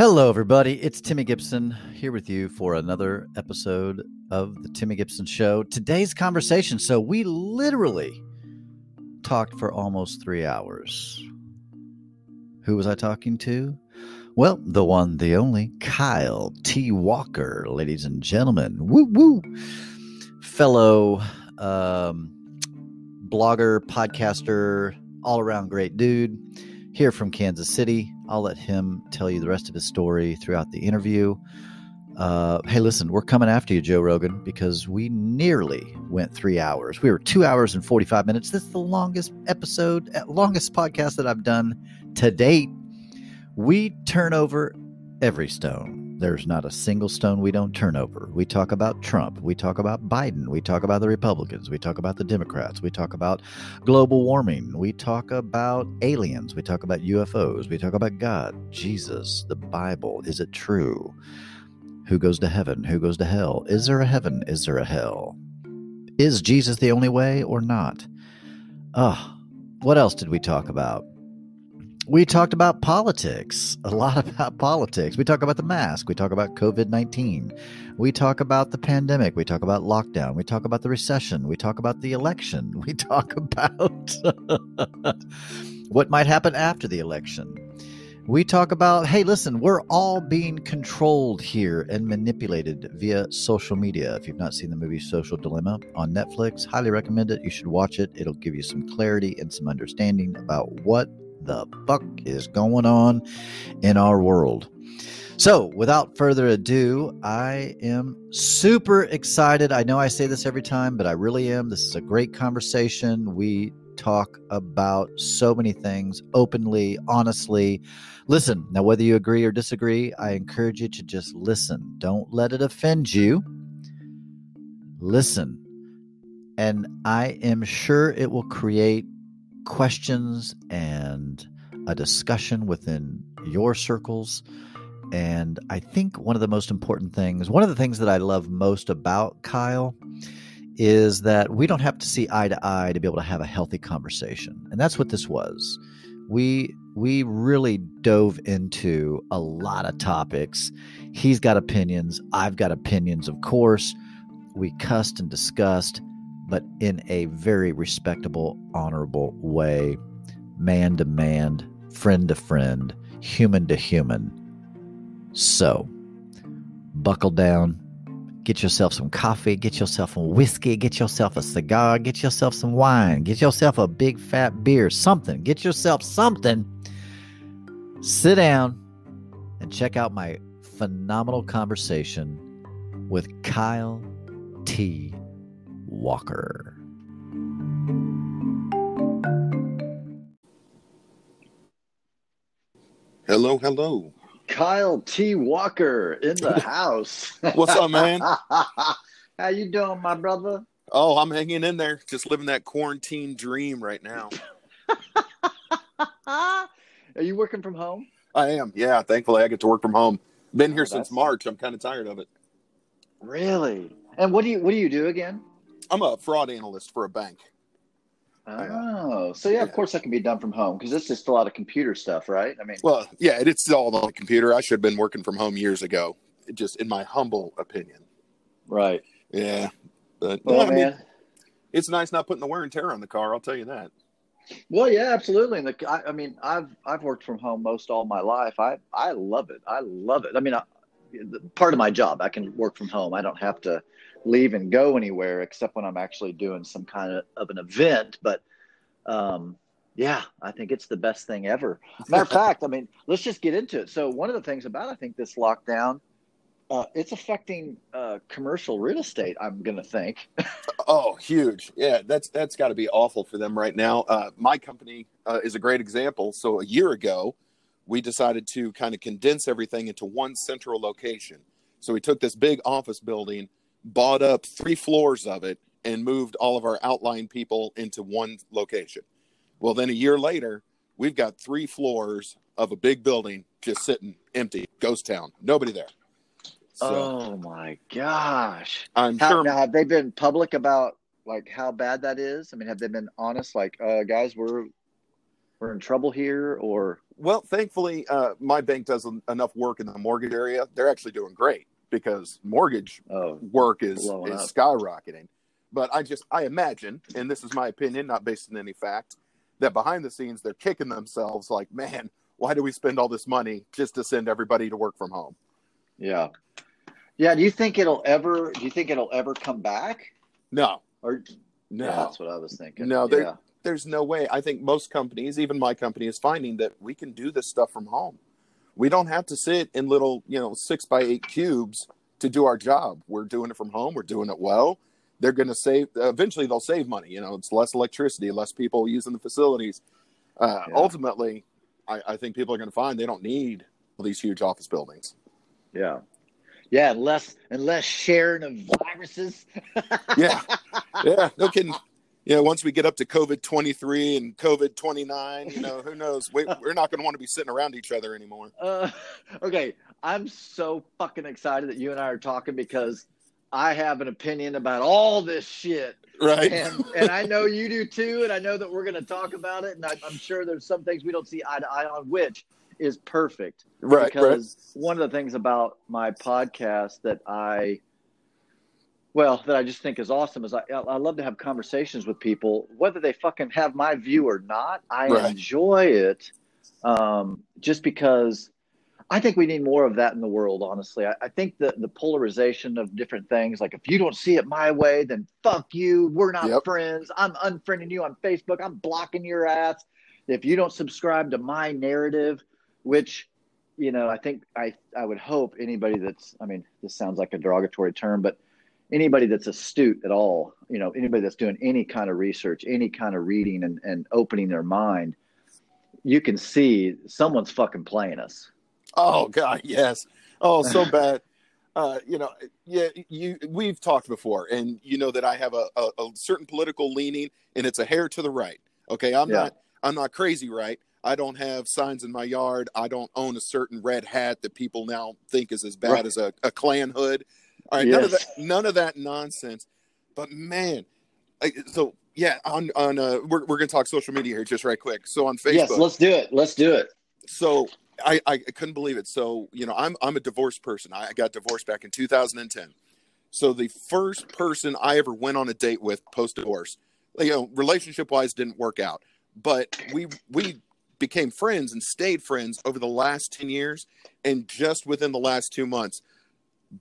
Hello, everybody. It's Timmy Gibson here with you for another episode of the Timmy Gibson Show. Today's conversation. So, we literally talked for almost three hours. Who was I talking to? Well, the one, the only, Kyle T. Walker, ladies and gentlemen. Woo woo. Fellow um, blogger, podcaster, all around great dude here from Kansas City. I'll let him tell you the rest of his story throughout the interview. Uh, hey, listen, we're coming after you, Joe Rogan, because we nearly went three hours. We were two hours and 45 minutes. This is the longest episode, uh, longest podcast that I've done to date. We turn over every stone. There's not a single stone we don't turn over. We talk about Trump. We talk about Biden. We talk about the Republicans. We talk about the Democrats. We talk about global warming. We talk about aliens. We talk about UFOs. We talk about God, Jesus, the Bible. Is it true? Who goes to heaven? Who goes to hell? Is there a heaven? Is there a hell? Is Jesus the only way or not? Ah, what else did we talk about? We talked about politics, a lot about politics. We talk about the mask. We talk about COVID 19. We talk about the pandemic. We talk about lockdown. We talk about the recession. We talk about the election. We talk about what might happen after the election. We talk about, hey, listen, we're all being controlled here and manipulated via social media. If you've not seen the movie Social Dilemma on Netflix, highly recommend it. You should watch it. It'll give you some clarity and some understanding about what the fuck is going on in our world. So, without further ado, I am super excited. I know I say this every time, but I really am. This is a great conversation. We talk about so many things openly, honestly. Listen, now, whether you agree or disagree, I encourage you to just listen. Don't let it offend you. Listen. And I am sure it will create questions and a discussion within your circles. And I think one of the most important things, one of the things that I love most about Kyle is that we don't have to see eye to eye to be able to have a healthy conversation. And that's what this was. We we really dove into a lot of topics. He's got opinions, I've got opinions, of course. We cussed and discussed but in a very respectable, honorable way, man to man, friend to friend, human to human. So, buckle down, get yourself some coffee, get yourself some whiskey, get yourself a cigar, get yourself some wine, get yourself a big fat beer, something. Get yourself something. Sit down and check out my phenomenal conversation with Kyle T. Walker. Hello, hello. Kyle T. Walker in the house. What's up, man? How you doing, my brother? Oh, I'm hanging in there, just living that quarantine dream right now. Are you working from home? I am. Yeah, thankfully I get to work from home. Been oh, here oh, since March. I'm kind of tired of it. Really? And what do you what do you do again? I'm a fraud analyst for a bank. Oh, uh, so yeah, of course that can be done from home because it's just a lot of computer stuff, right? I mean, well, yeah, it's all on the computer. I should have been working from home years ago, just in my humble opinion. Right. Yeah, but well, man, mean, it's nice not putting the wear and tear on the car. I'll tell you that. Well, yeah, absolutely. And the, I, I mean, I've I've worked from home most all my life. I I love it. I love it. I mean, I, part of my job, I can work from home. I don't have to leave and go anywhere except when I'm actually doing some kind of, of an event. But um, yeah, I think it's the best thing ever. Matter of fact, I mean, let's just get into it. So one of the things about I think this lockdown, uh, it's affecting uh, commercial real estate. I'm to think. oh, huge! Yeah, that's that's got to be awful for them right now. Uh, my company uh, is a great example. So a year ago, we decided to kind of condense everything into one central location. So we took this big office building bought up three floors of it and moved all of our outline people into one location. Well, then a year later, we've got three floors of a big building just sitting empty, ghost town, nobody there. So, oh my gosh! I'm how, sure. Now, have they been public about like how bad that is? I mean, have they been honest? Like, uh, guys, we're we're in trouble here, or well, thankfully, uh, my bank does enough work in the mortgage area. They're actually doing great because mortgage oh, work is, is up. skyrocketing. But I just I imagine, and this is my opinion, not based on any fact, that behind the scenes they're kicking themselves like, man, why do we spend all this money just to send everybody to work from home? yeah, yeah. Do you think it'll ever? Do you think it'll ever come back? No, Or no, Yeah, that's what I was thinking. No, they're- yeah. there's no way. I think most companies, even my company, is finding that we can do this stuff from home. We don't have to sit in little, you know, six by eight cubes to do our job. We're doing it from home. We're doing it well. They're going to save. Eventually, they'll save money. You know, it's less electricity, less people using the facilities. Uh, Yeah. Ultimately, I, I think people are going to find they don't need all these huge office buildings. Yeah. Yeah, unless unless sharing of viruses. Yeah, yeah, no kidding. You know, once we get up to COVID twenty three and COVID twenty nine, you know, who knows? We, we're not going to want to be sitting around each other anymore. Uh, okay, I'm so fucking excited that you and I are talking because I have an opinion about all this shit, Right. and and I know you do too, and I know that we're going to talk about it, and I, I'm sure there's some things we don't see eye to eye on, which is perfect. right. Right. because one of the things about my podcast that I well that I just think is awesome is I I love to have conversations with people whether they fucking have my view or not I Right. enjoy it um, just because I think we need more of that in the world honestly. I, I think the the polarization of different things like if you don't see it my way then fuck you. We're not Yep. friends. I'm unfriending you on Facebook. I'm blocking your ass. If you don't subscribe to my narrative which you know, I think I I would hope anybody that's I mean, this sounds like a derogatory term, but anybody that's astute at all, you know, anybody that's doing any kind of research, any kind of reading and, and opening their mind, you can see someone's fucking playing us. Oh God, yes. Oh, so bad. Uh, you know, yeah, you we've talked before, and you know that I have a, a, a certain political leaning, and it's a hair to the right. Okay, I'm Yeah. not I'm not crazy right. I don't have signs in my yard. I don't own a certain red hat that people now think is as bad Right. as a, a Klan hood. All right, none of that none of that nonsense. But man, I, so yeah, on on uh, we're we're gonna talk social media here just right quick. So on Facebook, Yes, let's do it. Let's do it. so I, I couldn't believe it. So, you know, I'm I'm a divorced person. I got divorced back in 2010. So the first person I ever went on a date with post divorce, you know, relationship wise didn't work out. But we we became friends and stayed friends over the last 10 years. And just within the last two months,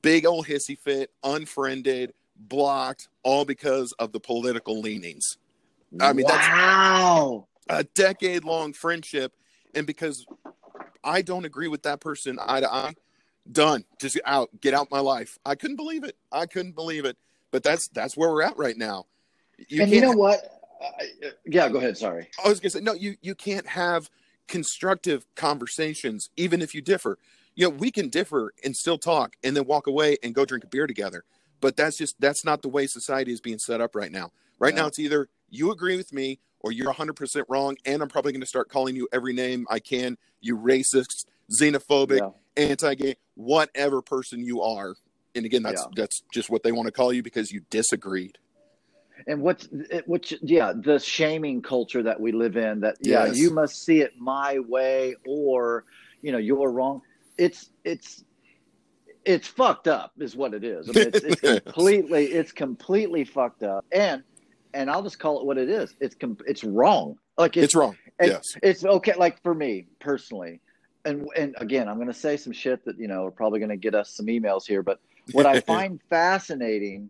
big old hissy fit, unfriended, blocked, all because of the political leanings. I mean, that's- wow. a decade long friendship and because i don't agree with that person eye to eye done just out get out my life i couldn't believe it i couldn't believe it but that's that's where we're at right now you and you know what? Uh, yeah, go ahead. Sorry. i was gonna say no you you can't have constructive conversations even if you differ you know we can differ and still talk and then walk away and go drink a beer together but that's just that's not the way society is being set up right now right No. now it's either you agree with me or you're 100% wrong and i'm probably going to start calling you every name i can you racist xenophobic Yeah. anti-gay whatever person you are and again that's Yeah. that's just what they want to call you because you disagreed and what's it, which yeah the shaming culture that we live in that yeah Yes. you must see it my way or you know you're wrong it's it's it's fucked up is what it is. I mean, it's, it's completely it's completely fucked up. And and i'll just call it what it is. It's com- it's wrong. Like it's, wrong. and yes. it's okay like for me personally. And and again i'm going to say some shit that you know are probably going to get us some emails here but what i find fascinating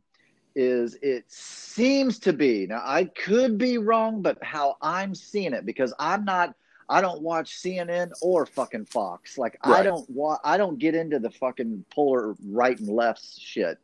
is it seems to be now i could be wrong but how i'm seeing it because i'm not i don't watch cnn or fucking fox. Like i don't wa- i don't get into the fucking polar right and left shit.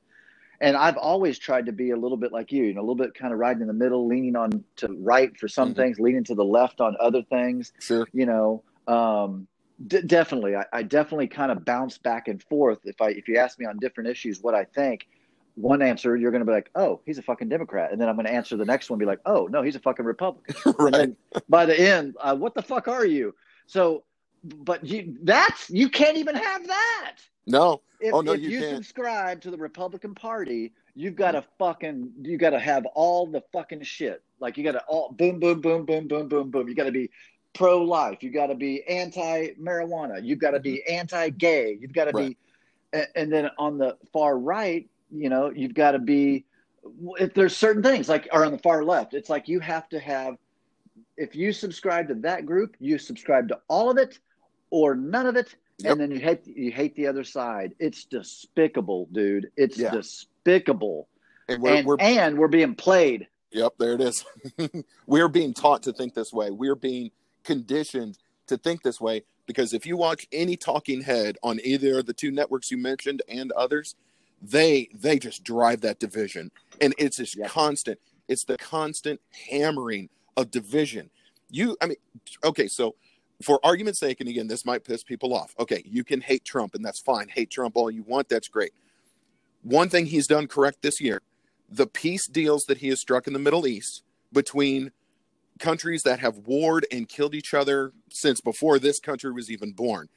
And i've always tried to be a little bit like you you know a little bit kind of riding in the middle leaning on to right for some Mhm. things leaning to the left on other things sure. you know um d- definitely. I, I definitely kind of bounce back and forth if i if you ask me on different issues what i think one answer you're going to be like oh he's a fucking democrat and then i'm going to answer the next one and be like oh no he's a fucking republican and right then by the end uh, what the fuck are you so but you that's you can't even have that no if, Oh, no, if you you, subscribe to the Republican Party, you've got to fucking you got to have all the fucking shit. Like you got to all boom, boom, boom, boom, boom, boom, boom. You got to be pro life. You got to be anti marijuana. You've got to be anti gay. You've got to Right. be, and, and then on the far right, you know, you've got to be. If there's certain things like, are on the far left, it's like you have to have. If you subscribe to that group, you subscribe to all of it, or none of it, Yep. and then you hate you hate the other side. It's despicable, dude. It's Yeah. despicable, And we're, and we're and we're being played. Yep, there it is. we're being taught to think this way. We're being conditioned to think this way because if you watch any talking head on either of the two networks you mentioned and others, they they just drive that division, and it's this constant. It's the constant hammering of division. You, I mean, okay, so for argument's sake, and again, this might piss people off. Okay, you can hate Trump, and that's fine. Hate Trump all you want. That's great. One thing he's done correct this year the peace deals that he has struck in the Middle East between countries that have warred and killed each other since before this country was even born.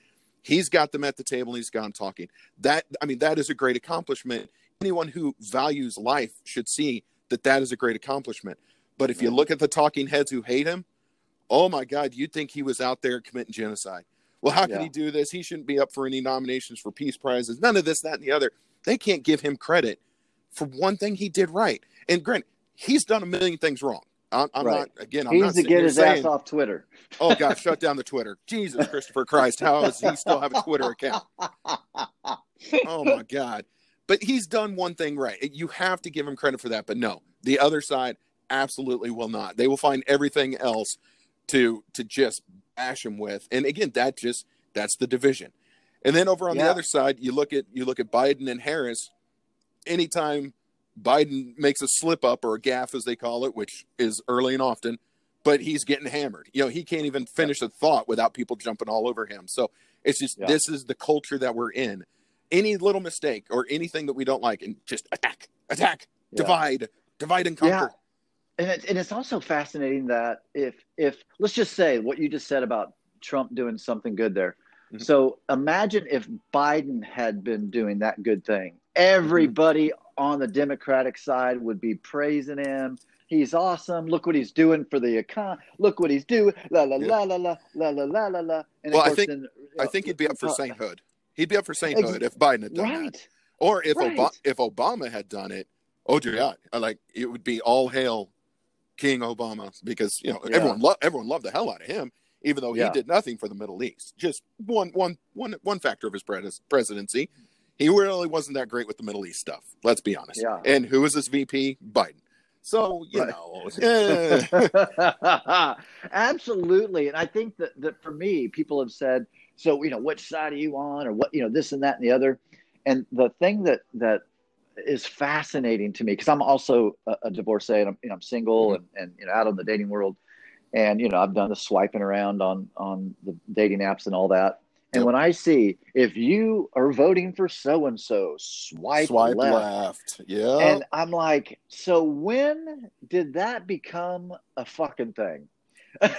He's got them at the table. And he's gone talking. That I mean, that is a great accomplishment. Anyone who values life should see that that is a great accomplishment. But if you look at the talking heads who hate him, oh my God, you'd think he was out there committing genocide. Well, how could Yeah. he do this? He shouldn't be up for any nominations for peace prizes. None of this, that, and the other. They can't give him credit for one thing he did right. And Grant, he's done a million things wrong. I'm, I'm Right. not again. I'm He not needs to get his saying, ass off Twitter. "Oh God, shut down the Twitter." Jesus, Christopher Christ, how does he still have a Twitter account? Oh my God! But he's done one thing right. You have to give him credit for that. But no, the other side absolutely will not. They will find everything else to to just bash him with. And again, that just that's the division. And then over on the other side, you look at you look at Biden and Harris. Anytime Biden makes a slip up or a gaffe, as they call it, which is early and often, but he's getting hammered. You know, he can't even finish a thought without people jumping all over him. So it's just Yeah. this is the culture that we're in. Any little mistake or anything that we don't like, and just attack, attack, Yeah. divide, divide and conquer. Yeah. and it's, and it's also fascinating that if if let's just say what you just said about Trump doing something good there. Mhm. So imagine if Biden had been doing that good thing. Everybody on the Democratic side would be praising him. He's awesome. Look what he's doing for the econ. Look what he's doing. La la Yeah. la la la la la la la la. Well, I think- then, you I think he'd be up for uh, sainthood. He'd be up for Ex- sainthood if Biden had done that. Right. Or if Right. Obama, if Obama had done it, oh dear God, like it would be all hail King Obama because you know Yeah. everyone lo- everyone loved the hell out of him, even though Yeah. he did nothing for the Middle East. Just one one one one factor of his pres- presidency, he really wasn't that great with the Middle East stuff. Let's be honest. Yeah. And who is his VP? Biden. So you Right. know, eh, Absolutely. And I think that, that for me, people have said, so, you know, which side are you on or what, you know, this and that and the other. And the thing that, that is fascinating to me, because I'm also a, a divorcee and I'm, you know, I'm single and, and, you know, out on the dating world. And, you know, I've done the swiping around on, on the dating apps and all that. And Yep. when I see if you are voting for so and so, swipe, swipe left. left. Yeah. And I'm like, so when did that become a fucking thing?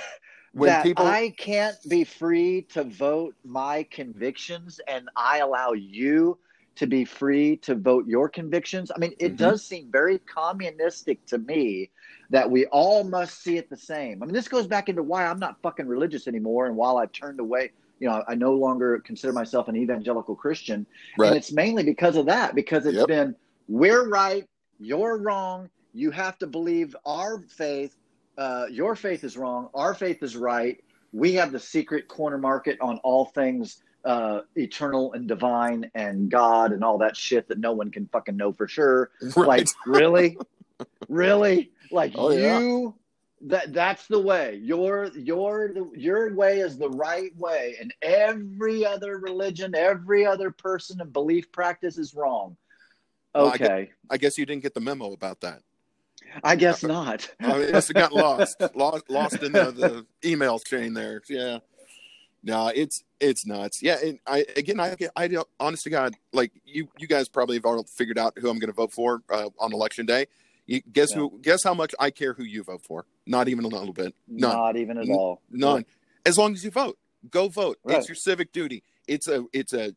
When that people- I can't be free to vote my convictions and I allow you to be free to vote your convictions. I mean, it Mhm. does seem very communistic to me that we all must see it the same. I mean, this goes back into why I'm not fucking religious anymore and while I've turned away, you know, I no longer consider myself an evangelical Christian. Right. And it's mainly because of that, because it's Yep. been we're right, you're wrong, you have to believe our faith, uh, your faith is wrong, our faith is right. We have the secret corner market on all things uh, eternal and divine and God and all that shit that no one can fucking know for sure. right. Like, really? really? Like Oh, yeah. That that's the way. Your your your way is the right way and every other religion, every other person and belief practice is wrong. Well, I Okay. I guess you didn't get the memo about that. I guess not. I mean, it must have got lost, lost, lost in the, the email chain there. Yeah, no, it's it's nuts. Yeah, and I again, I I don't- honest to God, like you you guys probably have already figured out who I'm going to vote for uh, on election day. You guess who? Guess how much I care who you vote for? Not even a little bit. None. Not even at all. None. As long as you vote, go vote. Right. It's your civic duty. It's a it's a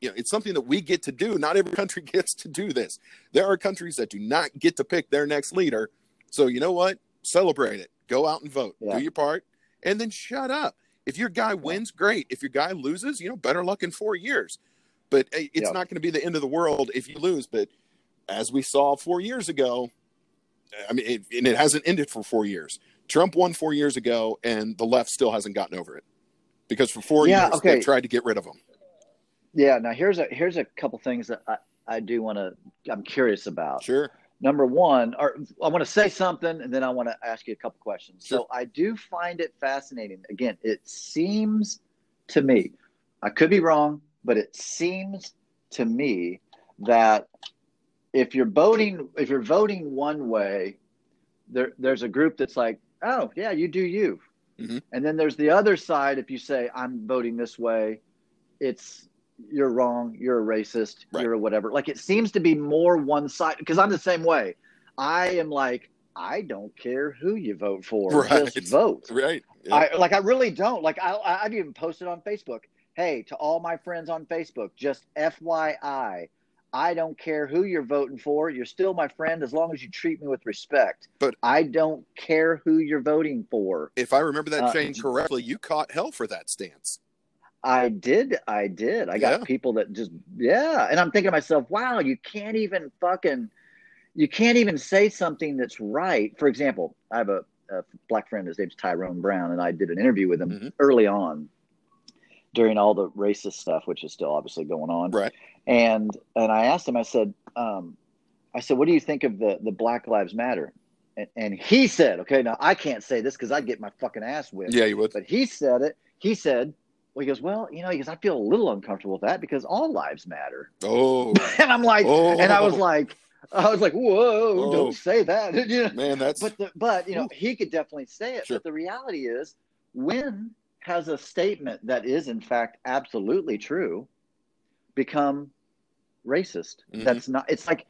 you know it's something that we get to do. Not every country gets to do this. There are countries that do not get to pick their next leader. So you know what? Celebrate it. Go out and vote. Yeah. Do your part. and then shut up. If your guy wins, great. If your guy loses, you know, better luck in four years. But eh, it's Yeah. not going to be the end of the world if you lose. But as we saw four years ago, I mean, it, and it hasn't ended for four years. Trump won four years ago, and the left still hasn't gotten over it because for four Yeah, years okay. they tried to get rid of him. Yeah. Now here's a here's a couple things that I, I do want to I'm curious about. Sure. Number one, or I want to say something, and then I want to ask you a couple questions. Sure. So I do find it fascinating. Again, it seems to me, I could be wrong, but it seems to me that if you're voting if you're voting one way, there there's a group that's like, oh yeah, you do you, Mhm. and then there's the other side. If you say I'm voting this way, it's you're wrong, you're a racist, Right. you're a whatever. Like it seems to be more one side because I'm the same way. I am like, I don't care who you vote for, Right. just vote. Right. Yeah. I like I really don't. Like I I've even posted on Facebook. Hey, to all my friends on Facebook, just FYI, I don't care who you're voting for. You're still my friend as long as you treat me with respect. But- I don't care who you're voting for. if I remember that Uh, correctly, you caught hell for that stance. I did. I did. I got Yeah. people that just yeah, and I'm thinking to myself, wow, you can't even fucking you can't even say something that's right. For example, I have a, a black friend. His name's Tyrone Brown, and I did an interview with him Mhm. early on during all the racist stuff, which is still obviously going on. Right. And and I asked him. I said, um, I said, what do you think of the the Black Lives Matter? And, and he said, okay, now I can't say this because I'd get my fucking ass whipped. Yeah, you would. But he said it. He said, well, he goes, well, you know, he goes, I feel a little uncomfortable with that because all lives matter. Oh, And I'm like, oh, and I was like, I was like, whoa, Oh. don't say that. man, that's But the, but you know, he could definitely say it. Sure. But the reality is, when has a statement that is in fact absolutely true become racist? Mhm. That's not. It's like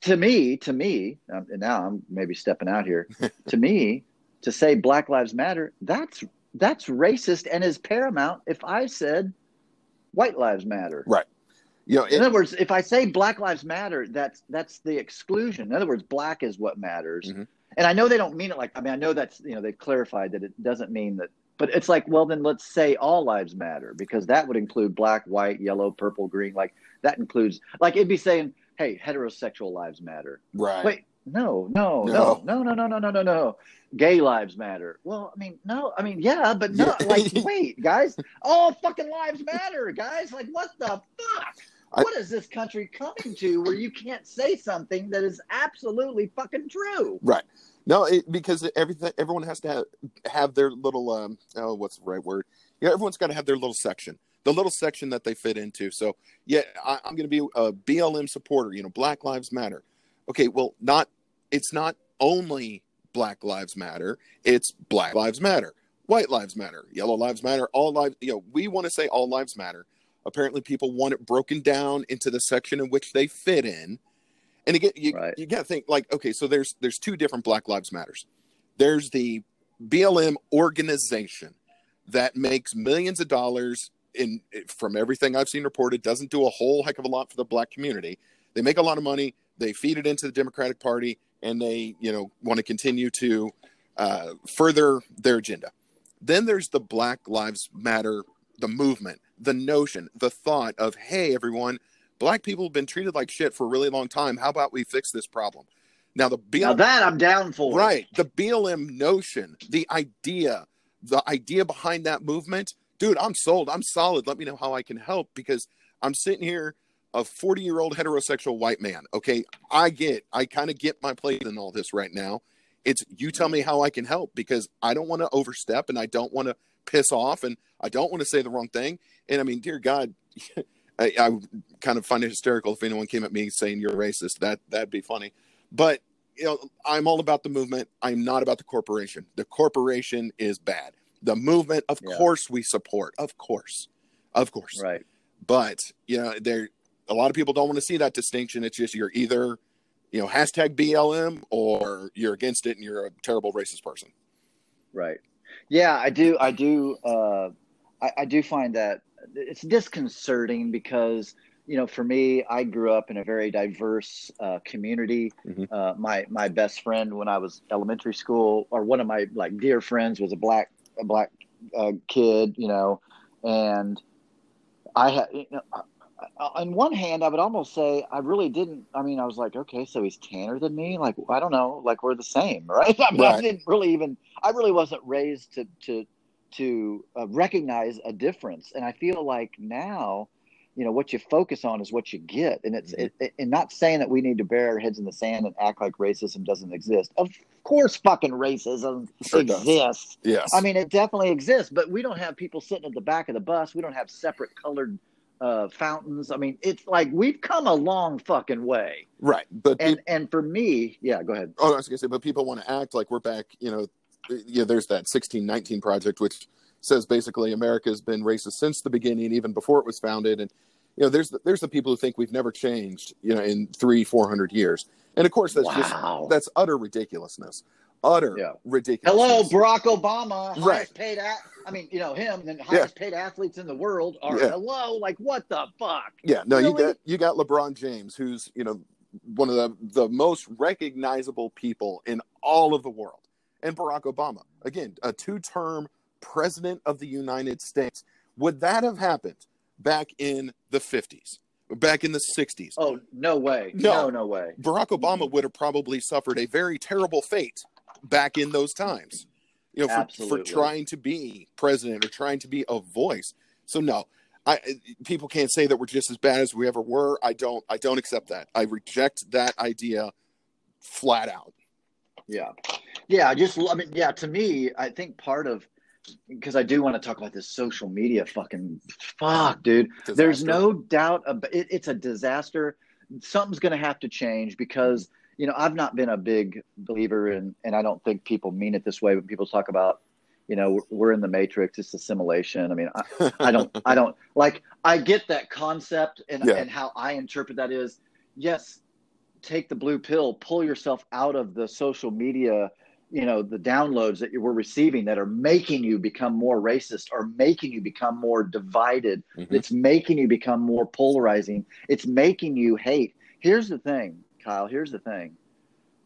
to me, to me, um, and now I'm maybe stepping out here. to me, to say Black Lives Matter, that's that's racist and is paramount. If I said White Lives Matter, Right. you know, in other words, if I say Black Lives Matter, that's that's the exclusion. In other words, black is what matters. Mhm. And I know they don't mean it like I mean I know that's you know they've clarified that it doesn't mean that but it's like well then let's say all lives matter because that would include black, white, yellow, purple, green like that includes like it'd be saying hey heterosexual lives matter. right. Wait, no, no, no, no, no, no, no, no, no, no. Gay lives matter. Well, I mean, no, I mean, yeah, but no, like, wait, guys, all fucking lives matter, guys. Like, what the fuck? I- what is this country coming to where you can't say something that is absolutely fucking true? Right. No, it, because everything, everyone has to have, have their little, um, oh, what's the right word? Yeah, everyone's got to have their little section, the little section that they fit into. So, yeah, I, I'm going to be a BLM supporter. You know, Black Lives Matter. Okay, well, not. It's not only Black Lives Matter. It's Black Lives Matter, White Lives Matter, Yellow Lives Matter, all lives. You know, we want to say all lives matter. Apparently, people want it broken down into the section in which they fit in. And again, you, Right. you got to think like, okay, so there's there's two different Black Lives Matters. There's the BLM organization that makes millions of dollars in from everything I've seen reported. Doesn't do a whole heck of a lot for the Black community. They make a lot of money. They feed it into the Democratic Party, and they you know want to continue to uh, further their agenda. Then there's the Black Lives Matter, the movement, the notion, the thought of, hey, everyone, black people have been treated like shit for a really long time. How about we fix this problem? Now, the BLM, Now that I'm down for. right, the BLM notion, the idea, the idea behind that movement, dude, I'm sold. I'm solid. Let me know how I can help because I'm sitting here, a 40 year old heterosexual white man. Okay, I get, I kind of get my place in all this right now. It's you tell me how I can help because I don't want to overstep and I don't want to piss off and I don't want to say the wrong thing. And I mean, dear God, I, I kind of find it hysterical if anyone came at me saying you're racist. That that'd be funny. But you know, I'm all about the movement. I'm not about the corporation. The corporation is bad. The movement, of Yeah. course, we support. Of course, of course. Right. But you know, there a lot of people don't want to see that distinction. It's just you're either, you know, hashtag BLM or you're against it and you're a terrible racist person. Right. Yeah, I do. I do. Uh, I, I do find that it's disconcerting because you know, for me, I grew up in a very diverse uh, community. Mhm. Uh, my my best friend when I was elementary school, or one of my like dear friends, was a black a black uh, kid, you know, and I had, you know, on one hand, I would almost say I really didn't. I mean, I was like, okay, so he's tanner than me. Like, I don't know. Like, we're the same, right? I, mean, right. I didn't really even. I really wasn't raised to to to uh, recognize a difference, and I feel like now, you know, what you focus on is what you get, and it's mm-hmm. it, and not saying that we need to bury our heads in the sand and act like racism doesn't exist. Of course, fucking racism sure exists. Yes, I mean it definitely exists, but we don't have people sitting at the back of the bus. We don't have separate colored uh, fountains. I mean, it's like we've come a long fucking way. Right. But and and for me, yeah, go ahead. Oh, I was gonna say, but people want to act like we're back. You know, yeah. There's that 1619 project, which says basically America has been racist since the beginning, even before it was founded. And you know, there's the, there's the people who think we've never changed. You know, in three, four hundred years. And of course, that's wow. just that's utter ridiculousness utter yeah. ridiculous. Hello, Barack Obama, right. highest paid. A- I mean, you know him, the highest yeah. paid athletes in the world are yeah. hello. Like, what the fuck? Yeah, no, really? you got you got LeBron James, who's you know one of the the most recognizable people in all of the world, and Barack Obama, again, a two term president of the United States. Would that have happened back in the fifties? Back in the 60s. Oh, no way. No, no, no way. Barack Obama would have probably suffered a very terrible fate back in those times, you know, for, for trying to be president or trying to be a voice. So no, I people can't say that we're just as bad as we ever were. I don't I don't accept that. I reject that idea flat out. Yeah. Yeah, just I mean yeah, to me, I think part of because I do want to talk about this social media fucking fuck, dude. Disaster. There's no doubt about it, it's a disaster. Something's going to have to change because you know, I've not been a big believer in, and I don't think people mean it this way, but people talk about, you know, we're in the matrix, it's assimilation. I mean, I, I don't, I don't like, I get that concept and, yeah. and how I interpret that is, yes, take the blue pill, pull yourself out of the social media, you know, the downloads that you were receiving that are making you become more racist or making you become more divided. Mm-hmm. It's making you become more polarizing. It's making you hate. Here's the thing Kyle, here's the thing.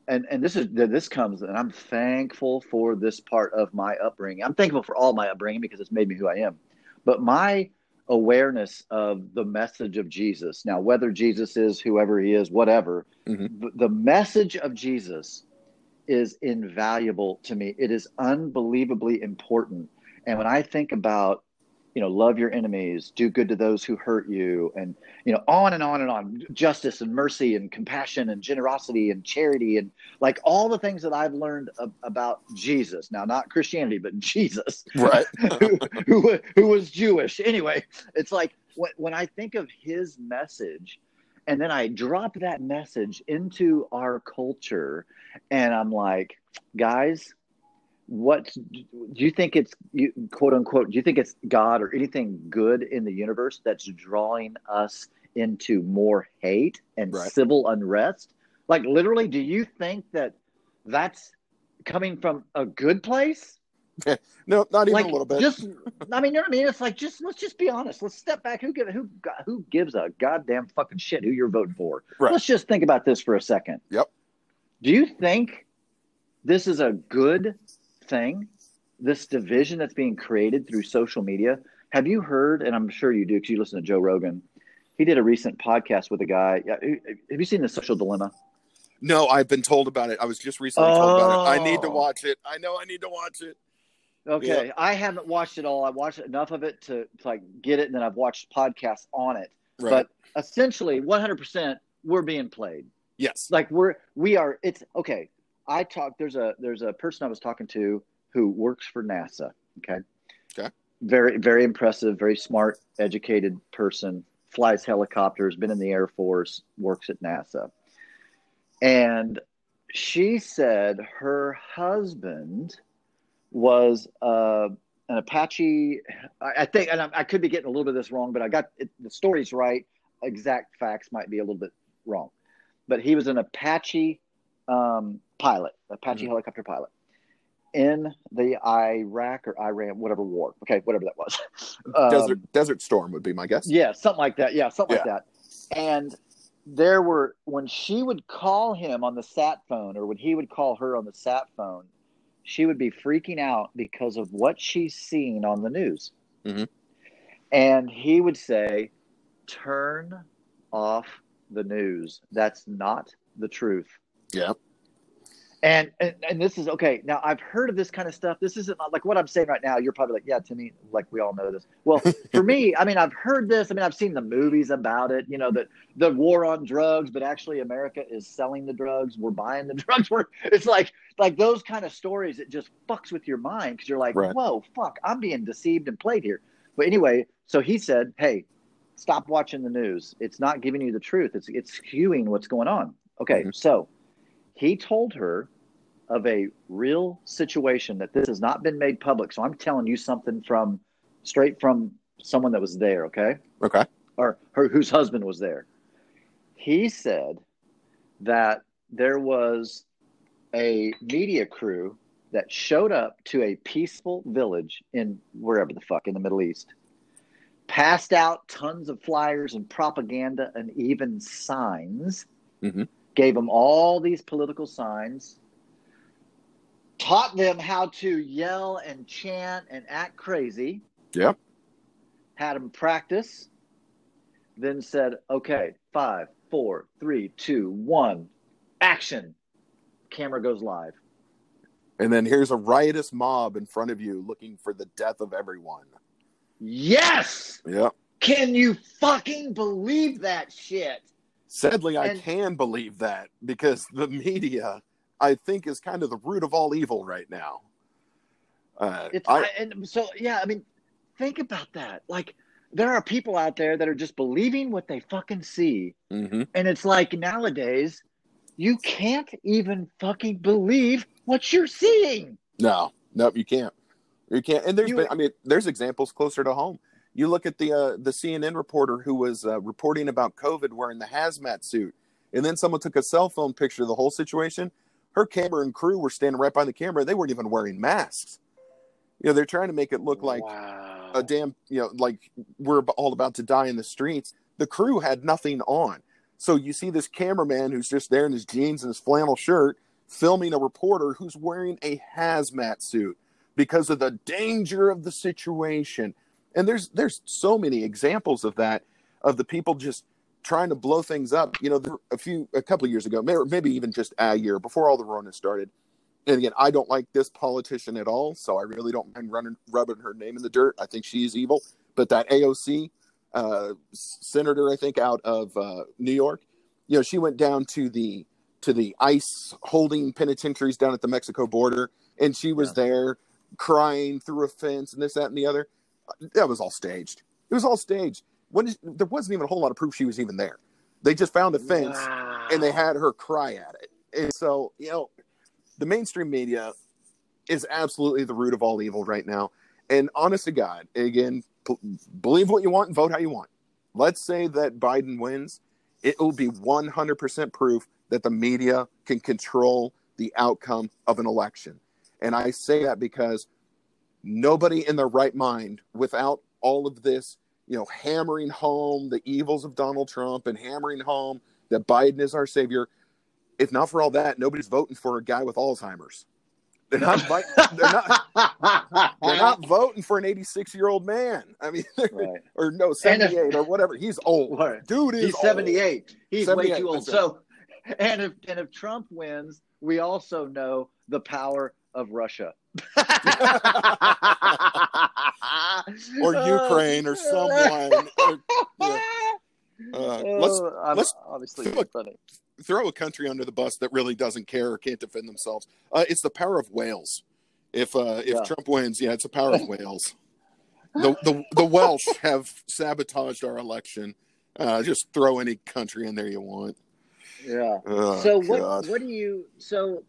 And and this is this comes and I'm thankful for this part of my upbringing. I'm thankful for all my upbringing because it's made me who I am. But my awareness of the message of Jesus. Now, whether Jesus is whoever he is, whatever, mm-hmm. the message of Jesus is invaluable to me. It is unbelievably important. And when I think about you know love your enemies do good to those who hurt you and you know on and on and on. Justice and mercy and compassion and generosity and charity and like all the things that i've learned ab- about jesus. Now not christianity but jesus. Right. Who, who, who was jewish. Anyway it's like when, when i think of his message and then i drop that message into our culture and i'm like guys what do you think it's you, quote unquote do you think it's god or anything good in the universe that's drawing us into more hate and right. civil unrest? Like literally do you think that that's coming from a good place? No not even like, a little bit. just i mean you know what i mean? It's like just let's just be honest. Let's step back. Who give who who gives a goddamn fucking shit who you're voting for? Right. let's just think about this for a second. Yep. Do you think this is a good thing, this division that's being created through social media. Have you heard? And I'm sure you do because you listen to Joe Rogan. He did a recent podcast with a guy. Have you seen the Social Dilemma? No, I've been told about it. I was just recently oh. told about it. I need to oh. watch it. I know I need to watch it. Okay, yeah. I haven't watched it all. I watched enough of it to, to like get it, and then I've watched podcasts on it. Right. But essentially, 100%, we're being played. Yes. Like we're we are. It's okay. I talked. There's a there's a person I was talking to who works for NASA. Okay. Okay. Very very impressive, very smart, educated person. Flies helicopters, been in the Air Force, works at NASA. And she said her husband was uh, an Apache. I, I think, and I, I, could be getting a little bit of this wrong, but I got it, the story's right. Exact facts might be a little bit wrong, but he was an Apache um, pilot, Apache mm-hmm. helicopter pilot, in the Iraq or Iran, whatever war. Okay, whatever that was. Um, Desert Desert Storm would be my guess. Yeah, something like that. Yeah, something yeah. like that. And there were when she would call him on the sat phone, or when he would call her on the sat phone, she would be freaking out because of what she's seeing on the news. Mhm. And he would say, Turn off the news. That's not the truth. Yeah. And, and and this is okay. Now I've heard of this kind of stuff. This isn't like what I'm saying right now. You're probably like, yeah, Timmy, like we all know this. Well, for me, I mean, I've heard this. I mean, I've seen the movies about it. You know, that the war on drugs, but actually America is selling the drugs. We're buying the drugs. We're it's like like those kind of stories. It just fucks with your mind because you're like, Right. whoa, fuck, I'm being deceived and played here. But anyway, so he said, hey, stop watching the news. It's not giving you the truth. It's it's skewing what's going on. Okay, Mhm. so he told her of a real situation that this has not been made public. So I'm telling you something from straight from someone that was there, okay? Okay. Or her whose husband was there. He said that there was a media crew that showed up to a peaceful village in wherever the fuck in the Middle East, passed out tons of flyers and propaganda and even signs, Mhm. Gave them all these political signs, taught them how to yell and chant and act crazy, Yep. had them practice, then said, okay, five, four, three, two, one, action. Camera goes live. And then here's a riotous mob in front of you looking for the death of everyone. Yes! Yep. Can you fucking believe that shit? Sadly, I can believe that because the media, I think, is kind of the root of all evil right now. Uh, It's I, I, and so yeah, I mean, think about that. Like there are people out there that are just believing what they fucking see. Mhm. And it's like nowadays, you can't even fucking believe what you're seeing. No, nope, you can't. You can't. And there's You- been, I mean, there's examples closer to home. You look at the uh, the CNN reporter who was uh, reporting about COVID wearing the hazmat suit, and then someone took a cell phone picture of the whole situation. Her camera and crew were standing right by the camera. They weren't even wearing masks. You know, they're trying to make it look like wow. a damn, you know, like we're all about to die in the streets. The crew had nothing on. So you see this cameraman who's just there in his jeans and his flannel shirt filming a reporter who's wearing a hazmat suit because of the danger of the situation. And there's there's so many examples of that of the people just trying to blow things up. You know, there, a few a couple of years ago, maybe even just a year before all the Rona started. And again, I don't like this politician at all, so I really don't mind running, rubbing her name in the dirt. I think she's evil. But that AOC uh, senator, I think, out of uh, New York, you know, she went down to the to the ICE holding penitentiaries down at the Mexico border, and she was Yeah. there crying through a fence and this, that, and the other. That was all staged. It was all staged. When is, there wasn't even a whole lot of proof she was even there. They just found a fence Wow. and they had her cry at it. And so, you know, the mainstream media is absolutely the root of all evil right now. And honest to God, again, p- believe what you want and vote how you want. Let's say that Biden wins, it will be 100% proof that the media can control the outcome of an election. And I say that because nobody in their right mind, without all of this, you know, hammering home the evils of Donald Trump and hammering home that Biden is our savior, if not for all that, nobody's voting for a guy with Alzheimer's. They're not. they're not. They're not voting for an 86 year old man. I mean, right. or no, And if- 78 or whatever. He's old. Right. Dude is He's old. 78. He's way too old. So, and if and if Trump wins, we also know the power of Russia. or Ukraine or someone. Or, yeah. Uh, let's Oh, I'm let's- obviously look. funny. throw a country under the bus that really doesn't care or can't defend themselves. Uh, it's the power of Wales. If uh, if Yeah. Trump wins, yeah, it's the power of Wales. The, the the Welsh have sabotaged our election. Uh, just throw any country in there you want. Yeah. Oh, so what God. what do you so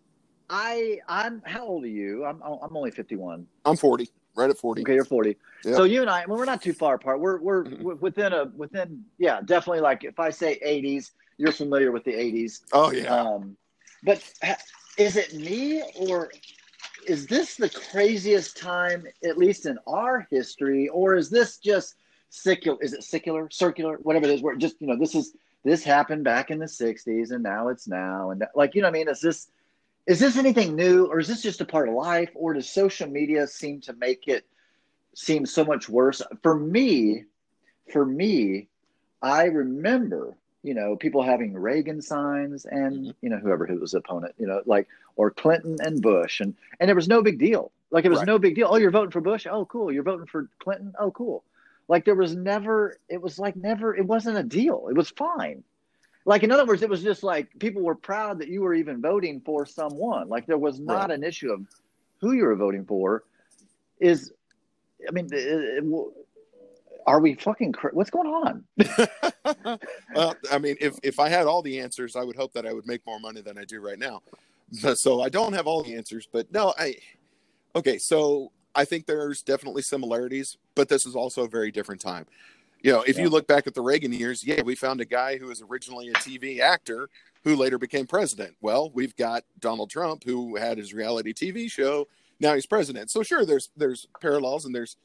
I I'm how old are you? I'm I'm only 51. I'm 40, right at 40. Okay, you're 40. Yeah. So you and I, well, we're not too far apart. We're we're Mhm. within a within yeah, definitely like if I say 80s, you're familiar with the 80s. Oh yeah. Um, but is it me or is this the craziest time, at least in our history, or is this just secular? Is it secular, circular, whatever it is? Where just you know this is this happened back in the '60s and now it's now and like you know what I mean? Is this is this anything new or is this just a part of life or does social media seem to make it seem so much worse? For me for me i remember you know people having reagan signs and mm-hmm. you know whoever who was opponent you know like or clinton and bush and and there was no big deal. Like it was right. no big deal. Oh you're voting for bush? Oh cool. You're voting for clinton? Oh cool. Like there was never it was like never it wasn't a deal. It was fine like in other words it was just like people were proud that you were even voting for someone. Like there was not right. an issue of who you were voting for. Is i mean it, it, uh, are we fucking cr- what's going on? Well i mean if if i had all the answers i would hope that i would make more money than i do right now. So i don't have all the answers but no i okay so i think there's definitely similarities but this is also a very different time you know, if yeah. you look back at the Reagan years, yeah, we found a guy who was originally a TV actor who later became president. Well, we've got Donald Trump who had his reality TV show. Now he's president. So sure, there's there's parallels and there's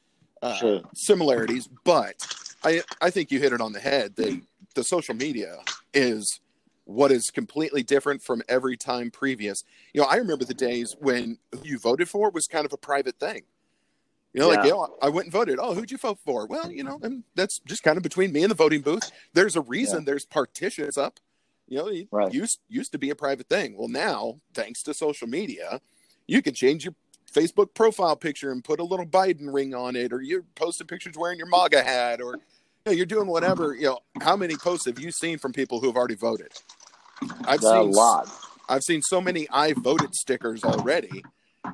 uh, sure. similarities, but I I think you hit it on the head. The the social media is what is completely different from every time previous. You know, I remember the days when who you voted for was kind of a private thing. You know, yeah. like, you know, I went and voted. Oh, who'd you vote for? Well, you know, and that's just kind of between me and the voting booth. There's a reason yeah. there's partitions up. You know, it right. used used to be a private thing. Well, now, thanks to social media, you can change your Facebook profile picture and put a little Biden ring on it, or you're posting pictures wearing your MAGA hat, or you know, you're doing whatever. You know, how many posts have you seen from people who have already voted? I've seen a lot. I've seen so many "I voted" stickers already.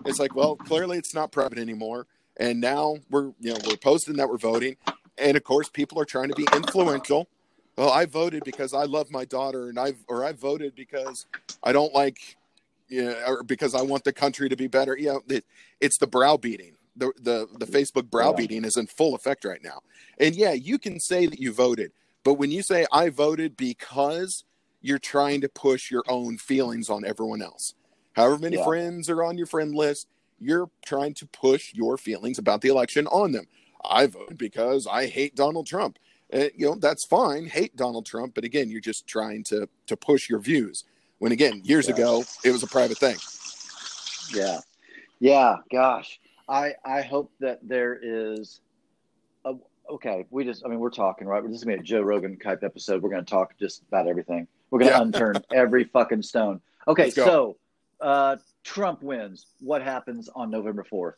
It's like, well, clearly it's not private anymore and now we're you know we're posting that we're voting. And of course people are trying to be influential. Well i voted because i love my daughter and i or i voted because i don't like you know, or because i want the country to be better. You know it, it's the browbeating. The, the the facebook browbeating is in full effect right now. And yeah you can say that you voted but when you say i voted because you're trying to push your own feelings on everyone else however many yeah. friends are on your friend list you're trying to push your feelings about the election on them. I voted because I hate Donald Trump. Uh, you know that's fine. Hate Donald Trump, but again, you're just trying to to push your views. When again, years yeah. ago, it was a private thing. Yeah, yeah. Gosh, I I hope that there is. A, okay, we just. I mean, we're talking right. This is gonna be a Joe Rogan type episode. We're gonna talk just about everything. We're gonna yeah. unturn every fucking stone. Okay, so uh, Trump wins, what happens on November fourth?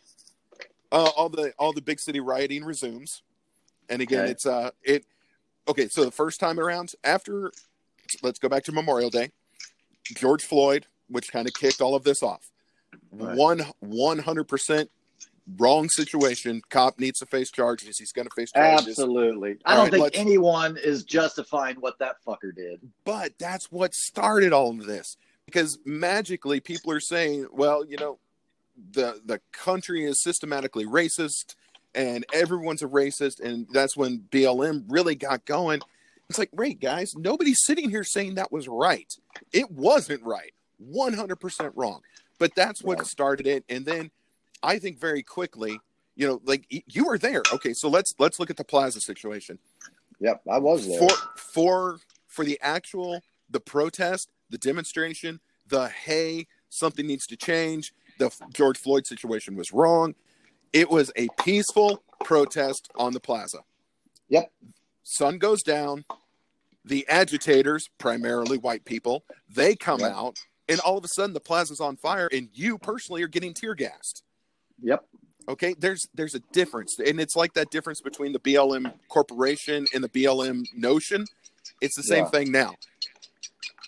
Uh, all the all the big city rioting resumes, and again, okay. it's uh it. Okay, so the first time around after, let's go back to Memorial Day, George Floyd, which kind of kicked all of this off. Right. One one hundred percent wrong situation. Cop needs to face charges. He's going to face charges. Absolutely. I don't right, think anyone is justifying what that fucker did. But that's what started all of this because magically people are saying, well, you know, the the country is systematically racist and everyone's a racist and that's when BLM really got going. It's like, "Great, guys, nobody's sitting here saying that was right. It wasn't right. 100% wrong." But that's what started it and then I think very quickly, you know, like you were there. Okay, so let's let's look at the Plaza situation. Yep, I was there. For for for the actual the protest, the demonstration, the hey, something needs to change. The George Floyd situation was wrong. It was a peaceful protest on the plaza. Yep. Sun goes down. The agitators, primarily white people, they come yep. out, and all of a sudden the plaza's on fire, and you personally are getting tear gassed. Yep. Okay, there's there's a difference, and it's like that difference between the BLM corporation and the BLM notion. It's the same yeah. thing now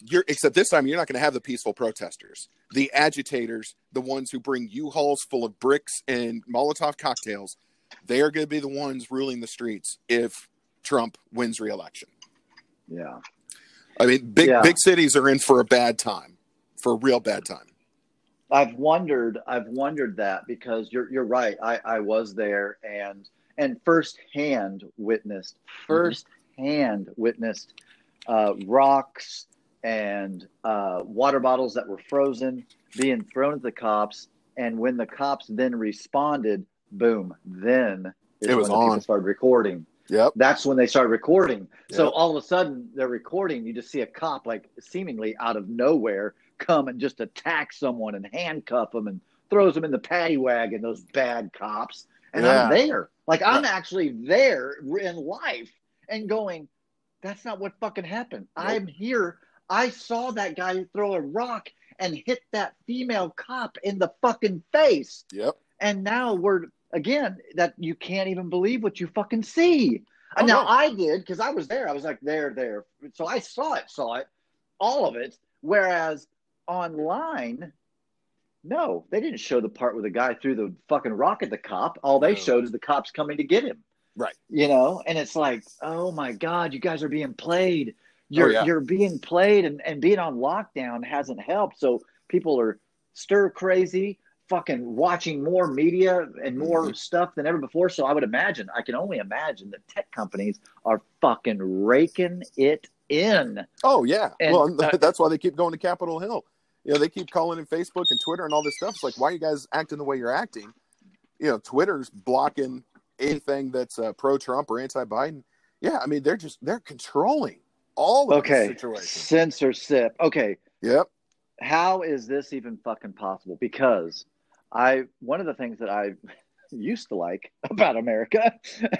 you're except this time you're not going to have the peaceful protesters the agitators the ones who bring u-hauls full of bricks and molotov cocktails. They are going to be the ones ruling the streets if trump wins re-election. Yeah. I mean big yeah. big cities are in for a bad time for a real bad time. I've wondered i've wondered that because you're you're right. I i was there and and firsthand witnessed firsthand mm-hmm. witnessed uh, rocks and uh, water bottles that were frozen being thrown at the cops. And when the cops then responded, boom, then it was on. people started recording. Yep. That's when they started recording. Yep. So all of a sudden they're recording. You just see a cop like seemingly out of nowhere come and just attack someone and handcuff them and throws them in the paddy wagon. Those bad cops, and Yeah. I'm there, like I'm actually there in life, and going, that's not what fucking happened. Nope. I'm here. I saw that guy throw a rock and hit that female cop in the fucking face. Yep. And now we're again that you can't even believe what you fucking see. Oh, now no. I did because I was there. I was like there, there. So I saw it, saw it, all of it. Whereas online, no, they didn't show the part where the guy threw the fucking rock at the cop. All they No. showed is the cops coming to get him. Right. You know, and it's like, oh my god, you guys are being played. You're yeah. you're being played, and and being on lockdown hasn't helped. So people are stir crazy, fucking watching more media and more Mhm. stuff than ever before. So I would imagine, I can only imagine that tech companies are fucking raking it in. Oh yeah. And, well, uh, that's why they keep going to Capitol Hill. You know, they keep calling in Facebook and Twitter and all this stuff. It's like, why are you guys acting the way you're acting? You know, Twitter's blocking anything that's uh, pro-Trump or anti-Biden. Yeah, I mean, they're just they're controlling all of Okay, censorship. Okay, Yep. how is this even fucking possible? Because I one of the things that I used to like about America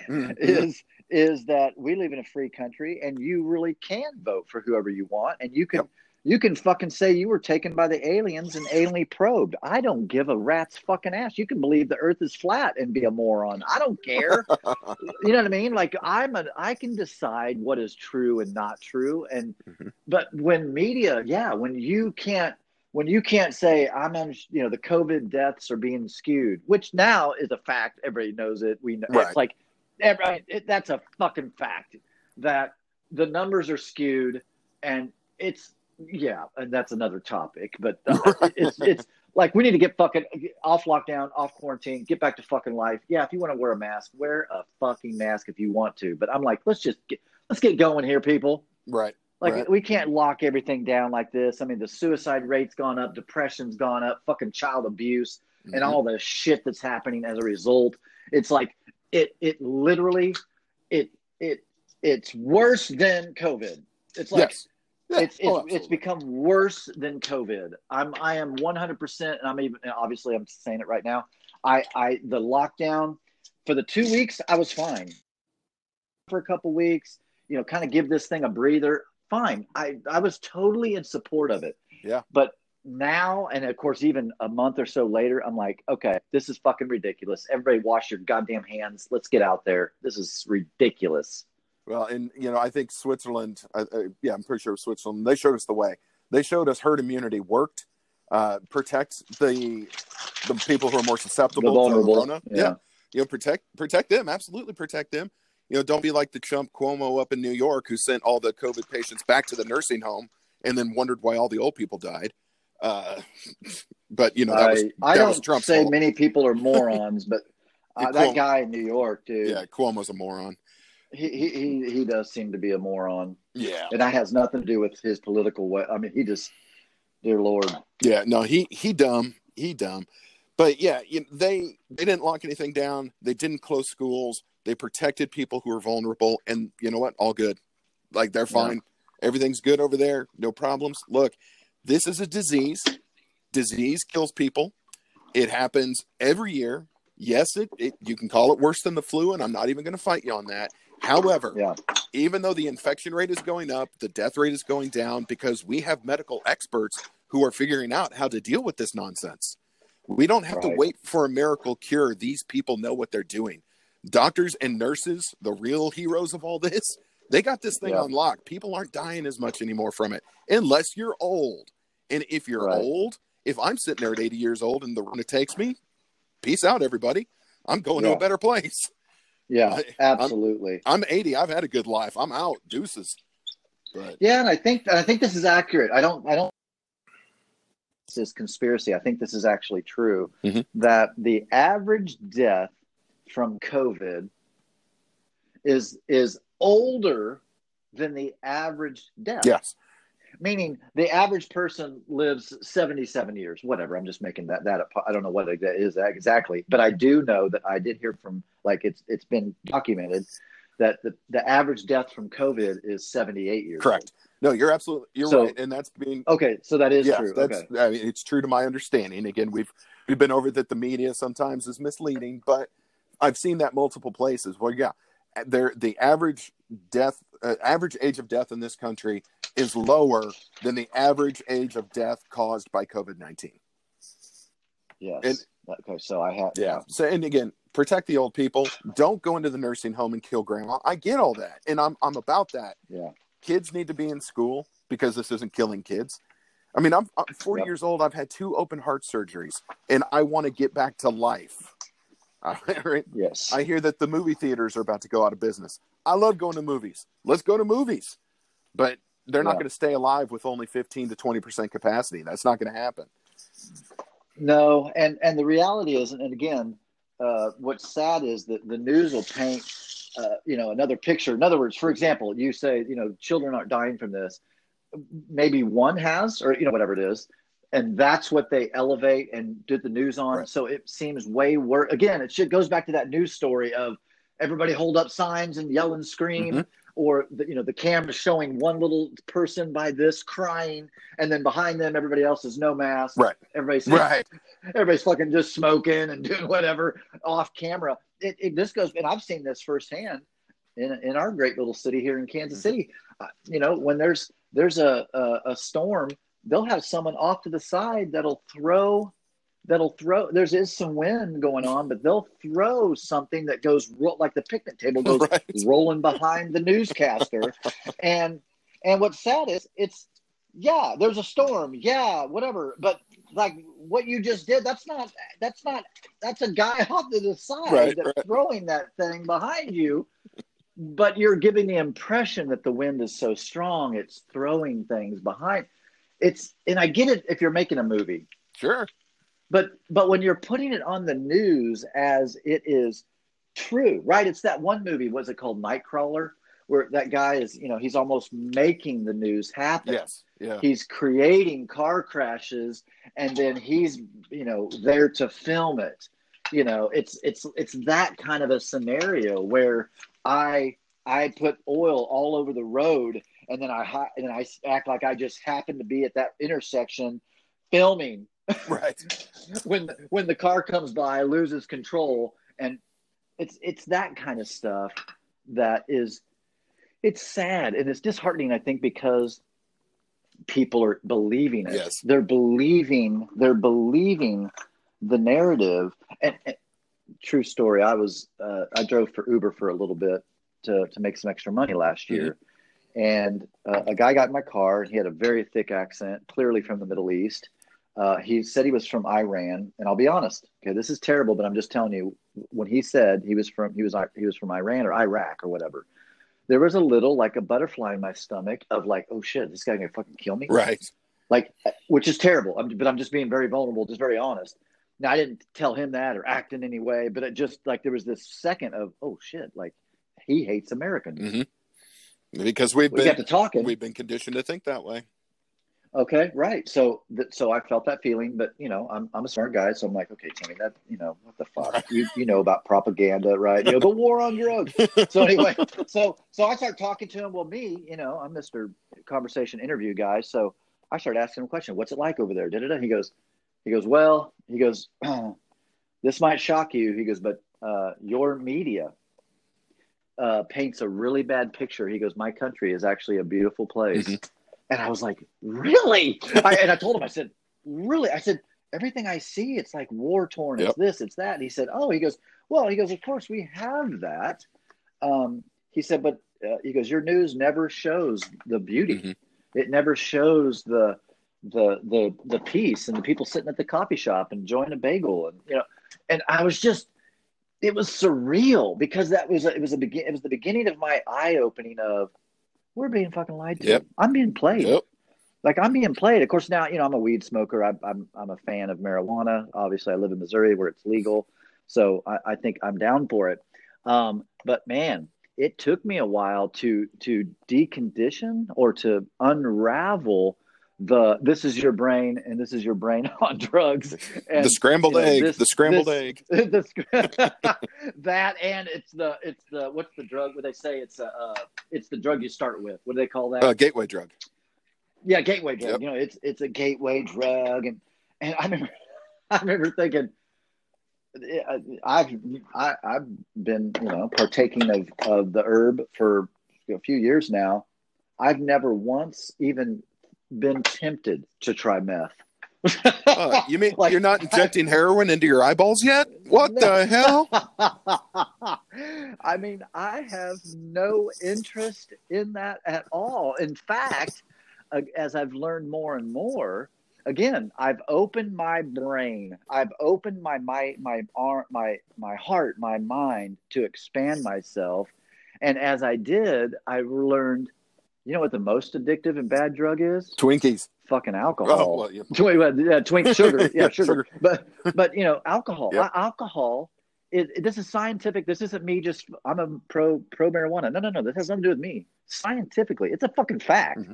Mhm. is is that we live in a free country and you really can vote for whoever you want and you can Yep. You can fucking say you were taken by the aliens and alienly probed. I don't give a rat's fucking ass. You can believe the earth is flat and be a moron. I don't care. you know what I mean? Like I'm a I can decide what is true and not true. And Mhm. but when media, yeah, when you can't when you can't say I'm on, you know, the COVID deaths are being skewed, which now is a fact. Everybody knows it. We know Right. it's like every, it, that's a fucking fact that the numbers are skewed, and it's yeah, and that's another topic. But uh, it's it's like we need to get fucking off lockdown, off quarantine, get back to fucking life. Yeah, if you want to wear a mask, wear a fucking mask if you want to. But I'm like, let's just get let's get going here, people. right. Like Right. we can't lock everything down like this. I mean, the suicide rate's gone up, depression's gone up, fucking child abuse, and Mhm. all the shit that's happening as a result. It's like it it literally it it it's worse than COVID. It's like yes. Yeah. it's it's, Oh, it's become worse than COVID. I'm I am 100 percent, and I'm even obviously I'm saying it right now. I I the lockdown for the two weeks I was fine. For a couple weeks, you know, kind of give this thing a breather. Fine. I I was totally in support of it. Yeah. But now, and of course, even a month or so later, I'm like, okay, this is fucking ridiculous. Everybody, wash your goddamn hands. Let's get out there. This is ridiculous. Well, and you know, I think Switzerland. Uh, uh, yeah, I'm pretty sure Switzerland. They showed us the way. They showed us herd immunity worked. Uh, protect the the people who are more susceptible vulnerable. to Corona. Yeah. you know, protect protect them. Absolutely protect them. You know, don't be like the chump Cuomo up in New York who sent all the COVID patients back to the nursing home and then wondered why all the old people died. Uh, but you know, that I, was I that don't was Trump's say fault. many people are morons, but uh, Yeah, that guy in New York, dude, Yeah, Cuomo's a moron. He, he he does seem to be a moron, Yeah, and that has nothing to do with his political way. I mean, he just, dear Lord, Yeah, no, he he dumb, he dumb. But yeah, you know, they they didn't lock anything down. They didn't close schools. They protected people who were vulnerable, and you know what? All good. Like they're Yeah. fine. Everything's good over there. No problems. Look, this is a disease. Disease kills people. It happens every year. Yes, it, it you can call it worse than the flu, and I'm not even going to fight you on that. However, yeah, even though the infection rate is going up, the death rate is going down because we have medical experts who are figuring out how to deal with this nonsense. We don't have to wait for a miracle cure. These people know what they're doing. Doctors and nurses, the real heroes of all this, they got this thing Yeah. on lock. People aren't dying as much anymore from it unless you're old. And if you're Right. old, if I'm sitting there at 80 years old and the run it takes me, peace out, everybody. I'm going to a better place. Yeah, absolutely. I'm 80. I've had a good life. I'm out. Deuces. But Yeah, and I think I think this is accurate. I don't I don't this is conspiracy. I think this is actually true Mhm. that the average death from COVID is is older than the average death. yes, Meaning the average person lives 77 years, whatever. I'm just making that that up. I don't know what that is exactly, but I do know that I did hear from like it's it's been documented that the, the average death from COVID is 78 years. Correct. Old. No, you're absolutely you're So- right, and that's being Okay, so that is yeah, true. that's Okay. I mean, it's true to my understanding. Again, we've we've been over that the media sometimes is misleading, but I've seen that multiple places. Well, yeah, there the average death uh, average age of death in this country is lower than the average age of death caused by COVID nineteen. Yes. And- okay, so I have Yeah. So and again, protect the old people. Don't go into the nursing home and kill grandma. I get all that, and I'm I'm about that. Yeah. Kids need to be in school because this isn't killing kids. I mean, I'm, I'm 40 Yep. years old. I've had two open heart surgeries, and I want to get back to life. Right? Yes. I hear that the movie theaters are about to go out of business. I love going to movies. Let's go to movies, but they're not Yeah. going to stay alive with only 15 to 20 percent capacity. That's not going to happen. No, and and the reality is, and again, uh, what's sad is that the news will paint, uh, you know, another picture. In other words, for example, you say, you know, children aren't dying from this. Maybe one has, or you know, whatever it is, and that's what they elevate and did the news on. Right. So it seems way worse. Again, it should goes back to that news story of everybody hold up signs and yell and scream. Mhm. Or the, you know the camera showing one little person by this crying, and then behind them everybody else is no mask. Right. Everybody's Right. everybody's fucking just smoking and doing whatever off camera. It, it this goes, and I've seen this firsthand in in our great little city here in Kansas Mm-hmm. City. Uh, you know, when there's there's a, a a storm, they'll have someone off to the side that'll throw. That'll throw. There's is some wind going on, but they'll throw something that goes ro- like the picnic table goes Right. rolling behind the newscaster, and and what's sad is it's yeah, there's a storm, yeah, whatever, but like what you just did, that's not that's not that's a guy off to the side Right, that's right. throwing that thing behind you. But you're giving the impression that the wind is so strong, it's throwing things behind. It's and I get it if you're making a movie, Sure. But but when you're putting it on the news as it is true, right? It's that one movie. Was it called Nightcrawler? Where that guy is, you know, he's almost making the news happen Yes. Yeah. he's creating car crashes and then he's you know there to film it you know it's it's it's that kind of a scenario where i i put oil all over the road and then i and then i act like i just happened to be at that intersection filming Right. when when the car comes by loses control and it's it's that kind of stuff that is it's sad and it's disheartening i think because people are believing it. Yes. they're believing they're believing the narrative. And, and true story i was uh, i drove for uber for a little bit to to make some extra money last year. And uh, a guy got in my car and he had a very thick accent clearly from the middle east uh, he said he was from Iran, and I'll be honest. Okay, this is terrible, but I'm just telling you. When he said he was from he was he was from Iran or Iraq or whatever, there was a little like a butterfly in my stomach of like, oh shit, this guy gonna fucking kill me, Right. like, which is terrible. I'm, but I'm just being very vulnerable, just very honest. Now I didn't tell him that or act in any way, but it just like there was this second of, oh shit, like he hates Americans. Mhm. Because we've We been got to talking. we've been conditioned to think that way. Okay, right. So, th- so I felt that feeling, but you know, I'm I'm a smart guy, so I'm like, okay, Timmy, that you know, what the fuck, you you know about propaganda, right? You know, the war on drugs. So anyway, so so I start talking to him. Well, me, you know, I'm Mister Conversation Interview guy, so I start asking him a question. What's it like over there? Da-da-da. He goes, he goes, well, he goes, this might shock you. He goes, but uh, your media uh, paints a really bad picture. He goes, my country is actually a beautiful place. And I was like, really? I, and I told him, I said, really? I said, everything I see, it's like war torn. Yep. It's this, it's that. And he said, oh, he goes, well, he goes, of course we have that. Um, he said, but uh, he goes, your news never shows the beauty. Mhm. It never shows the the the the peace and the people sitting at the coffee shop and enjoying a bagel and you know. And I was just, it was surreal because that was it was a begin it was the beginning of my eye opening of we're being fucking lied to. Yep. I'm being played Yep. like I'm being played. Of course, now you know I'm a weed smoker. I, I'm I'm a fan of marijuana. Obviously, I live in Missouri where it's legal, so I, I think I'm down for it. Um, but man, it took me a while to to decondition or to unravel the this is your brain and this is your brain on drugs. And, the scrambled you know, egg. This, the scrambled this, egg. The, that and it's the it's the what's the drug? What they say it's a uh, it's the drug you start with. What do they call that? Uh, gateway drug. Yeah, gateway drug. Yep. You know, it's it's a gateway drug, and and I remember I remember thinking. I've I, I've been you know partaking of, of the herb for a few years now. I've never once even been tempted to try meth. uh, you mean like, you're not injecting heroin into your eyeballs yet? What no. the hell? I mean, I have no interest in that at all. In fact, uh, as I've learned more and more, again, I've opened my brain. I've opened my my my arm, my my heart, my mind to expand myself. And as I did, I learned you know what the most addictive and bad drug is? Twinkies. Fucking alcohol. Oh, well, yeah. Twink, yeah, twink sugar. Yeah, sugar. But but you know, alcohol. Yep. Alcohol. It, it, this is scientific. This isn't me just. I'm a pro pro marijuana. No, no, no. This has nothing to do with me. Scientifically, it's a fucking fact. Mm-hmm.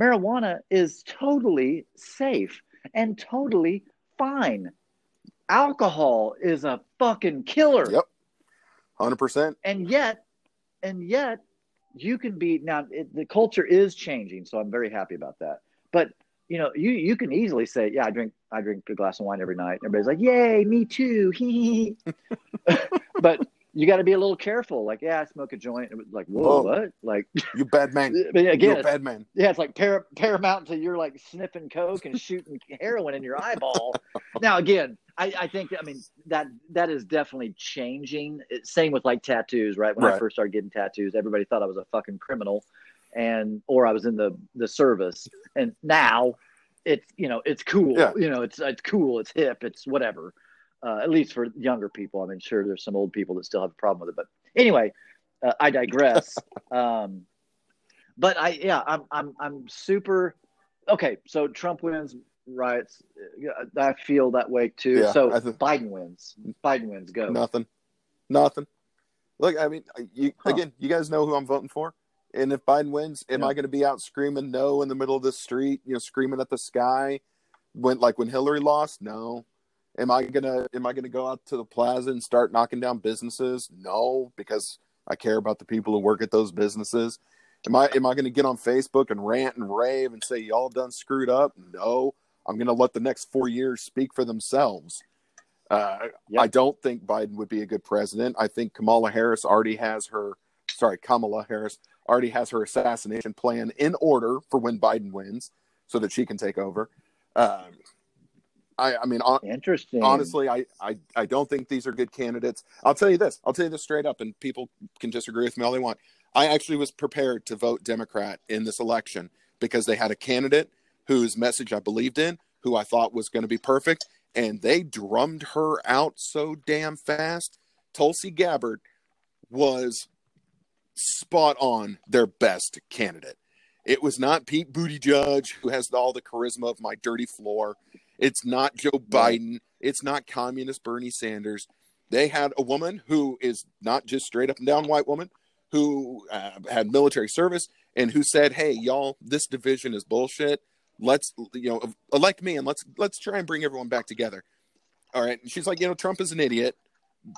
Marijuana is totally safe and totally fine. Alcohol is a fucking killer. Yep. Hundred percent. And yet, and yet, you can be now it, the culture is changing so i'm very happy about that. But you know you you can easily say yeah i drink i drink a glass of wine every night. Everybody's like yay me too but you got to be a little careful like yeah i smoke a joint like whoa, whoa. what? Like you bad man. Again you're bad man. Yeah it's like par- paramount until you're like sniffing coke and shooting heroin in your eyeball. Now again I, I, think I mean that that is definitely changing. Same with like tattoos, right? When right. I first started getting tattoos, everybody thought I was a fucking criminal, and or I was in the the service. And now, it's you know it's cool. Yeah. You know it's it's cool. It's hip. It's whatever. Uh, at least for younger people. I mean, sure, there's some old people that still have a problem with it. But anyway, uh, I digress. um, but I yeah, I'm I'm I'm super okay. So Trump wins riots. Uh, I feel that way too. Yeah, so th- Biden wins. Biden wins. Go. Nothing. Nothing. Look, I mean, you, huh. again, you guys know who I'm voting for. And if Biden wins, am yeah. I going to be out screaming no in the middle of the street? You know, screaming at the sky. When like when Hillary lost, no. Am I gonna am I gonna go out to the plaza and start knocking down businesses? No, because I care about the people who work at those businesses. Am I am I going to get on Facebook and rant and rave and say y'all done screwed up? No, I'm going to let the next four years speak for themselves. Uh, yep. I don't think Biden would be a good president. I think Kamala Harris already has her, sorry, Kamala Harris already has her assassination plan in order for when Biden wins, so that she can take over. Um, I, I mean, on, interesting. Honestly, I, I, I don't think these are good candidates. I'll tell you this. I'll tell you this straight up, and people can disagree with me all they want. I actually was prepared to vote Democrat in this election because they had a candidate whose message I believed in, who I thought was going to be perfect, and they drummed her out so damn fast. Tulsi Gabbard was spot on their best candidate. It was not Pete Buttigieg, who has all the charisma of my dirty floor. It's not Joe Biden. It's not communist Bernie Sanders. They had a woman who is not just straight up and down white woman, who uh, had military service and who said, "Hey, y'all, this division is bullshit let's you know elect me and let's let's try and bring everyone back together. All right. And she's like you know trump is an idiot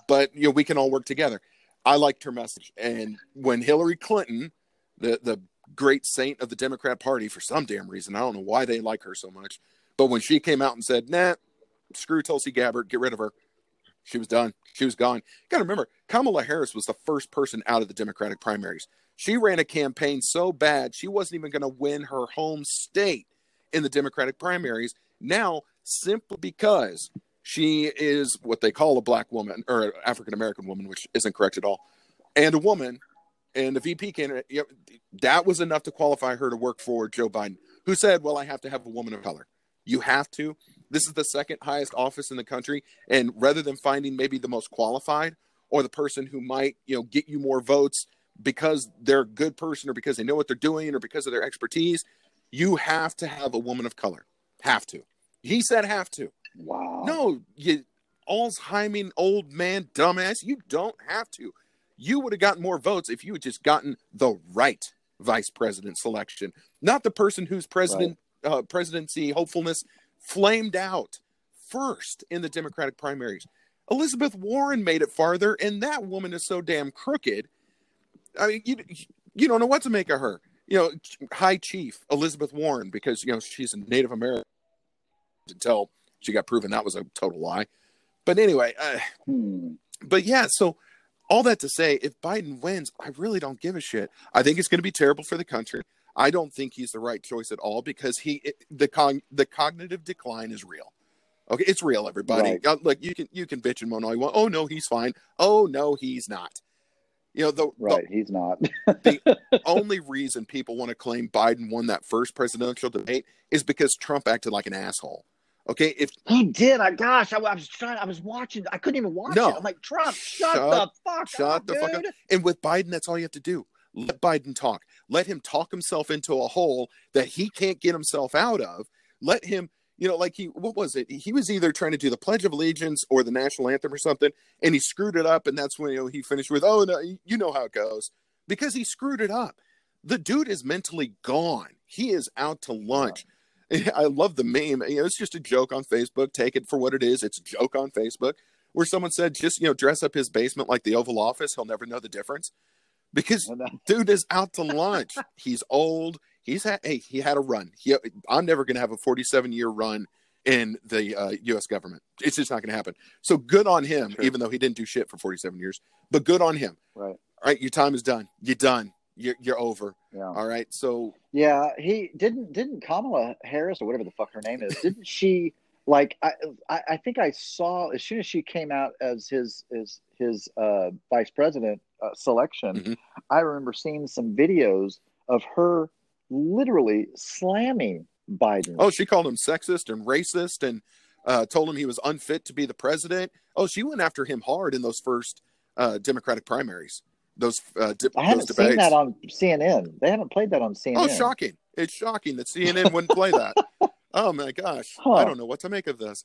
but you know we can all work together. I liked her message. And when hillary clinton the the great saint of the democrat party for some damn reason i don't know why they like her so much but when she came out and said nah screw tulsi gabbard get rid of her she was done. She was gone. You gotta remember kamala harris was the first person out of the democratic primaries. She ran a campaign so bad she wasn't even going to win her home state in the Democratic primaries now simply because she is what they call a black woman or African American woman, which isn't correct at all, and a woman and a VP candidate. You know, that was enough to qualify her to work for Joe Biden, who said, "Well, I have to have a woman of color. You have to. This is the second highest office in the country, and rather than finding maybe the most qualified or the person who might, you know, get you more votes." because they're a good person or because they know what they're doing or because of their expertise you have to have a woman of color. Have to. He said have to. Wow. No, you Alzheimer old man dumbass. You don't have to. You would have gotten more votes if you had just gotten the right vice president selection, not the person who's president uh, presidency hopefulness flamed out first in the Democratic primaries. Elizabeth Warren made it farther, and that woman is so damn crooked. I mean, you you don't know what to make of her. You know, High Chief Elizabeth Warren, because you know she's a Native American until she got proven that was a total lie. But anyway, uh, hmm. but yeah, so all that to say, if Biden wins, I really don't give a shit. I think it's going to be terrible for the country. I don't think he's the right choice at all because he the con the cognitive decline is real. Okay, it's real, everybody. Right. Uh, like you can you can bitch and moan all you want. Oh no, he's fine. Oh no, he's not. You know the right, the, he's not. the only reason people want to claim Biden won that first presidential debate is because Trump acted like an asshole. Okay, if he did, I gosh, I, I, was trying, I was watching, I couldn't even watch no. it. I'm like, Trump, shut, shut the fuck shut up, the dude. fuck up. And with Biden, that's all you have to do. Let Biden talk. Let him talk himself into a hole that he can't get himself out of. Let him, you know, like he, what was it? He was either trying to do the Pledge of Allegiance or the national anthem or something, and he screwed it up. And that's when you know, he finished with, oh, no, you know how it goes. Because he screwed it up. The dude is mentally gone. He is out to lunch. Yeah. I love the meme. You know, it's just a joke on Facebook. Take it for what it is. It's a joke on Facebook where someone said, just, you know, dress up his basement like the Oval Office. He'll never know the difference because dude is out to lunch. He's old. He's had hey, he had a run. He, I'm never going to have a 47 year run in the uh, U.S. government. It's just not going to happen. So good on him, sure. even though he didn't do shit for 47 years. But good on him. Right. All right, your time is done. You're done. You're you're over. Yeah. All right. So yeah, he didn't didn't Kamala Harris or whatever the fuck her name is. didn't she? like I, I think I saw as soon as she came out as his his his uh, vice president uh, selection, mm-hmm. I remember seeing some videos of her literally slamming Biden. Oh, she called him sexist and racist and uh, told him he was unfit to be the president. Oh, she went after him hard in those first uh, Democratic primaries. Those uh, di- I haven't seen that on CNN. They haven't played that on CNN. Oh, shocking! It's shocking that CNN wouldn't play that. Oh my gosh, huh. I don't know what to make of this.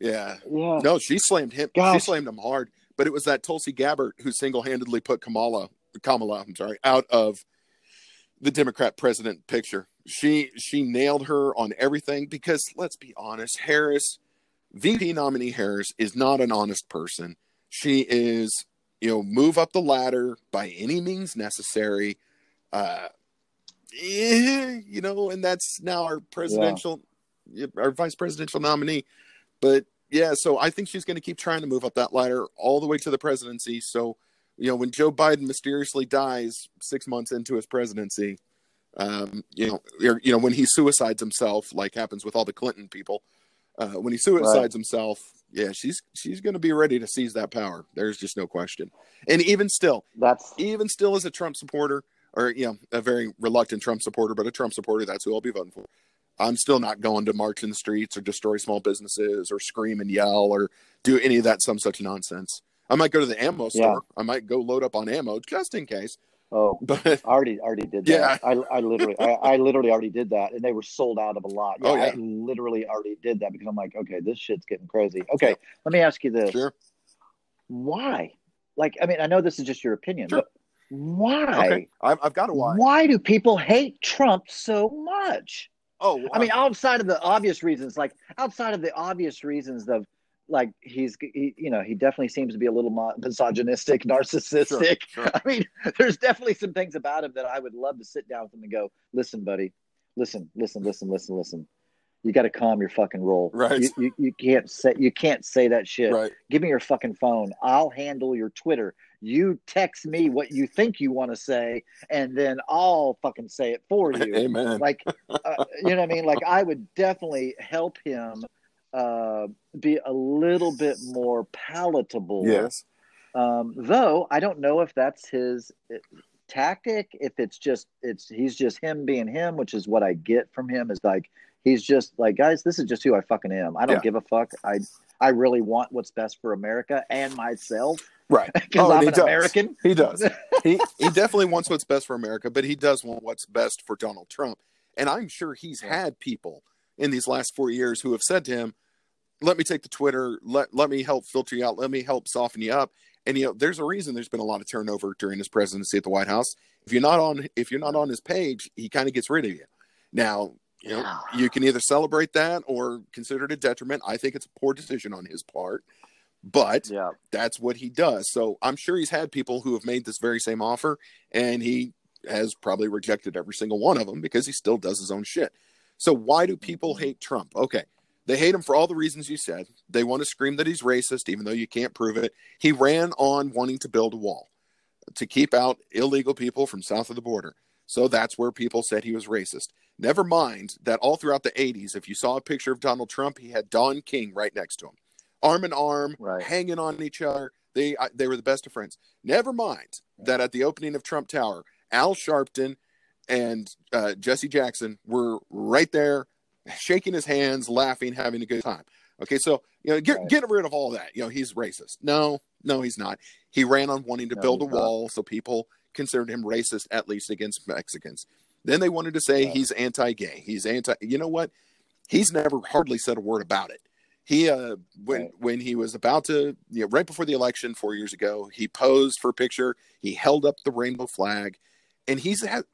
Yeah. yeah. No, she slammed him. Gosh. She slammed him hard. But it was that Tulsi Gabbard who single-handedly put Kamala, Kamala, I'm sorry, out of the Democrat president picture. She she nailed her on everything because let's be honest, Harris, VP nominee Harris is not an honest person. She is, you know, move up the ladder by any means necessary. Uh, you know, and that's now our presidential our vice presidential nominee. But yeah, so I think she's going to keep trying to move up that ladder all the way to the presidency. So, you know, when Joe Biden mysteriously dies six months into his presidency, um, you know, or, you know, when he suicides himself, like happens with all the Clinton people, uh, when he suicides right. himself, yeah, she's she's going to be ready to seize that power. There's just no question. And even still, that's even still as a Trump supporter, or you know, a very reluctant Trump supporter, but a Trump supporter, that's who I'll be voting for. I'm still not going to march in the streets or destroy small businesses or scream and yell or do any of that some such nonsense. I might go to the ammo store. Yeah. I might go load up on ammo just in case. Oh, but I already already did that. Yeah. I, I literally I, I, literally already did that, and they were sold out of a lot. Yeah, oh, yeah. I literally already did that because I'm like, okay, this shit's getting crazy. Okay, yeah. let me ask you this: Sure. Why? Like, I mean, I know this is just your opinion, sure. but why? Okay. I've, I've got a why. Why do people hate Trump so much? Oh, wow. I mean, outside of the obvious reasons, like outside of the obvious reasons of like he's he, you know he definitely seems to be a little misogynistic narcissistic sure, sure. i mean there's definitely some things about him that i would love to sit down with him and go listen buddy listen listen listen listen listen you got to calm your fucking roll right you, you, you, can't say you can't say that shit right give me your fucking phone i'll handle your twitter you text me what you think you want to say, and then I'll fucking say it for you. Amen. Like, uh, you know what I mean? Like, I would definitely help him uh, be a little bit more palatable. Yes. Um, though I don't know if that's his uh, tactic. If it's just it's he's just him being him, which is what I get from him. Is like he's just like guys, this is just who I fucking am. I don't yeah. give a fuck. I I really want what's best for America and myself. Right. Because oh, I'm an does. American. He does. he he definitely wants what's best for America, but he does want what's best for Donald Trump. And I'm sure he's had people in these last four years who have said to him, Let me take the Twitter, let let me help filter you out, let me help soften you up. And you know, there's a reason there's been a lot of turnover during his presidency at the White House. If you're not on if you're not on his page, he kind of gets rid of you. Now, you know, you can either celebrate that or consider it a detriment. I think it's a poor decision on his part, but yeah. that's what he does. So I'm sure he's had people who have made this very same offer, and he has probably rejected every single one of them because he still does his own shit. So why do people Mm-hmm. hate Trump? Okay. They hate him for all the reasons you said. They want to scream that he's racist, even though you can't prove it. He ran on wanting to build a wall to keep out illegal people from south of the border. So that's where people said he was racist. Never mind that all throughout the 80s, if you saw a picture of Donald Trump, he had Don King right next to him, arm in arm, Right. hanging on each other. They they were the best of friends. Never mind that at the opening of Trump Tower, Al Sharpton and uh, Jesse Jackson were right there, shaking his hands, laughing, having a good time. Okay, so you know, get Right. get rid of all that. You know, he's racist. No, no, he's not. He ran on wanting to No, build a not. wall, so people considered him racist, at least against Mexicans. Then they wanted to say he's anti-gay. He's anti. You know what? He's never hardly said a word about it. He uh when Right. when he was about to you know right before the election four years ago, he posed for a picture. He held up the rainbow flag, and he's had,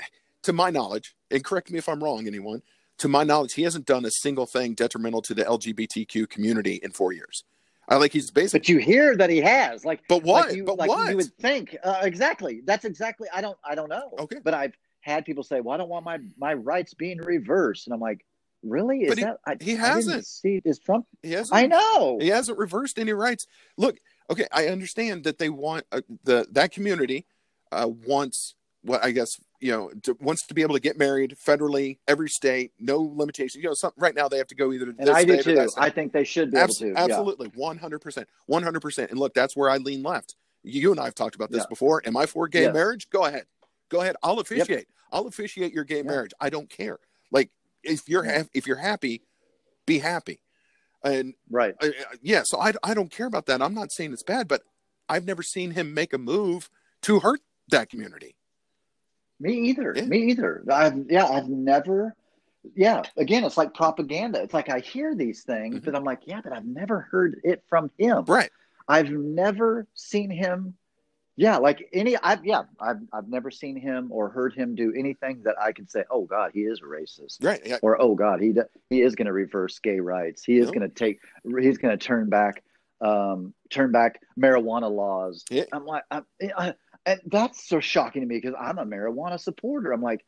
to my knowledge, and correct me if I'm wrong, anyone. To my knowledge, he hasn't done a single thing detrimental to the LGBTQ community in four years. I like he's basically. But you hear that he has, like, But what? Like you, but like what? you would think. Uh, exactly. That's exactly. I don't. I don't know. Okay. But I've had people say, "Well, I don't want my my rights being reversed," and I'm like, "Really? Is But he- that?" I, he hasn't. see is Trump. he hasn't. I know. He hasn't reversed any rights. Look, okay, I understand that they want uh, the that community uh, wants what I guess you know to, wants to be able to get married federally, every state, no limitations. You know, some, right now they have to go either to And I do too. I think they should be Abs- able to. Absolutely, one hundred percent, one hundred percent. And look, that's where I lean left. You and I have talked about this Yeah. before. Am I for gay Yes. marriage? Go ahead, go ahead. I'll officiate. I'll officiate your gay marriage. I don't care. Like if you're ha- if you're happy, be happy. And Right. uh, yeah, so I, I don't care about that. I'm not saying it's bad, but I've never seen him make a move to hurt that community. Me either. Yeah. Me either. I've yeah. I've never. Yeah. Again, it's like propaganda. It's like I hear these things, Mhm. but I'm like, yeah, but I've never heard it from him. Right. I've never seen him. Yeah, like any. I've yeah. I've I've never seen him or heard him do anything that I could say, oh God, he is a racist. Right. Yeah. or oh god he he is going to reverse gay rights he is No. going to take he's going to turn back um turn back marijuana laws Yeah. i'm like I, I, and that's so shocking to me because i'm a marijuana supporter i'm like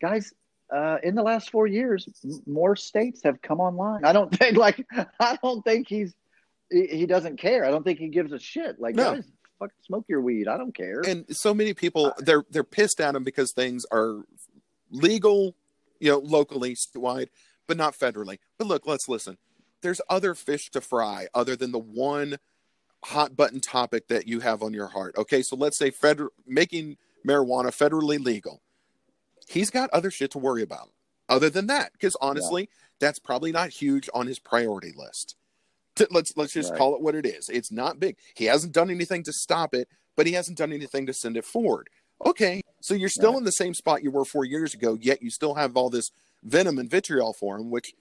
guys uh in the last four years m- more states have come online i don't think like i don't think he's he, doesn't care i don't think he gives a shit like No. guys fucking smoke your weed i don't care And so many people they're they're pissed at him because things are legal, you know, locally, statewide, but not federally. But look, let's listen. There's other fish to fry other than the one hot button topic that you have on your heart. Okay, so let's say federal making marijuana federally legal. He's got other shit to worry about other than that, because honestly, that's probably not huge on his priority list. Let's let's just Right. call it what it is. It's not big. He hasn't done anything to stop it, but he hasn't done anything to send it forward. Okay, so you're still Right. in the same spot you were four years ago, yet you still have all this venom and vitriol for him, which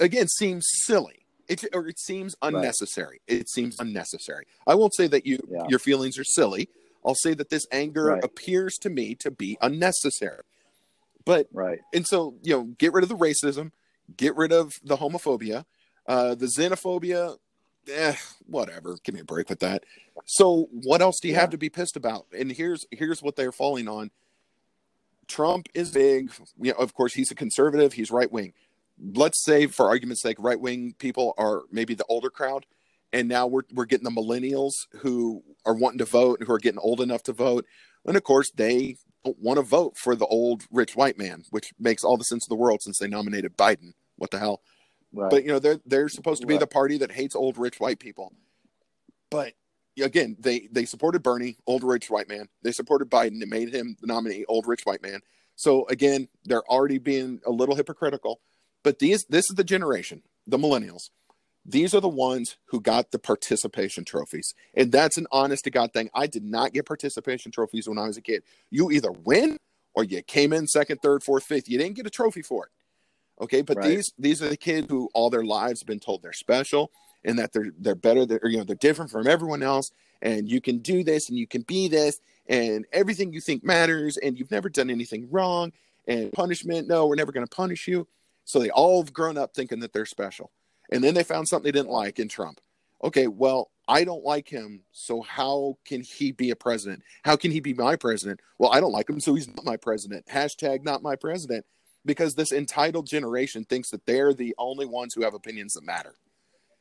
again seems silly. It or it seems unnecessary. It seems unnecessary. I won't say that you Yeah. your feelings are silly. I'll say that this anger Right. appears to me to be unnecessary. But right and so you know, get rid of the racism, get rid of the homophobia, uh, the xenophobia. Eh, whatever. Give me a break with that. So, what else do you Yeah. have to be pissed about? And here's here's what they're falling on. Trump is big. You know, of course, he's a conservative. He's right wing. Let's say, for argument's sake, right wing people are maybe the older crowd, and now we're we're getting the millennials who are wanting to vote, and who are getting old enough to vote, and of course they don't want to vote for the old rich white man, which makes all the sense in the world since they nominated Biden. What the hell? right But you know they're they're supposed to be Right. the party that hates old rich white people. But again, they they supported Bernie, old rich white man. They supported Biden. They made him the nominee, old rich white man. So again, they're already being a little hypocritical. But these this is the generation, the millennials. These are the ones who got the participation trophies. And that's an honest to God thing. I did not get participation trophies when I was a kid. You either win or you came in second, third, fourth, fifth. You didn't get a trophy for it. Okay, but Right. these these are the kids who all their lives have been told they're special and that they're they're better, they're, you know, they're different from everyone else, and you can do this and you can be this, and everything you think matters, and you've never done anything wrong, and punishment, no, we're never going to punish you. So they all have grown up thinking that they're special. And then they found something they didn't like in Trump. Okay, well, I don't like him. So how can he be a president? How can he be my president? Well, I don't like him. So he's not my president. Hashtag not my president. Because this entitled generation thinks that they're the only ones who have opinions that matter.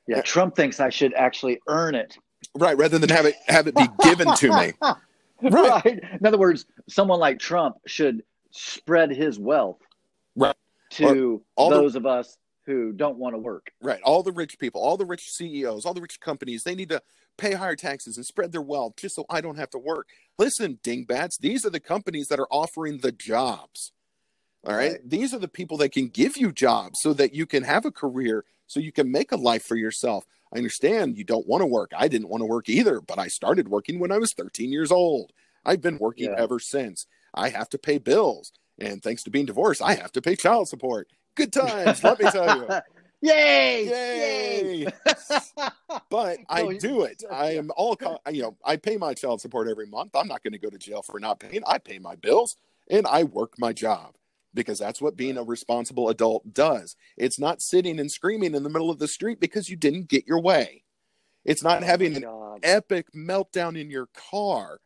Yeah, Trump thinks I should actually earn it. Right, rather than have it have it be given to me. Right. right. In other words, someone like Trump should spread his wealth right. To those the, of us who don't want to work. Right. All the rich people, all the rich CEOs, all the rich companies, they need to pay higher taxes and spread their wealth just so I don't have to work. Listen, dingbats, these are the companies that are offering the jobs. All right? right. These are the people that can give you jobs so that you can have a career, so you can make a life for yourself. I understand you don't want to work. I didn't want to work either, but I started working when I was 13 years old. I've been working yeah. ever since. I have to pay bills. And thanks to being divorced, I have to pay child support. Good times, let me tell you. Yay! Yay! Yay! but I do it. I am all, you know, I pay my child support every month. I'm not going to go to jail for not paying. I pay my bills and I work my job because that's what being a responsible adult does. It's not sitting and screaming in the middle of the street because you didn't get your way. It's not oh having an epic meltdown in your car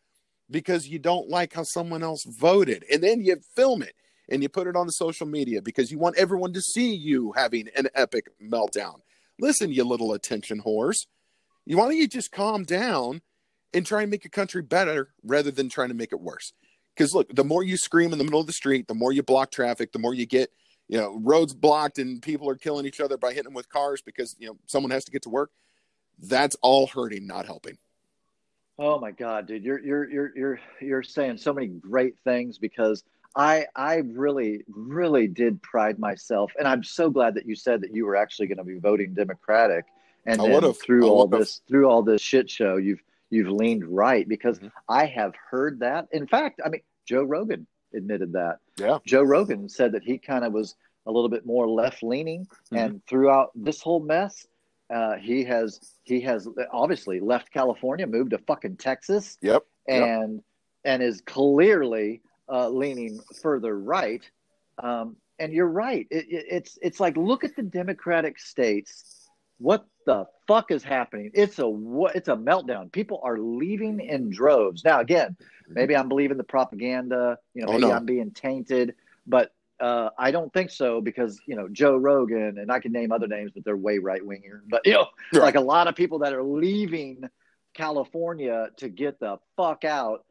because you don't like how someone else voted. And then you film it and you put it on the social media because you want everyone to see you having an epic meltdown. Listen, you little attention whores. You why don't you just calm down and try and make a country better rather than trying to make it worse? Because look, the more you scream in the middle of the street, the more you block traffic, the more you get, you know, roads blocked and people are killing each other by hitting them with cars because you know someone has to get to work. That's all hurting, not helping. Oh my God, dude, you're you're you're you're you're saying so many great things because I I really really did pride myself, and I'm so glad that you said that you were actually going to be voting Democratic, and then through all this through all this shit show, you've you've leaned right because mm-hmm. I have heard that. In fact, I mean, Joe Rogan admitted that. Yeah. Joe Rogan said that he kind of was a little bit more left leaning, mm-hmm. and throughout this whole mess, uh, he has he has obviously left California, moved to fucking Texas. Yep. And yep. and is clearly uh, leaning further right. Um, and you're right. It, it, it's it's like look at the Democratic states what the fuck is happening? It's a it's a meltdown. People are leaving in droves. Now, again, maybe I'm believing the propaganda. You know, oh, maybe oh, no. I'm being tainted, but uh, I don't think so because you know Joe Rogan and I can name other names, but they're way right winger. But you know, right. like a lot of people that are leaving California to get the fuck out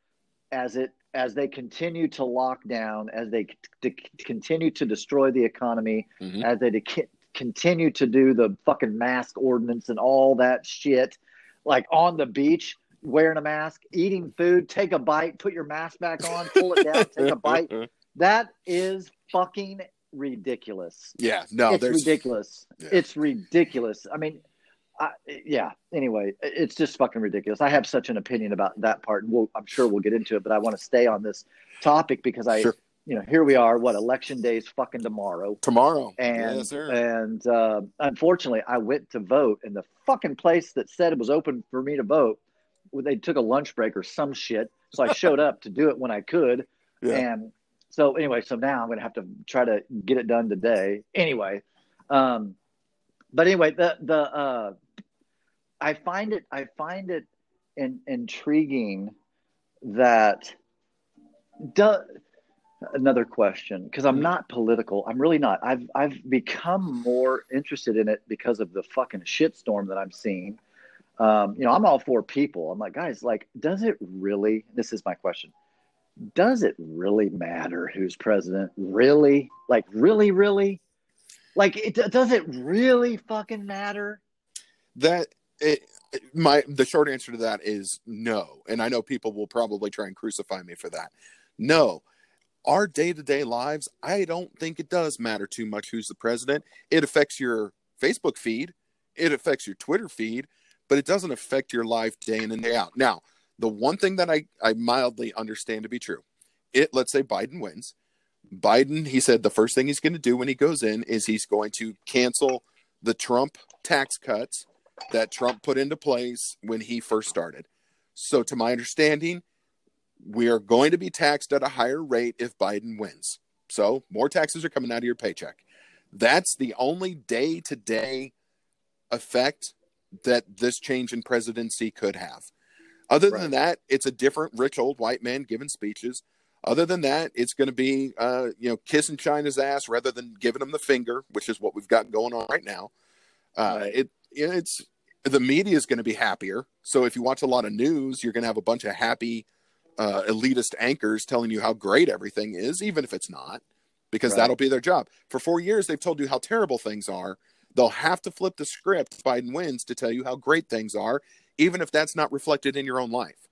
as it as they continue to lock down, as they c- continue to destroy the economy, mm-hmm. as they de- continue to do the fucking mask ordinance and all that shit, like on the beach wearing a mask, eating food, take a bite, put your mask back on, pull it down, take a bite. That is fucking ridiculous. Yeah, no, it's ridiculous. Yeah. It's ridiculous. I mean, I, yeah. Anyway, it's just fucking ridiculous. I have such an opinion about that part, and we'll, I'm sure we'll get into it. But I want to stay on this topic because I, sure you know, here we are. What election day is fucking tomorrow. Tomorrow, and yes, and uh, unfortunately, I went to vote, and the fucking place that said it was open for me to vote, they took a lunch break or some shit. So I showed up to do it when I could, yeah. and so anyway, so now I'm going to have to try to get it done today. Anyway, um, but anyway, the the uh, I find it I find it in, intriguing that. Do, another question because I'm mm-hmm. not political. I'm really not. I've I've become more interested in it because of the fucking shitstorm that I'm seeing. Um, you know, I'm all for people. I'm like, guys, like, does it really? This is my question. Does it really matter who's president? Really? Like, really, really? Like, it does it really fucking matter? That it my the short answer to that is no, and I know people will probably try and crucify me for that. No, our day to day lives, I don't think it does matter too much who's the president. It affects your Facebook feed, it affects your Twitter feed, but it doesn't affect your life day in and day out. Now, the one thing that I, I mildly understand to be true, it let's say Biden wins. Biden, he said the first thing he's going to do when he goes in is he's going to cancel the Trump tax cuts that Trump put into place when he first started. So, to my understanding, we are going to be taxed at a higher rate if Biden wins. So more taxes are coming out of your paycheck. That's the only day to day effect that this change in presidency could have. Other than Right. that, it's a different rich old white man giving speeches. Other than that, it's going to be, uh, you know, kissing China's ass rather than giving them the finger, which is what we've got going on right now. Uh, Right. It it's the media is going to be happier. So if you watch a lot of news, you're going to have a bunch of happy uh, elitist anchors telling you how great everything is, even if it's not, because Right. that'll be their job. For four years, they've told you how terrible things are. They'll have to flip the script Biden wins to tell you how great things are, even if that's not reflected in your own life.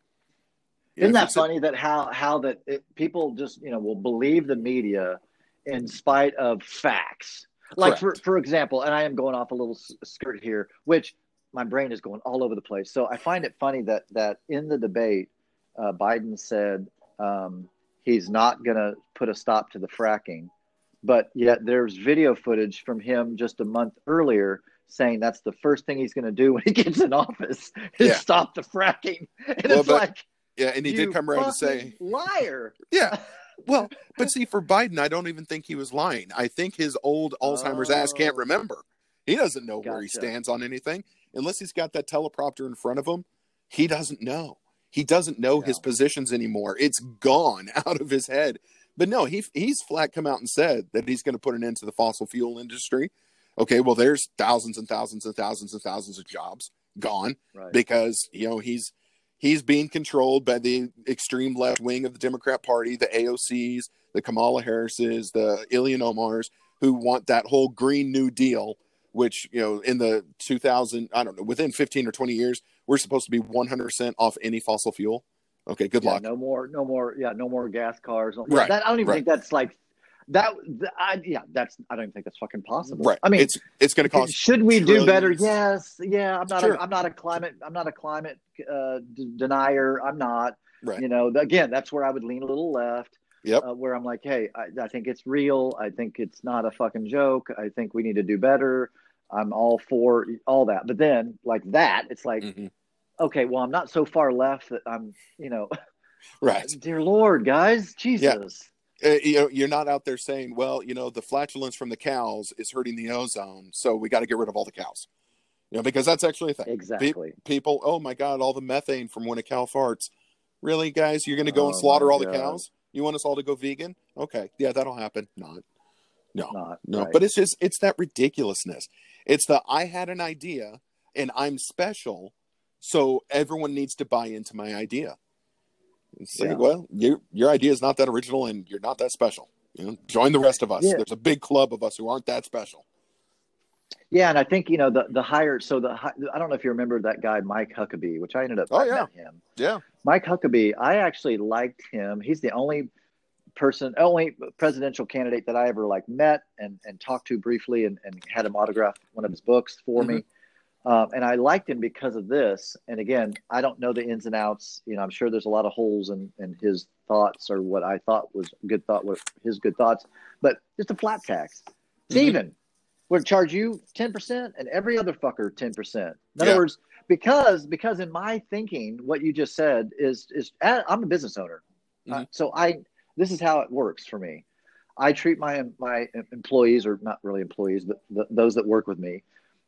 Isn't that funny that how how that it, people just you know will believe the media in spite of facts? Like for Correct. for example, and I am going off a little skirt here, which my brain is going all over the place. So I find it funny that that in the debate, uh, Biden said um, he's not going to put a stop to the fracking, but yet there's video footage from him just a month earlier saying that's the first thing he's going to do when he gets in office is Yeah. stop the fracking. And Well, it's but- like Yeah, and he did come around to say, liar. yeah. Well, but see, for Biden, I don't even think he was lying. I think his old Alzheimer's ass can't Oh. remember. He doesn't know where he stands on anything unless he's got that teleprompter in front of him. He doesn't know. He doesn't know his positions anymore. It's gone out of his head. But no, he he's flat come out and said that he's going to put an end to the fossil fuel industry. Okay, well, there's thousands and thousands and thousands and thousands of jobs gone Right. because you know he's he's being controlled by the extreme left wing of the Democrat Party, the AOCs, the Kamala Harrises, the Ilhan Omars, who want that whole Green New Deal, which you know in the 2000 I don't know within 15 or 20 years we're supposed to be 100 percent off any fossil fuel. Okay, good yeah, luck. no more, no more, yeah, no more gas cars. Right, That, I don't even right. think that's like that. th- I, yeah, that's. I don't think that's fucking possible. Right. I mean, it's it's going to cost. should we do better? Yes. Yeah. I'm not. Sure. A, I'm not a climate. I'm not a climate uh, d- denier. I'm not. Right. You know. Again, that's where I would lean a little left. Yep. Uh, where I'm like, hey, I, I think it's real. I think it's not a fucking joke. I think we need to do better. I'm all for all that. But then, like that, it's like, Mhm. okay, well, I'm not so far left that I'm, you know, Right. dear Lord, guys, Jesus. Uh, you know, you're not out there saying, well, you know, the flatulence from the cows is hurting the ozone, so we got to get rid of all the cows. You know, because that's actually a thing. Exactly. People, oh my God, all the methane from when a cow farts. Really, guys, you're going to go and Oh, slaughter my all the cows? You want us all to go vegan? Okay, yeah, that'll happen. Not, no, Not no. right. But it's just, it's that ridiculousness. It's the I had an idea and I'm special, so everyone needs to buy into my idea. It's like, Yeah. well, your your idea is not that original, and you're not that special. You know, join the rest of us. Yeah. There's a big club of us who aren't that special. Yeah, and I think you know the the higher. So the I don't know if you remember that guy Mike Huckabee, which I ended up. Oh, yeah. him. Yeah, Mike Huckabee, I actually liked him. He's the only person, only presidential candidate that I ever like met and and talked to briefly, and, and had him autograph one of his books for mm-hmm. me. Um, and I liked him because of this. And again, I don't know the ins and outs. You know, I'm sure there's a lot of holes in, in his thoughts or what I thought was good thought, what his good thoughts. But just a flat tax, it's Mhm. even. We're gonna charge you ten percent and every other fucker ten percent. In Yeah. other words, because because in my thinking, what you just said is is I'm a business owner, Uh, Mhm. so I this is how it works for me. I treat my my employees, or not really employees, but those that work with me,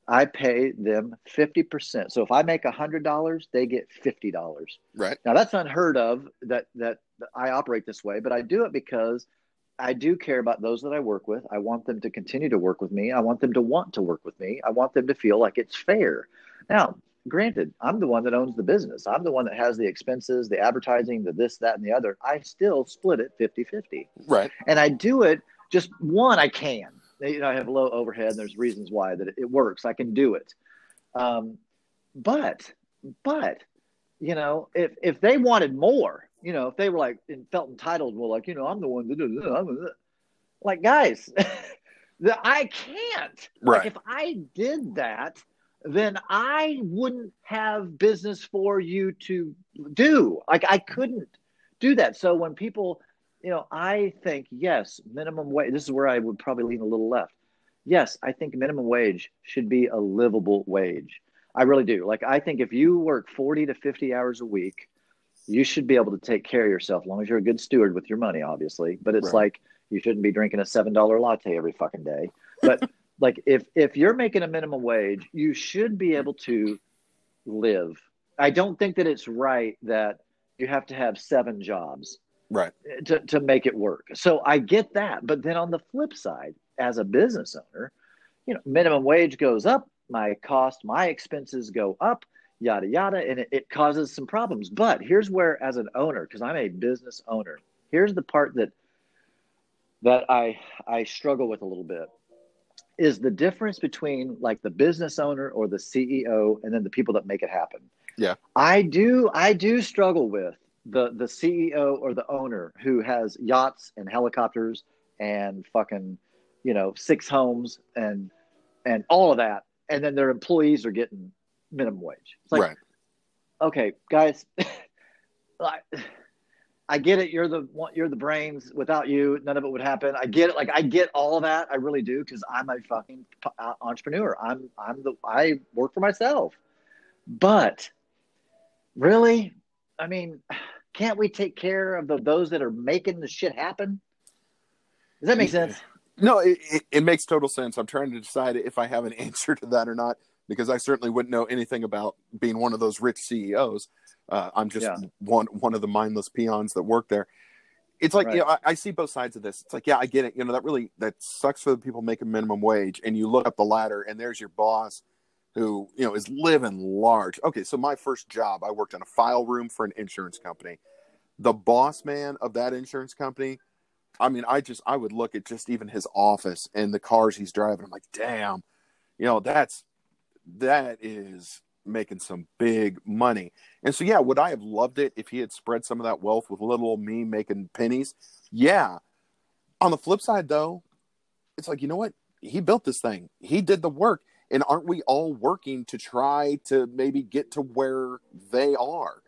I pay them fifty percent. So if I make hundred dollars, they get fifty dollars. right. Now that's unheard of that, that that I operate this way, but I do it because I do care about those that I work with. I want them to continue to work with me. I want them to want to work with me. I want them to feel like it's fair. Now, granted, I'm the one that owns the business. I'm the one that has the expenses, the advertising, the this, that, and the other. I still split it 50 50. Right. And I do it just one, I can. You know, I have low overhead, and there's reasons why that it, it works. I can do it. Um, but, but, you know, if if they wanted more, you know, if they were like and felt entitled, well, like you know, I'm the one that do it. Like guys, the, I can't. Right. Like if I did that, then I wouldn't have business for you to do. Like I couldn't do that. So when people, you know, I think yes, minimum wage. This is where I would probably lean a little left. Yes, I think minimum wage should be a livable wage. I really do. Like I think if you work 40 to 50 hours a week, you should be able to take care of yourself as long as you're a good steward with your money, obviously. But it's Right. like you shouldn't be drinking a seven dollar latte every fucking day. but like if if you're making a minimum wage, you should be able to live. I don't think that it's right that you have to have seven jobs right to, to make it work. So I get that. But then on the flip side, as a business owner, you know, minimum wage goes up, my cost, my expenses go up, yada yada, and it, it causes some problems. But here's where, as an owner, because I'm a business owner, here's the part that that I I struggle with a little bit is the difference between like the business owner or the CEO and then the people that make it happen. Yeah. I do I do struggle with the the CEO or the owner who has yachts and helicopters and fucking you know six homes and and all of that and then their employees are getting minimum wage. It's like right. okay, guys, I I get it. You're the you're the brains. Without you, none of it would happen. I get it. Like I get all of that. I really do because I'm a fucking uh, entrepreneur. I'm I'm the I work for myself. But really, I mean, can't we take care of the, those that are making the shit happen? Does that make sense? No, it, it, it makes total sense. I'm trying to decide if I have an answer to that or not because I certainly wouldn't know anything about being one of those rich CEOs. Uh, I'm just yeah. one one of the mindless peons that work there. It's like right. you know, I, I, see both sides of this. It's like, yeah, I get it. You know, that really that sucks for the people making minimum wage. And you look up the ladder, and there's your boss, who you know is living large. Okay, so my first job, I worked in a file room for an insurance company. The boss man of that insurance company, I mean, I just I would look at just even his office and the cars he's driving. I'm like, damn, you know, that's that is making some big money. And so, yeah, would I have loved it if he had spread some of that wealth with little old me making pennies? Yeah. On the flip side, though, it's like, you know what? He built this thing, he did the work. And aren't we all working to try to maybe get to where they are?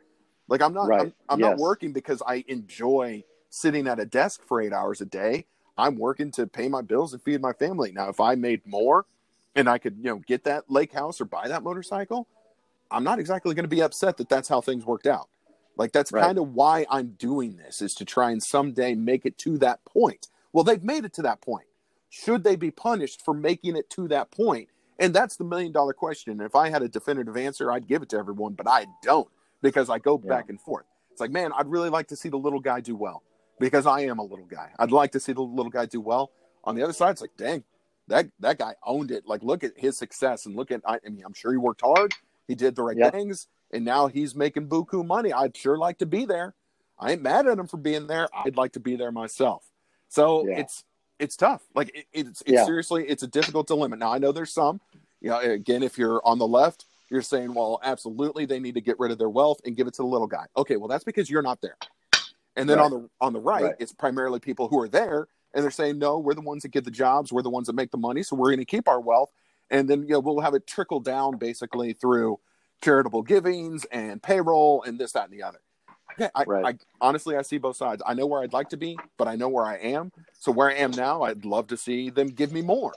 Like, I'm not, right. I'm, I'm yes. not working because I enjoy sitting at a desk for eight hours a day. I'm working to pay my bills and feed my family. Now, if I made more and I could, you know, get that lake house or buy that motorcycle, I'm not exactly going to be upset that that's how things worked out. Like that's right. kind of why I'm doing this is to try and someday make it to that point. Well, they've made it to that point. Should they be punished for making it to that point? And that's the million dollar question. And if I had a definitive answer, I'd give it to everyone, but I don't because I go yeah. back and forth. It's like, man, I'd really like to see the little guy do well because I am a little guy. I'd like to see the little guy do well. On the other side, it's like, dang, that that guy owned it. Like, look at his success and look at. I, I mean, I'm sure he worked hard. He did the right yep. things, and now he's making buku money. I'd sure like to be there. I ain't mad at him for being there. I'd like to be there myself. So yeah. it's it's tough. Like it, it's it's yeah. seriously it's a difficult dilemma. Now I know there's some. You know, again, if you're on the left, you're saying, well, absolutely, they need to get rid of their wealth and give it to the little guy. Okay, well, that's because you're not there. And then right. on the on the right, right, it's primarily people who are there, and they're saying, no, we're the ones that get the jobs, we're the ones that make the money, so we're going to keep our wealth, and then you know we'll have it trickle down basically through charitable givings and payroll and this, that, and the other. Okay, I, right. I, honestly I see both sides. I know where I'd like to be, but I know where I am. So where I am now, I'd love to see them give me more.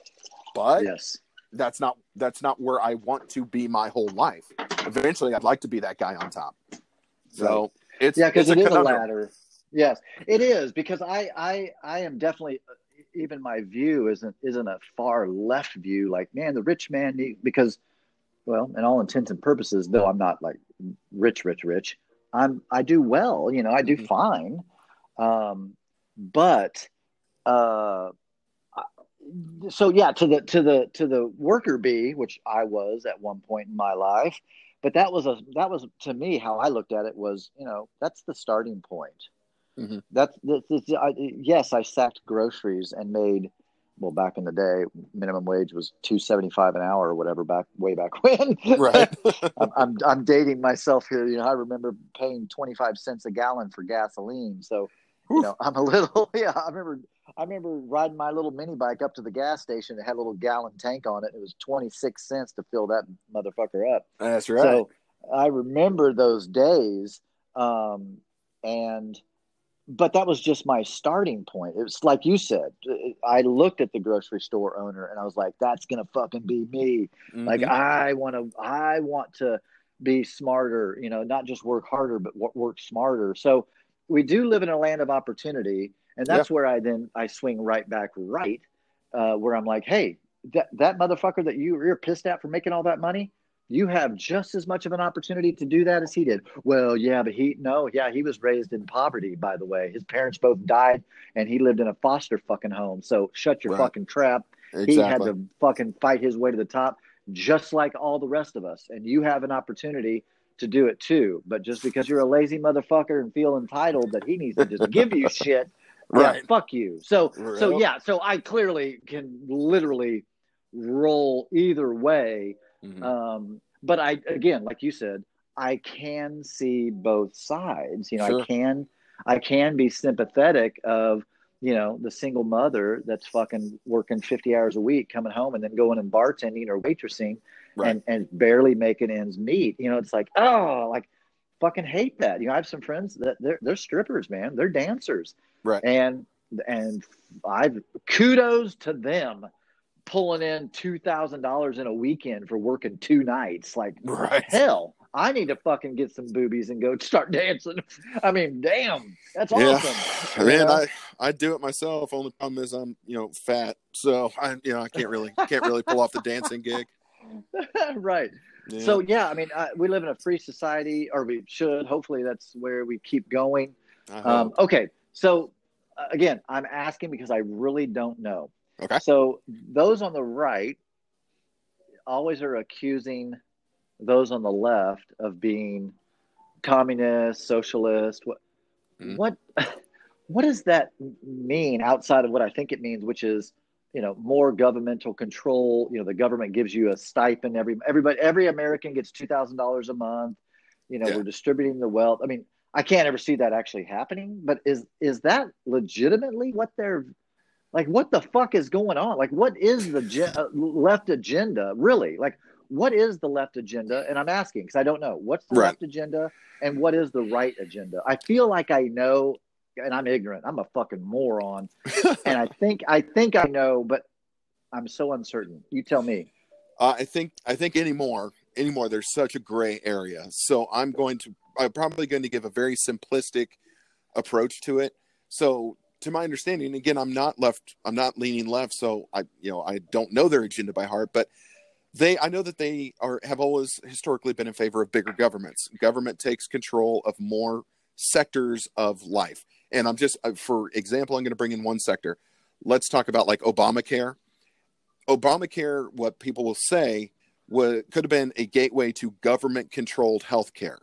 But yes, that's not that's not where I want to be my whole life. Eventually, I'd like to be that guy on top. So right. it's yeah, because it is a ladder. Yes, it is because I I I am definitely even my view isn't isn't a far left view. Like man, the rich man need, because well, in all intents and purposes, though I'm not like rich, rich, rich, I'm I do well. You know, I do mm-hmm. fine. Um, but uh, so yeah, to the to the to the worker bee, which I was at one point in my life, but that was a that was to me how I looked at it was you know that's the starting point. Mm-hmm. That's, that's, that's I, yes, I sacked groceries and made well back in the day minimum wage was 275 an hour or whatever back way back when. Right. I'm, I'm, I'm dating myself here. You know i remember paying 25 cents a gallon for gasoline. So you know i'm a little yeah i remember i remember riding my little mini bike up to the gas station. It had a little gallon tank on it. It was 26 cents to fill that motherfucker up. That's right. So i remember those days um, and but that was just my starting point. It was like you said. I looked at the grocery store owner and I was like, "That's gonna fucking be me." Mm-hmm. Like I want to, I want to be smarter. You know, not just work harder, but work smarter. So we do live in a land of opportunity, and that's yeah. where I then I swing right back right, uh, where I'm like, "Hey, that that motherfucker that you you're pissed at for making all that money, you have just as much of an opportunity to do that as he did. Well, yeah, but he no, yeah, he was raised in poverty, by the way. His parents both died and he lived in a foster fucking home. So shut your right. fucking trap. Exactly. He had to fucking fight his way to the top, just like all the rest of us. And you have an opportunity to do it too. But just because you're a lazy motherfucker and feel entitled that he needs to just give you shit, right? Yeah, fuck you. So so yeah. So I clearly can literally roll either way Mm-hmm. Um, but I, again, like you said, I can see both sides. You know, sure. I can, I can be sympathetic of, you know, the single mother that's fucking working 50 hours a week, coming home and then going and bartending or waitressing right. and, and barely making ends meet. You know, it's like, oh, like fucking hate that. You know, I have some friends that they're, they're strippers, man. They're dancers. Right. And, and I've kudos to them pulling in two thousand dollars in a weekend for working two nights. Like right. hell, I need to fucking get some boobies and go start dancing. I mean, damn, that's yeah. awesome. Man, I I do it myself. Only problem is I'm you know fat, so I you know I can't really can't really pull off the dancing gig. right. Yeah. So yeah, I mean, uh, we live in a free society, or we should. Hopefully, that's where we keep going. Um, okay, so uh, again, I'm asking because I really don't know. Okay. So those on the right always are accusing those on the left of being communist, socialist. What mm. what what does that mean outside of what I think it means, which is you know more governmental control. You know, the government gives you a stipend. Every everybody every American gets two thousand dollars a month. You know, yeah. we're distributing the wealth. I mean, I can't ever see that actually happening. But is is that legitimately what they're like, what the fuck is going on? Like, what is the ge- uh, left agenda really? Like, what is the left agenda? And I'm asking because I don't know what's the right. left agenda and what is the right agenda. I feel like I know, and I'm ignorant. I'm a fucking moron, and I think I think I know, but I'm so uncertain. You tell me. Uh, I think I think anymore anymore. There's such a gray area. So I'm going to I'm probably going to give a very simplistic approach to it. So to my understanding, again, I'm not left, I'm not leaning left, so I, you know, I don't know their agenda by heart, but they, I know that they are have always historically been in favor of bigger governments. Government takes control of more sectors of life, and I'm just, uh, for example, I'm going to bring in one sector. Let's talk about like Obamacare. Obamacare, what people will say, would could have been a gateway to government-controlled health care.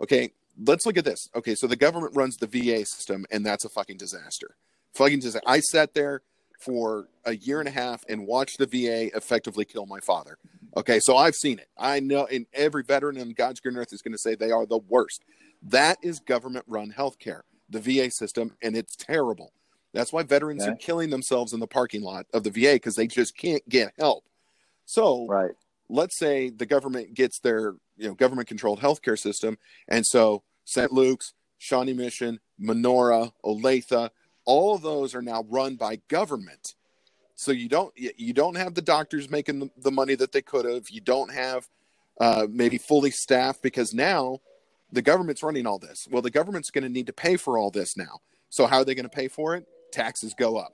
Okay, let's look at this. Okay, so the government runs the VA system, and that's a fucking disaster. Fucking disaster. I sat there for a year and a half and watched the VA effectively kill my father. Okay, so I've seen it. I know, and every veteran in God's green earth is going to say they are the worst. That is government run healthcare, the VA system, and it's terrible. That's why veterans okay. are killing themselves in the parking lot of the VA because they just can't get help. So, right. Let's say the government gets their you know government controlled healthcare system, and so St. Luke's, Shawnee Mission, Menorah, Olathe, all of those are now run by government. So you don't you don't have the doctors making the, the money that they could have. You don't have uh, maybe fully staffed because now the government's running all this. Well, the government's going to need to pay for all this now. So how are they going to pay for it? Taxes go up.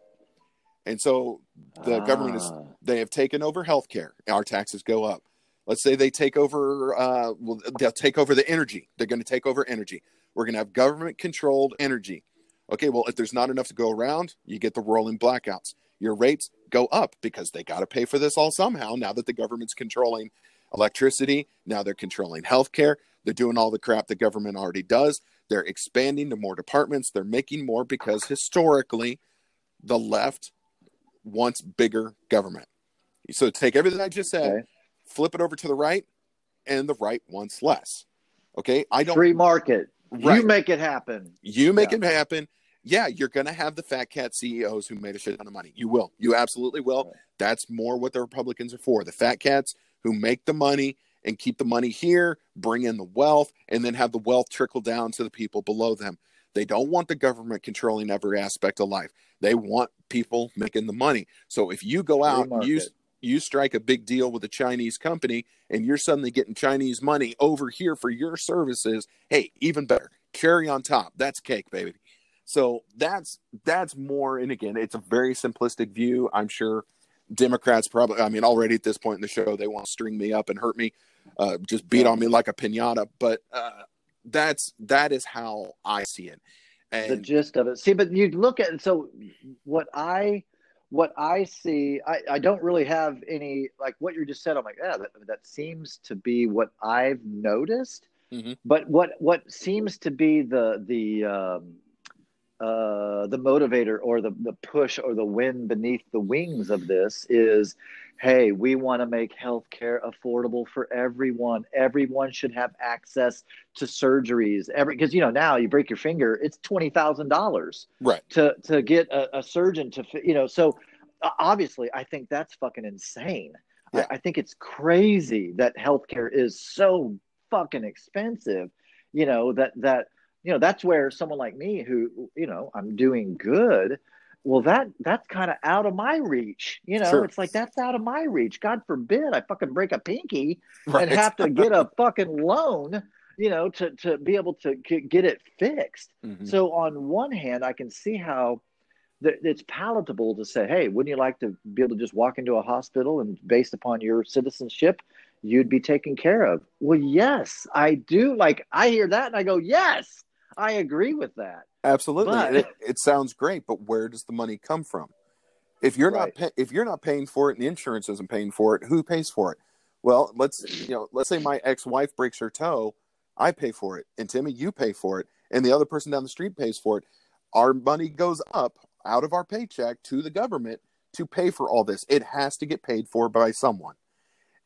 And so the ah. government is ah. they have taken over healthcare. Our taxes go up. Let's say they take over, uh, well, they'll take over the energy. They're going to take over energy. We're going to have government controlled energy. Okay, well, if there's not enough to go around, you get the rolling blackouts. Your rates go up because they got to pay for this all somehow now that the government's controlling electricity. Now they're controlling healthcare. They're doing all the crap the government already does. They're expanding to more departments. They're making more because historically, the left wants bigger government. So take everything I just said, okay flip it over to the right, and the right wants less. Okay, I don't free market. Right. You make it happen. You make yeah. it happen. Yeah, you're going to have the fat cat CEOs who made a shit ton of money. You will. You absolutely will. Right. That's more what the Republicans are for. The fat cats who make the money and keep the money here, bring in the wealth, and then have the wealth trickle down to the people below them. They don't want the government controlling every aspect of life. They want people making the money. So if you go out and use you strike a big deal with a Chinese company and you're suddenly getting Chinese money over here for your services, hey, even better. Cherry on top. That's cake, baby. So that's that's more and again, it's a very simplistic view. I'm sure Democrats probably, I mean, already at this point in the show, they want to string me up and hurt me, uh, just beat on me like a pinata. But uh, that's that is how I see it. And, the gist of it. See, but you look at and so what I what I see, I, I don't really have any like what you just said. I'm like, yeah, that, that seems to be what I've noticed. Mm-hmm. But what what seems to be the the um, uh, the motivator or the, the push or the wind beneath the wings of this is hey we want to make healthcare affordable for everyone. Everyone should have access to surgeries. Every because you know now you break your finger it's $20000 right. to to get a, a, surgeon to you know so uh, obviously i think that's fucking insane. Yeah. I, I think it's crazy that healthcare is so fucking expensive you know that that you know that's where someone like me who you know i'm doing good well that that's kind of out of my reach you know sure. it's like that's out of my reach god forbid i fucking break a pinky right. and have to get a fucking loan you know to to be able to get it fixed mm-hmm. so on one hand i can see how that it's palatable to say hey wouldn't you like to be able to just walk into a hospital and based upon your citizenship you'd be taken care of well yes i do like i hear that and i go yes I agree with that. Absolutely, but... it, it, sounds great, but where does the money come from? If you're right. not if you're not paying for it and the insurance isn't paying for it, who pays for it? Well, let's you know, let's say my ex-wife breaks her toe, I pay for it, and Timmy, you pay for it, and the other person down the street pays for it. Our money goes up out of our paycheck to the government to pay for all this. It has to get paid for by someone.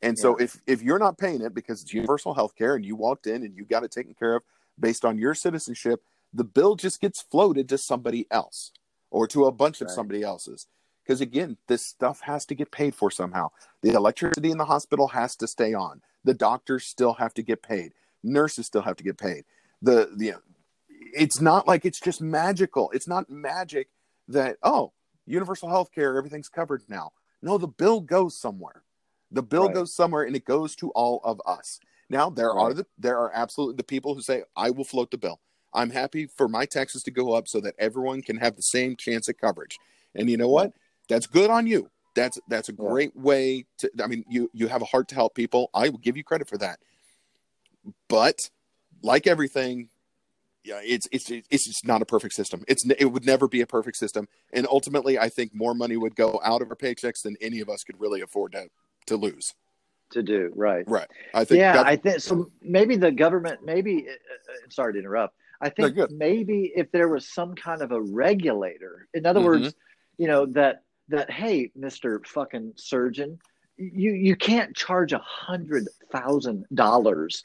And so if if you're not paying it because it's universal health care and you walked in and you got it taken care of based on your citizenship, the bill just gets floated to somebody else or to a bunch right. of somebody else's. Because again, this stuff has to get paid for somehow. The electricity in the hospital has to stay on. The doctors still have to get paid. Nurses still have to get paid. The the it's not like it's just magical. It's not magic that oh, universal health care, everything's covered now. No, the bill goes somewhere. The bill right. goes somewhere and it goes to all of us. Now there right. are the there are absolutely the people who say I will float the bill. I'm happy for my taxes to go up so that everyone can have the same chance at coverage. And you know what? That's good on you. That's that's a great way to I mean you you have a heart to help people. I will give you credit for that. But like everything, yeah, it's it's it's just not a perfect system. It's it would never be a perfect system, and ultimately, I think more money would go out of our paychecks than any of us could really afford to to lose to do right. Right. I think yeah i think so maybe the government maybe uh, uh, sorry to interrupt. I think no, maybe if there was some kind of a regulator in other mm-hmm. words you know that that hey mr fucking surgeon you you can't charge a hundred thousand dollars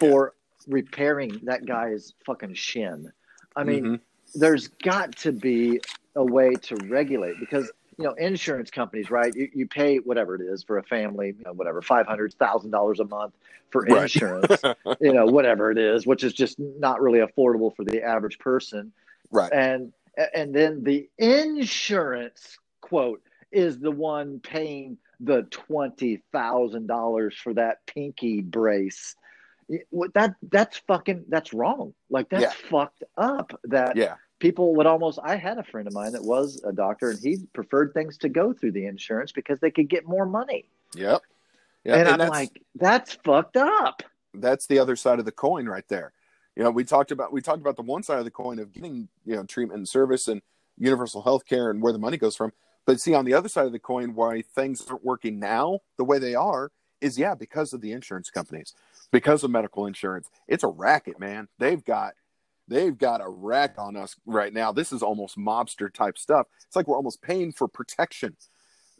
for repairing that guy's fucking shin. I mean mm-hmm. there's got to be a way to regulate because you know, insurance companies, right? You, you pay whatever it is for a family, you know, whatever, five hundred thousand dollars a month for insurance, right. you know, whatever it is, which is just not really affordable for the average person. Right. And and then the insurance quote is the one paying the twenty thousand dollars for that pinky brace. That that's fucking that's wrong. Like that's yeah. fucked up. That yeah people would almost i had a friend of mine that was a doctor and he preferred things to go through the insurance because they could get more money. Yep. Yeah, and, and i'm like that's fucked up. That's the other side of the coin right there. You know we talked about we talked about the one side of the coin of getting you know treatment and service and universal health care and where the money goes from. But see on the other side of the coin why things aren't working now the way they are is yeah because of the insurance companies because of medical insurance. It's a racket man. They've got they've got a rack on us right now. This is almost mobster type stuff. It's like we're almost paying for protection.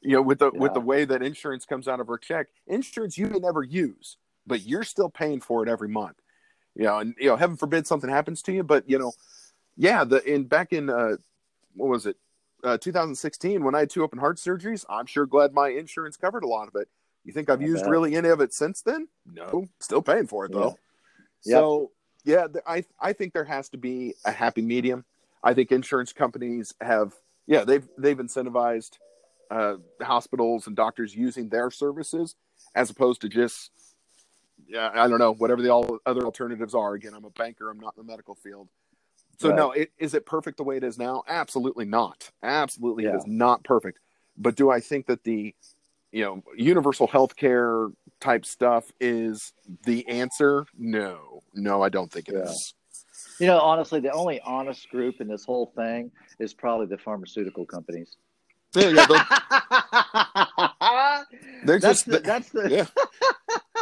You know, with the yeah. with the way that insurance comes out of our check, insurance you may never use, but you're still paying for it every month. You know, and you know, heaven forbid something happens to you, but you know, yeah, the in back in uh what was it? Uh, 2016 when I had two open heart surgeries, I'm sure glad my insurance covered a lot of it. You think I've I used bet. really any of it since then? No, still paying for it though. Yeah. So yeah, I I think there has to be a happy medium. I think insurance companies have yeah they've they've incentivized uh, hospitals and doctors using their services as opposed to just yeah I don't know whatever the all other alternatives are. Again, I'm a banker. I'm not in the medical field. So right. no, it, is it perfect the way it is now? Absolutely not. Absolutely, yeah. it is not perfect. But do I think that the you know universal health care type stuff is the answer? No, no, I don't think it Yeah. is. You know, honestly, the only honest group in this whole thing is probably the pharmaceutical companies. Yeah, yeah, they're, just the, that's the yeah.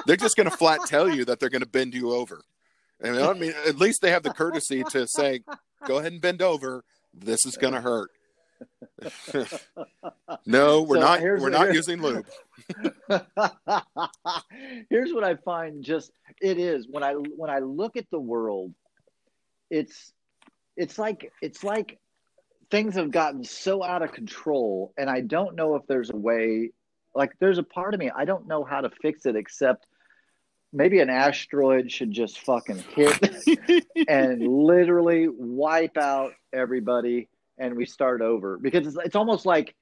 they're just going to flat tell you that they're going to bend you over. And I mean, at least they have the courtesy to say, "Go ahead and bend over. This is going to hurt." No, we're So not. We're not using lube. Here's what I find just it is when I when I look at the world, it's it's like it's like things have gotten so out of control and I don't know if there's a way like there's a part of me I don't know how to fix it except maybe an asteroid should just fucking hit and literally wipe out everybody and we start over. Because it's, it's almost like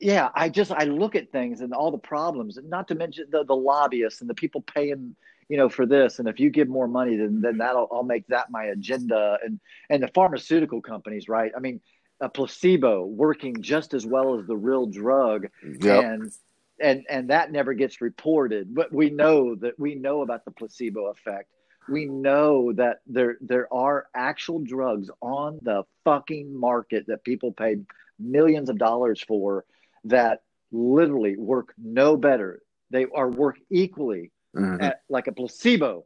yeah i just i look at things and all the problems and not to mention the, the lobbyists and the people paying you know for this. And if you give more money then then that'll i'll make that my agenda. And and the pharmaceutical companies right? I mean a placebo working just as well as the real drug. Yep. and and and that never gets reported. But we know that we know about the placebo effect we know that there there are actual drugs on the fucking market that people paid millions of dollars for that literally work no better they are work equally Mhm. at, like a placebo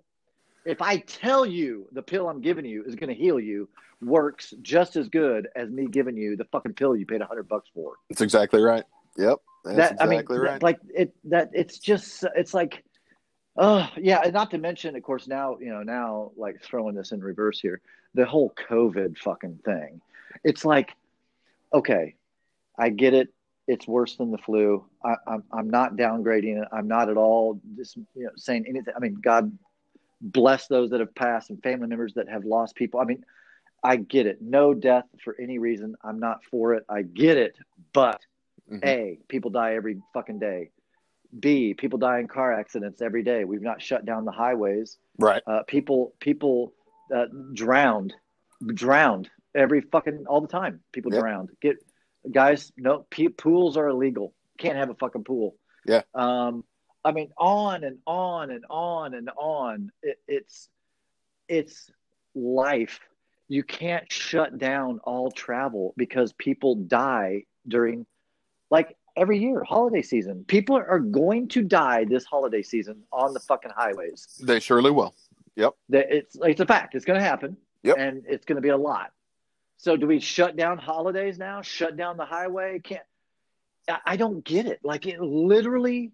if i tell you the pill i'm giving you is going to heal you works just as good as me giving you the fucking pill you paid a hundred bucks for That's exactly right. Yep. That's that exactly I mean, right. like it that it's just it's like, oh yeah, and not to mention, of course, now you know now like throwing this in reverse here, the whole COVID fucking thing. It's like, okay, I get it. It's worse than the flu. I, I'm I'm not downgrading it. I'm not at all just you know saying anything. I mean, God bless those that have passed and family members that have lost people. I mean, I get it. No death for any reason. I'm not for it. I get it. But Mhm. a, people die every fucking day. B, people die in car accidents every day. We've not shut down the highways. right. Uh, people, people uh, drowned, drowned every fucking all the time. People Yep. drowned. Get guys, no p- pools are illegal. Can't have a fucking pool. Yeah. Um, I mean, on and on and on and on. It, it's it's life. You can't shut down all travel because people die during, like every year, holiday season. People are going to die this holiday season on the fucking highways. They surely will. Yep. it's it's a fact. It's going to happen. Yep. And it's going to be a lot. So do we shut down holidays now? Shut down the highway? Can't. I, don't get it. Like it literally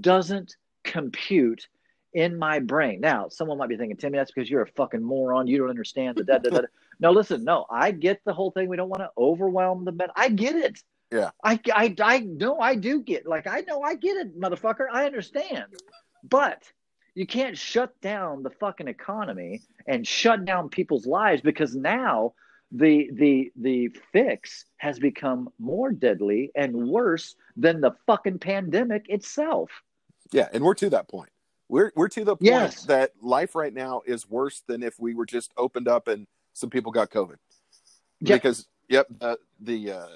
doesn't compute in my brain. Now, someone might be thinking, Timmy, that's because you're a fucking moron. You don't understand the da da. da." no, listen, no, I get the whole thing. We don't want to overwhelm the men. I get it. Yeah. I, I, I know I do get like I know I get it, motherfucker. I understand, but you can't shut down the fucking economy and shut down people's lives because now the the the fix has become more deadly and worse than the fucking pandemic itself. Yeah, and we're to that point. We're we're to the point Yes. that life right now is worse than if we were just opened up and some people got COVID. Yep. Because yep, the the uh,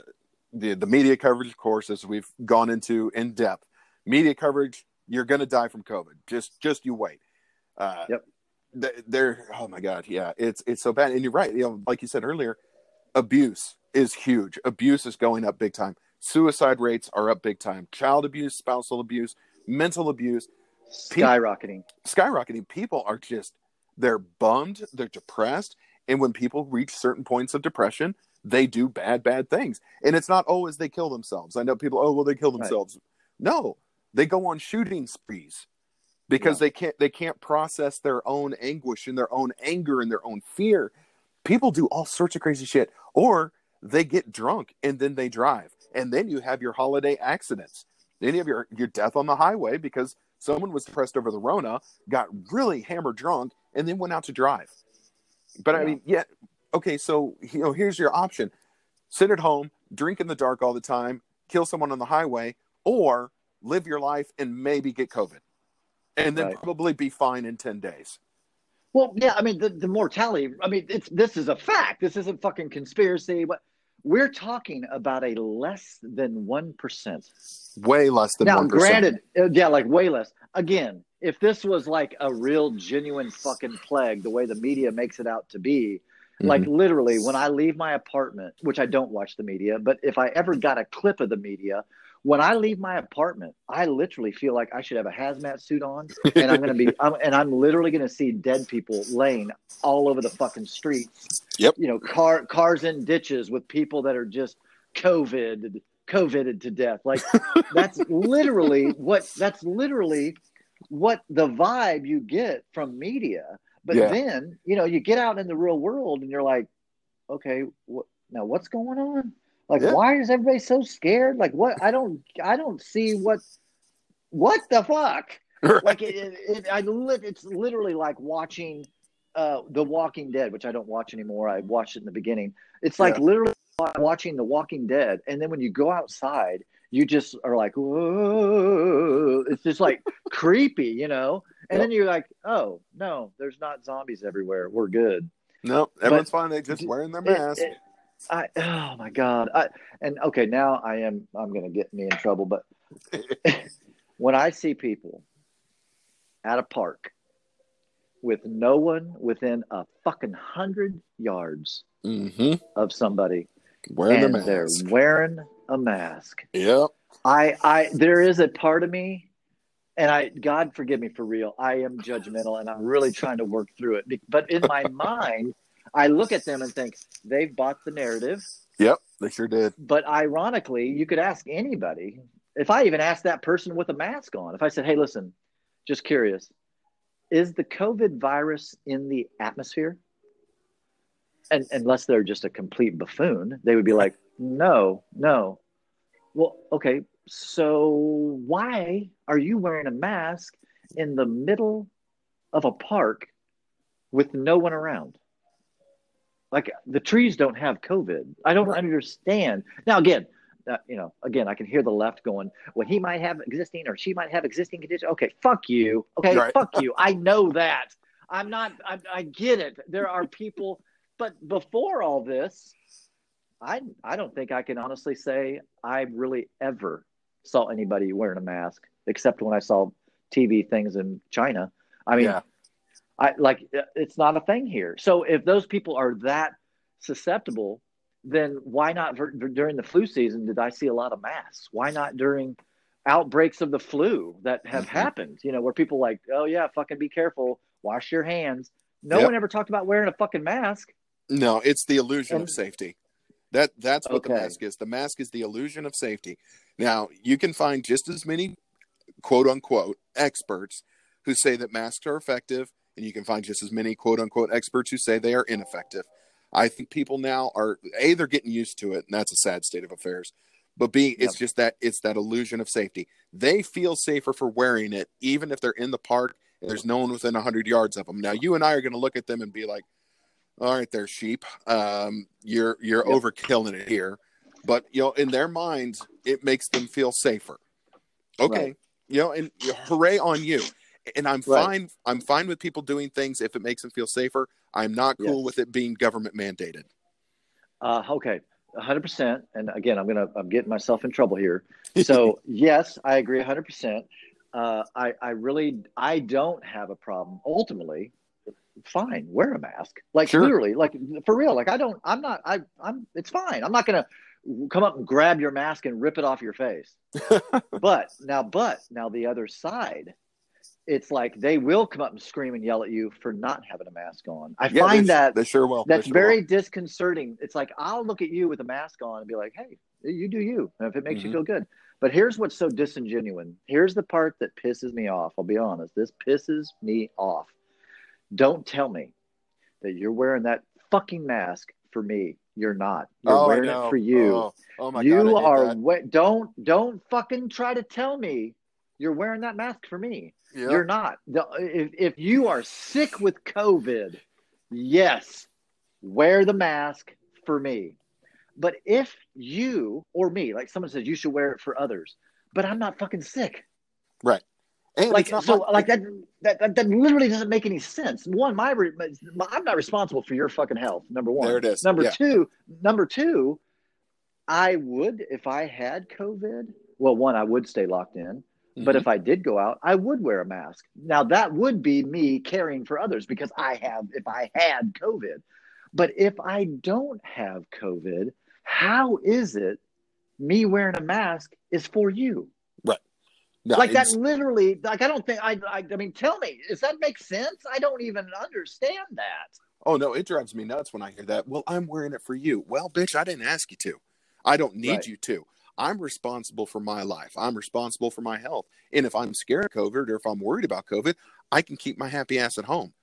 the the media coverage, of course, as we've gone into in depth, media coverage, you're going to die from COVID. Just just you wait. Uh, Yep. th- They're oh my god, yeah, it's it's so bad. And you're right. You know, like you said earlier, abuse is huge. Abuse is going up big time. Suicide rates are up big time. Child abuse, spousal abuse, mental abuse Skyrocketing. skyrocketing. People are just they're bummed, they're depressed, and when people reach certain points of depression, they do bad, bad things. And it's not always they kill themselves. I know people, oh well, they kill Right. themselves. No, they go on shooting sprees because Yeah. they can't they can't process their own anguish and their own anger and their own fear. People do all sorts of crazy shit, or they get drunk and then they drive, and then you have your holiday accidents. Then you have your your death on the highway because someone was depressed over the Rona, got really hammered drunk, and then went out to drive. But I Yeah. mean, yeah, okay. So you know, here's your option: sit at home, drink in the dark all the time, kill someone on the highway, or live your life and maybe get COVID, and then Right. probably be fine in ten days. Well, yeah, I mean the, the mortality. I mean, it's this is a fact. This isn't fucking conspiracy. But we're talking about a less than 1%. Way less than now, 1%. granted, uh, yeah, like way less. Again, if this was like a real genuine fucking plague, the way the media makes it out to be, like Mm-hmm. literally when I leave my apartment, which I don't watch the media, but if I ever got a clip of the media, when I leave my apartment, I literally feel like I should have a hazmat suit on, and I'm gonna be, I'm, and I'm literally gonna see dead people laying all over the fucking streets. Yep. You know, car cars in ditches with people that are just COVID, COVIDed to death. Like that's literally what that's literally what the vibe you get from media. But Yeah. then, you know, you get out in the real world and you're like, okay, what now what's going on? Like Yeah. why is everybody so scared? Like what I don't I don't see what what the fuck? Like it, it, it I lit it's literally like watching uh The Walking Dead, which I don't watch anymore. I watched it in the beginning. It's like Yeah. literally watching The Walking Dead, and then when you go outside, you just are like, whoa! It's just like creepy, you know. And then you're like, oh no, there's not zombies everywhere. We're good. No, everyone's fine. They just wearing their It- mask. it- I oh my god. I and okay, now I am I'm gonna get me in trouble, but when I see people at a park with no one within a fucking hundred yards mm-hmm. of somebody Wearing and their they're wearing a mask. Yep. I I there is a part of me and I God forgive me for real. I am judgmental and I'm really trying to work through it. But in my mind, I look at them and think they've bought the narrative. Yep. They sure did. But ironically, you could ask anybody. If I even asked that person with a mask on, if I said, "Hey, listen, just curious, is the COVID virus in the atmosphere?" And unless they're just a complete buffoon, they would be like, "No, no." Well, okay. So why are you wearing a mask in the middle of a park with no one around? Like the trees don't have COVID. I don't understand. Now, again, uh, you know, again, I can hear the left going, well, he might have existing or she might have existing conditions. Okay, fuck you. Okay, Right. fuck you. I know that. I'm not, I, I get it. There are people, but before all this, I, I don't think I can honestly say I really ever saw anybody wearing a mask except when I saw TV things in China. I mean, yeah. I like it's not a thing here. So if those people are that susceptible, then why not ver- during the flu season did I see a lot of masks? Why not during outbreaks of the flu that have Mhm. happened? You know, where people like, oh yeah, fucking be careful, wash your hands. No Yep. one ever talked about wearing a fucking mask. No, it's the illusion of safety. That that's what the mask is. The mask is the illusion of safety. Now, you can find just as many quote unquote experts who say that masks are effective, and you can find just as many quote unquote experts who say they are ineffective. I think people now are a they're getting used to it, and that's a sad state of affairs. But B, it's Yep. just that it's that illusion of safety. They feel safer for wearing it, even if they're in the park and there's no one within hundred yards of them. Now, you and I are going to look at them and be like, "All right, there, sheep. Um, you're you're Yep. overkilling it here." But you know, in their minds, it makes them feel safer. Okay, Right. you know, and hooray on you. And I'm Right. fine. I'm fine with people doing things if it makes them feel safer. I'm not cool Yes. with it being government mandated. Uh, okay, hundred percent. And again, I'm gonna I'm getting myself in trouble here. So yes, I agree hundred percent. Uh, I I really I don't have a problem. Ultimately, fine, wear a mask. Like Sure. literally, like for real. Like I don't. I'm not. I I'm. It's fine. I'm not gonna come up and grab your mask and rip it off your face. but now, but now the other side. It's like they will come up and scream and yell at you for not having a mask on. I Yeah, find they, that they sure will. That's sure very will. disconcerting. It's like I'll look at you with a mask on and be like, "Hey, you do you." And if it makes Mhm. you feel good. But here's what's so disingenuous. Here's the part that pisses me off. I'll be honest. This pisses me off. Don't tell me that you're wearing that fucking mask for me. You're not. You're Oh, wearing it for you. Oh, oh my you god! Hate are. that. We- don't don't fucking try to tell me you're wearing that mask for me. Yep. You're not. If, if you are sick with COVID, yes, wear the mask for me. But if you or me, like someone says, you should wear it for others, but I'm not fucking sick. And Like it's not so, my- like that, that, that, that literally doesn't make any sense. One, my, re- my I'm not responsible for your fucking health. Number one. There it is. Number Yeah. two, number two, I would if I had COVID. Well, one, I would stay locked in. But Mhm. if I did go out, I would wear a mask. Now that would be me caring for others because I have if I had COVID. But if I don't have COVID, how is it me wearing a mask is for you? No, like that literally like I don't think I, I I mean tell me, does that make sense? I don't even understand that. Oh no, it drives me nuts when I hear that. Well, I'm wearing it for you. Well, bitch, I didn't ask you to. I don't need Right. you to. I'm responsible for my life. I'm responsible for my health. And if I'm scared of COVID or if I'm worried about COVID, I can keep my happy ass at home.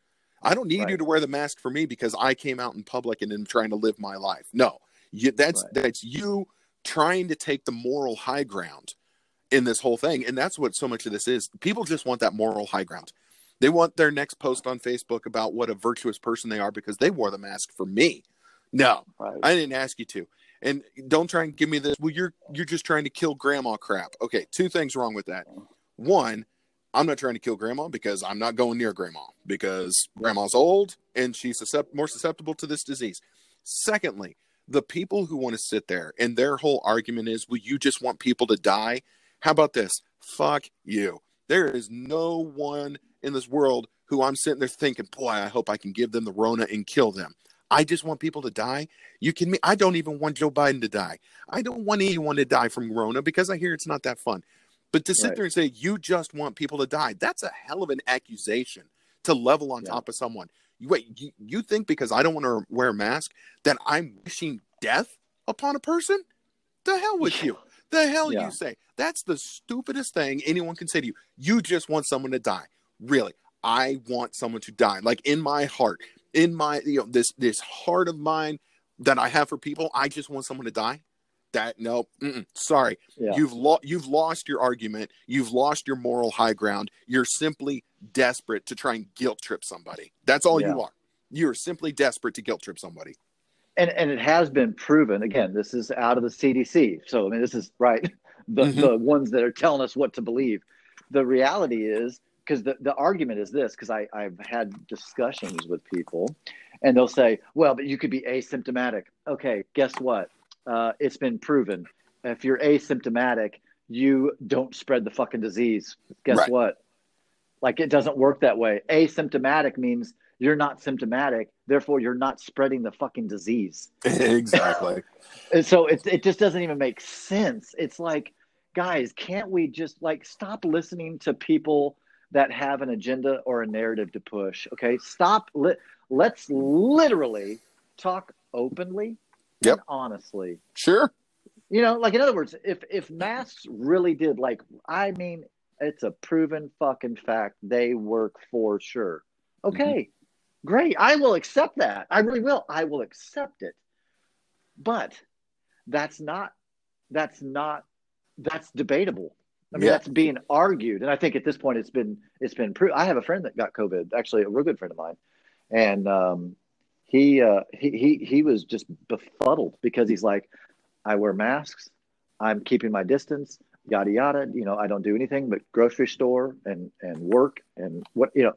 I don't need you to wear the mask for me because I came out in public and am trying to live my life. No, you, that's Right. that's you trying to take the moral high ground in this whole thing, and that's what so much of this is. People just want that moral high ground. They want their next post on Facebook about what a virtuous person they are because they wore the mask for me. No, Right. I didn't ask you to. And don't try and give me this. Well, you're you're just trying to kill grandma crap. Okay, two things wrong with that. One, I'm not trying to kill grandma because I'm not going near grandma because grandma's old and she's suscept- more susceptible to this disease. Secondly, the people who want to sit there and their whole argument is, well, you just want people to die. How about this? Fuck you. There is no one in this world who I'm sitting there thinking, boy, I hope I can give them the Rona and kill them. I just want people to die. You can me? I don't even want Joe Biden to die. I don't want anyone to die from Rona because I hear it's not that fun. But to sit Right. there and say you just want people to die, that's a hell of an accusation to level on Yeah. top of someone. You, wait, you, you think because I don't want to wear a mask that I'm wishing death upon a person? The hell with you. The hell Yeah. you say? That's the stupidest thing anyone can say to you. You just want someone to die. Really, I want someone to die. Like in my heart, in my you know this this heart of mine that I have for people, I just want someone to die. That no, sorry, Yeah. you've lo- you've lost your argument. You've lost your moral high ground. You're simply desperate to try and guilt trip somebody. That's all you are. You're simply desperate to guilt trip somebody. And and it has been proven again this is out of the cdc so i mean this is right the Mhm. the ones that are telling us what to believe. The reality is because the, the argument is this because I, i've had discussions with people and they'll say well but you could be asymptomatic. Okay guess what? Uh, it's been proven. If you're asymptomatic you don't spread the fucking disease. Guess Right. what? Like it doesn't work that way. Asymptomatic means you're not symptomatic therefore you're not spreading the fucking disease. Exactly. and so it, it just doesn't even make sense. It's like guys can't we just like stop listening to people that have an agenda or a narrative to push okay? Stop li- let's literally talk openly Yep. and honestly. Sure. you know like in other words if if masks really did like i mean it's a proven fucking fact. They work for sure. Mm-hmm. Okay great. I will accept that. I really will. I will accept it. But that's not that's not that's debatable. I mean Yeah. that's being argued. And i think at this point it's been it's been proved i have a friend that got covid actually a real good friend of mine. And um he uh he he, he was just befuddled because he's like i wear masks. I'm keeping my distance yada yada. You know i don't do anything but grocery store and and work and what you know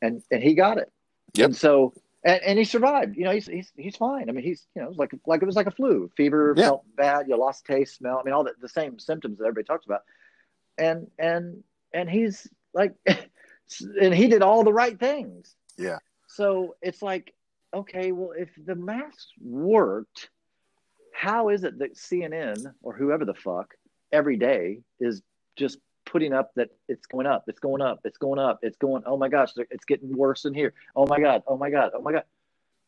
and and he got it Yep. and so and, and he survived you know he's, he's he's fine i mean he's you know like like it was like a flu fever Yeah. felt bad you lost taste smell i mean all the, the same symptoms that everybody talks about and and and he's like and he did all the right things Yeah. so it's like okay well if the masks worked how is it that cnn or whoever the fuck every day is just putting up that it's going up it's going up it's going up it's going oh my gosh it's getting worse in here oh my god oh my god oh my god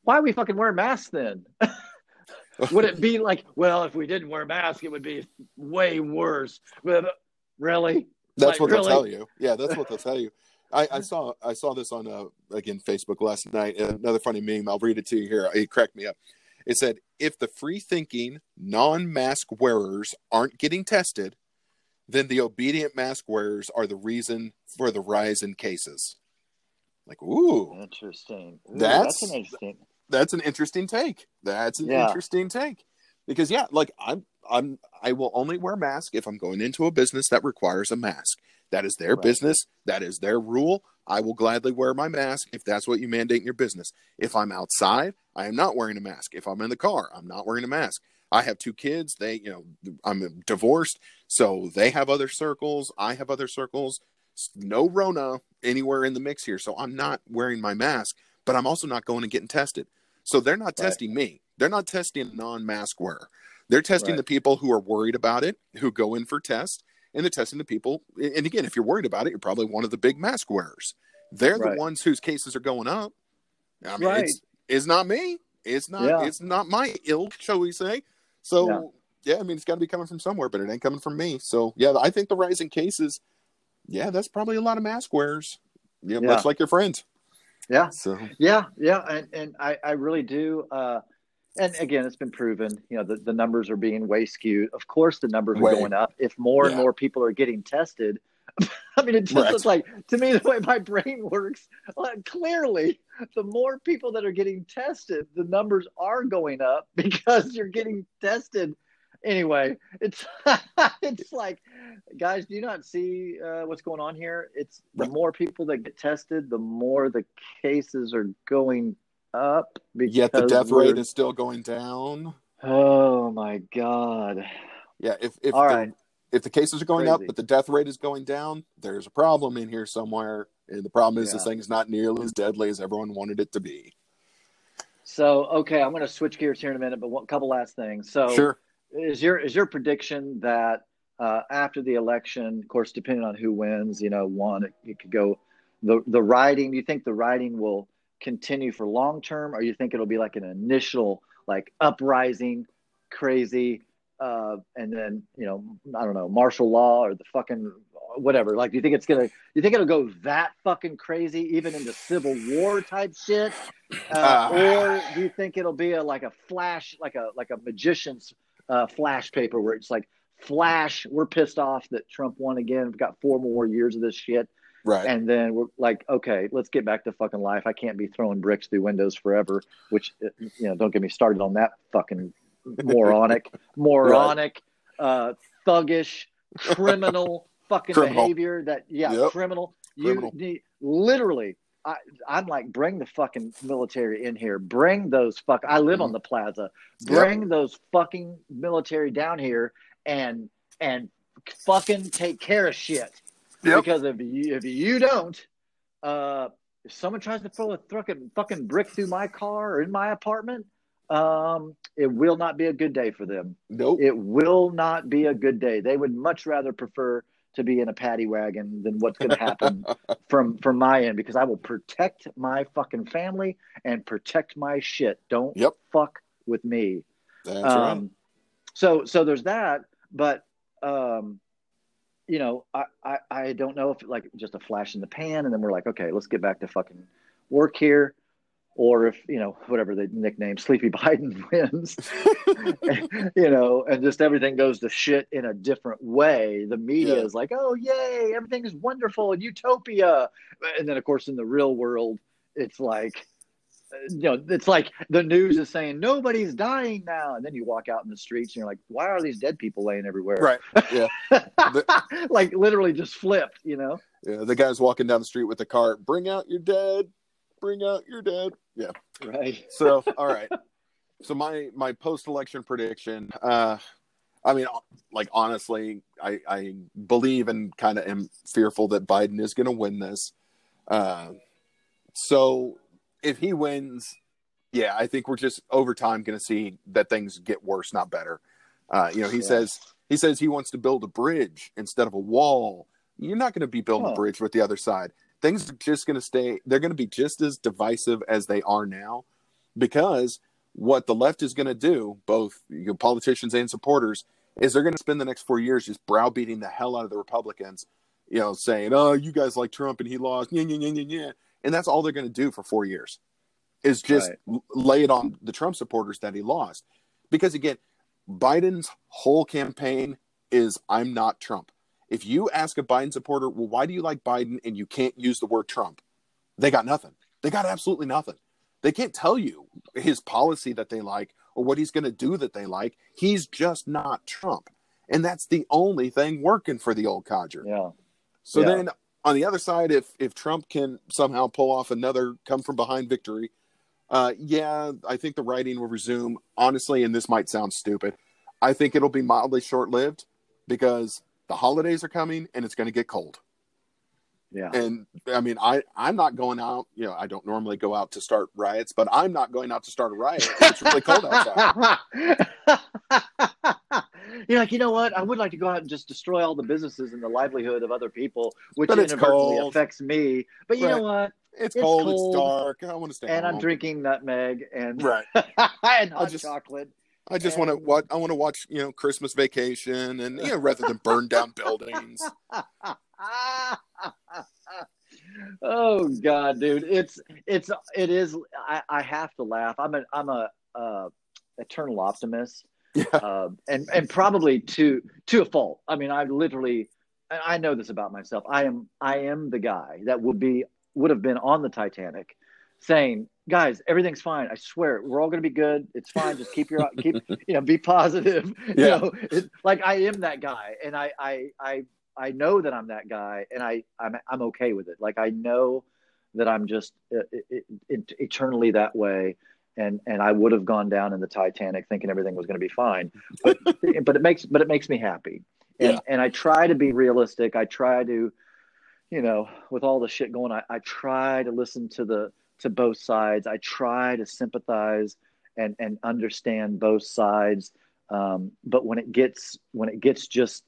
why are we fucking wearing masks then would it be like well if we didn't wear a mask it would be way worse Well, really That's Like, what really? they'll tell you. Yeah, that's what they'll tell you. I, I saw I saw this on uh, again Facebook last night. Another funny meme. I'll read it to you here. It cracked me up. It said, "If the free thinking non mask wearers aren't getting tested, then the obedient mask wearers are the reason for the rise in cases." Like, ooh, interesting Ooh, That's- that's an interesting that's an interesting take. That's an Yeah. interesting take. Because yeah, like I'm I'm I will only wear a mask if I'm going into a business that requires a mask. That is their Right. business. That is their rule. I will gladly wear my mask if that's what you mandate in your business. If I'm outside, I am not wearing a mask. If I'm in the car, I'm not wearing a mask. I have two kids. They, you know, I'm divorced, so they have other circles. I have other circles. No Rona anywhere in the mix here, so I'm not wearing my mask, but I'm also not going and getting tested. So they're not testing me. They're not testing non-mask wearer. They're testing right. the people who are worried about it, who go in for tests, and they're testing the people. And again, if you're worried about it, you're probably one of the big mask wearers. They're right. the ones whose cases are going up. I mean, it's, it's not me. It's not. Yeah. It's not my ilk, shall we say? So yeah, yeah I mean, it's got to be coming from somewhere, but it ain't coming from me. So yeah, I think the rising cases. Yeah, that's probably a lot of mask wearers. Yeah, yeah. much like your friends. Yeah. So yeah, yeah, and and I I really do. uh and again, it's been proven, you know, the, the numbers are being way skewed. Of course, the numbers way. are going up. If more yeah. and more people are getting tested, I mean, it just right. looks like to me the way my brain works. Like, clearly, the more people that are getting tested, the numbers are going up because you're getting tested. Anyway, it's it's like, guys, do you not see uh, what's going on here? It's the more people that get tested, the more the cases are going up. Yet the death we're... rate is still going down. Oh my god. Yeah, if if All the, right. If the cases are going Crazy. up but the death rate is going down, there's a problem in here somewhere. And the problem is yeah. this thing is not nearly as deadly as everyone wanted it to be. So okay, I'm going to switch gears here in a minute, but a couple last things. So sure. is your is your prediction that uh, after the election, of course, depending on who wins, you know, one it, it could go the the riding. Do you think the riding will continue for long term, or you think it'll be like an initial like uprising, crazy, uh, and then you know I don't know martial law or the fucking whatever. Like, do you think it's gonna? You think it'll go that fucking crazy, even into civil war type shit, uh, uh, or do you think it'll be a like a flash, like a like a magician's uh, flash paper where it's like flash, we're pissed off that Trump won again. We've got four more years of this shit. Right. And then we're like, okay, let's get back to fucking life. I can't be throwing bricks through windows forever, which, uh, you know, don't get me started on that fucking moronic, moronic, right. uh, thuggish, criminal fucking criminal. behavior that, yeah, yep. criminal. criminal. You need, literally, I, I, am like, bring the fucking military in here. Bring those fuck. I live mm-hmm. on the plaza. Bring yep. those fucking military down here and and fucking take care of shit. Yep. Because if you if you don't, uh, if someone tries to throw a fucking fucking brick through my car or in my apartment, um, it will not be a good day for them. Nope. It will not be a good day. They would much rather prefer to be in a paddy wagon than what's going to happen from from my end because I will protect my fucking family and protect my shit. Don't yep. fuck with me. That's um, right. So so there's that, but um, you know, I, I, I don't know if like just a flash in the pan and then we're like, okay, let's get back to fucking work here. Or if, you know, whatever the nickname Sleepy Biden wins, you know, and just everything goes to shit in a different way. The media yeah. is like, oh, yay, everything is wonderful and utopia. And then, of course, in the real world, it's like, you know, it's like the news is saying nobody's dying now, and then you walk out in the streets and you're like, why are these dead people laying everywhere? Right. Yeah. the, like literally just flipped, you know. Yeah. The guy's walking down the street with the cart. Bring out your dead. Bring out your dead. Yeah. Right. So all right. so my my post election prediction. Uh, I mean, like honestly, I I believe and kind of am fearful that Biden is going to win this. Uh, so if he wins, yeah, I think we're just over time going to see that things get worse, not better. Uh, you know, he yeah. says he says he wants to build a bridge instead of a wall. You're not going to be building oh. a bridge with the other side. Things are just going to stay. They're going to be just as divisive as they are now, because what the left is going to do, both you know, politicians and supporters, is they're going to spend the next four years just browbeating the hell out of the Republicans. You know, saying, "Oh, you guys like Trump and he lost," yeah, yeah, yeah, yeah, and that's all they're going to do for four years is just right. lay it on the Trump supporters that he lost. Because again, Biden's whole campaign is I'm not Trump. If you ask a Biden supporter, well, why do you like Biden and you can't use the word Trump? They got nothing. They got absolutely nothing. They can't tell you his policy that they like or what he's going to do that they like. He's just not Trump. And that's the only thing working for the old codger. Yeah. So yeah. then on the other side, if if Trump can somehow pull off another come from behind victory, Uh, yeah, I think the writing will resume. Honestly, and this might sound stupid, I think it'll be mildly short lived because the holidays are coming and it's going to get cold. Yeah. And I mean, I I'm not going out. You know, I don't normally go out to start riots, but I'm not going out to start a riot. It's really cold outside. You're like, you know what? I would like to go out and just destroy all the businesses and the livelihood of other people, which But inadvertently affects me. But you know what? It's, It's cold, cold, It's dark. I want to stay. And I'm drinking nutmeg and Right. and hot just- chocolate. I just want to watch. I want to watch. You know, Christmas Vacation, and you know, rather than burn down buildings. oh god dude it's it's it is i, I have to laugh i'm a i'm a uh, eternal optimist Yeah. uh, and and probably to to a fault i mean i literally i know this about myself i am i am the guy that would be would have been on the titanic saying guys everything's fine. I swear we're all going to be good. It's fine. Just keep your keep you know be positive. You know it, like i am that guy and i i i I know that I'm that guy, and I I'm I'm okay with it. Like I know that I'm just uh, it, it, eternally that way, and and I would have gone down in the Titanic thinking everything was going to be fine, but but it makes but it makes me happy, and Yeah. and I try to be realistic. I try to, you know, with all the shit going, I I try to listen to the to both sides. I try to sympathize and and understand both sides. Um, but when it gets when it gets just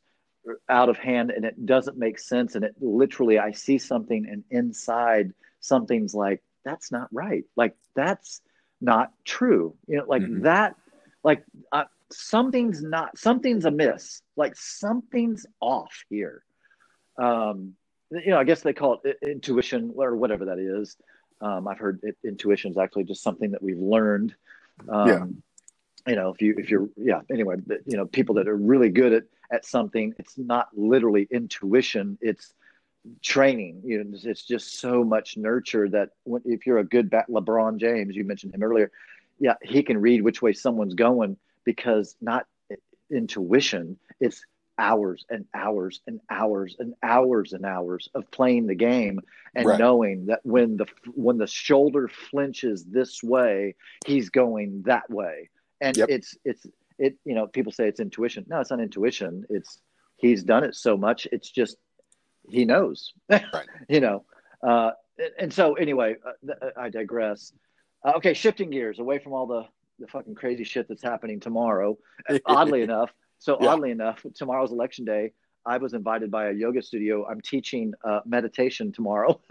out of hand and it doesn't make sense and it literally i see something and inside something's like that's not right like that's not true you know like Mhm. that like uh, something's not something's amiss like something's off here um you know i guess they call it intuition or whatever that is um i've heard it, intuition is actually just something that we've learned um Yeah. you know if you if you're yeah anyway you know people that are really good at at something it's not literally intuition it's training you know it's, it's just so much nurture that when, if you're a good bat lebron james you mentioned him earlier yeah he can read which way someone's going because not intuition it's hours and hours and hours and hours and hours of playing the game and Right. knowing that when the when the shoulder flinches this way he's going that way. And Yep. it's it's it you know people say it's intuition. No it's not intuition. It's he's done it so much it's just he knows. You know uh and- so anyway uh, i digress. Uh, okay shifting gears away from all the the fucking crazy shit that's happening tomorrow. Oddly enough so Yeah. oddly enough tomorrow's election day i was invited by a yoga studio i'm teaching uh, meditation tomorrow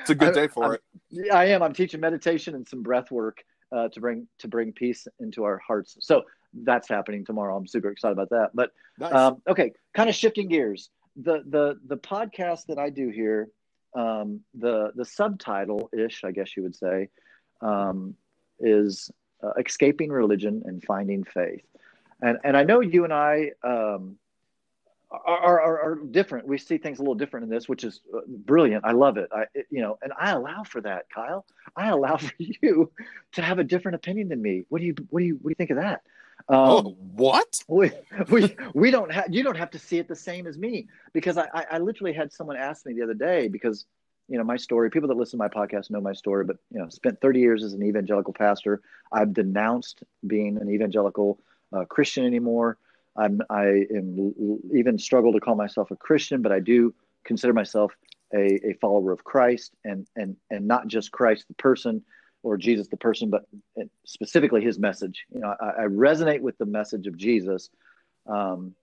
It's a good day for I'm- it. yeah, I am. I'm teaching meditation and some breath work uh, to bring to bring peace into our hearts. So that's happening tomorrow. I'm super excited about that. But Nice. um, okay, kind of shifting gears. The the the podcast that I do here, um, the the subtitle ish, I guess you would say, um, is uh, escaping religion and finding faith. And and I know you and I um, are, are are different. We see things a little different in this, which is uh, brilliant. I love it. I it- you know, and I allow for that, Kyle. I allow for you to have a different opinion than me. What do you what do you what do you think of that? Um, oh, what? we we we don't have you don't have to see it the same as me because I, I I literally had someone ask me the other day because you know my story people that listen to my podcast know my story but you know spent 30 years as an evangelical pastor I've denounced being an evangelical uh, Christian anymore I'm I am even struggle to call myself a Christian but I do consider myself a, a follower of Christ and and and not just Christ the person or Jesus the person, but specifically his message. You know, I, I resonate with the message of Jesus, um,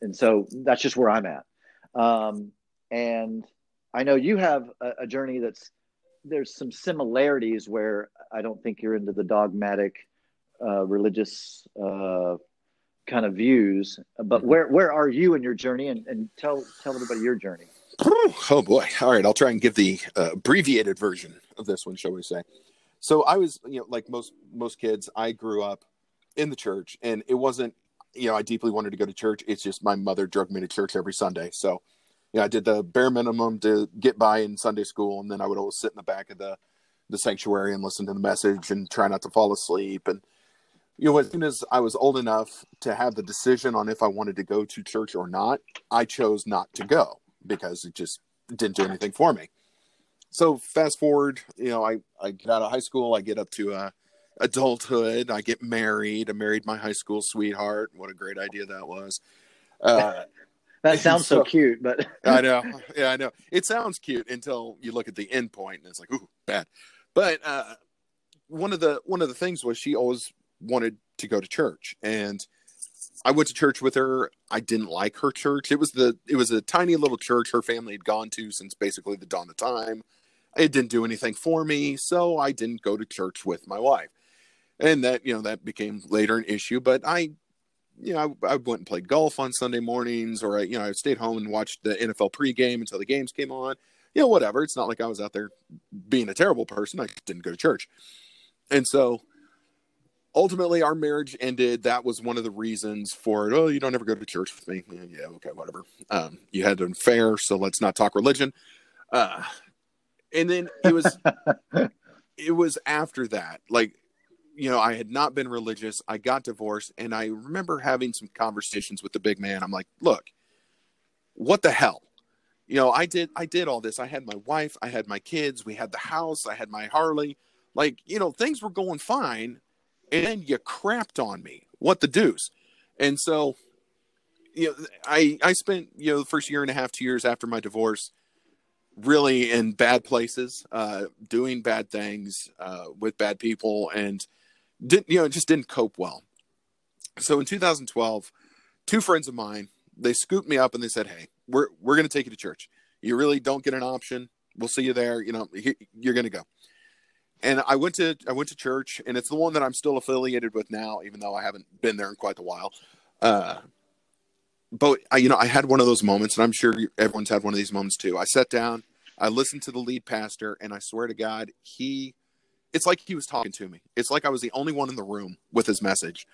and so that's just where I'm at. Um, and I know you have a, a journey that's there's some similarities where I don't think you're into the dogmatic, uh, religious uh, kind of views. But where where are you in your journey? And, and tell tell everybody your journey. Oh boy! All right, I'll try and give the uh, abbreviated version of this one, shall we say? So I was, you know, like most most kids, I grew up in the church, and it wasn't, you know, I deeply wanted to go to church. It's just my mother drug me to church every Sunday. So, you know, I did the bare minimum to get by in Sunday school, and then I would always sit in the back of the the sanctuary and listen to the message and try not to fall asleep. And you know, as soon as I was old enough to have the decision on if I wanted to go to church or not, I chose not to go because it just didn't do anything for me. so fast forward, you know, I I get out of high school, I get up to uh, adulthood, I get married. I married my high school sweetheart. What a great idea that was. Uh, that sounds so, so, cute, but I know, yeah, I know. It sounds cute until you look at the end point, and it's like, ooh, bad. But uh, one of the one of the things was she always wanted to go to church, and I went to church with her. I didn't like her church. It was the it was a tiny little church her family had gone to since basically the dawn of time. It didn't do anything for me, so I didn't go to church with my wife. And that, you know, that became later an issue, but I you know, I, I went and played golf on Sunday mornings, or I, you know, I stayed home and watched the NFL pregame until the games came on. You know, whatever. It's not like I was out there being a terrible person. I didn't go to church, and so ultimately our marriage ended. That was one of the reasons for it oh you don't ever go to church with me. Yeah okay whatever. Um, you had an affair so let's not talk religion. Uh, and then it was it was after that like you know i had not been religious. I got divorced and i remember having some conversations with the big man. I'm like look what the hell? You know i did i did all this. I had my wife i had my kids we had the house i had my harley. Like you know things were going fine and you crapped on me. What the deuce? And so, you know, I I spent you know the first year and a half, two years after my divorce, really in bad places, uh, doing bad things uh, with bad people, and didn't you know just didn't cope well. So in 2012, two friends of mine they scooped me up and they said, "Hey, we're we're going to take you to church. You really don't get an option. We'll see you there. You know, you're going to go." And I went to I went to church, and it's the one that I'm still affiliated with now, even though I haven't been there in quite a while. Uh, but I, you know, I had one of those moments, and I'm sure everyone's had one of these moments too. I sat down, I listened to the lead pastor, and I swear to God, he, it's like he was talking to me. It's like I was the only one in the room with his message,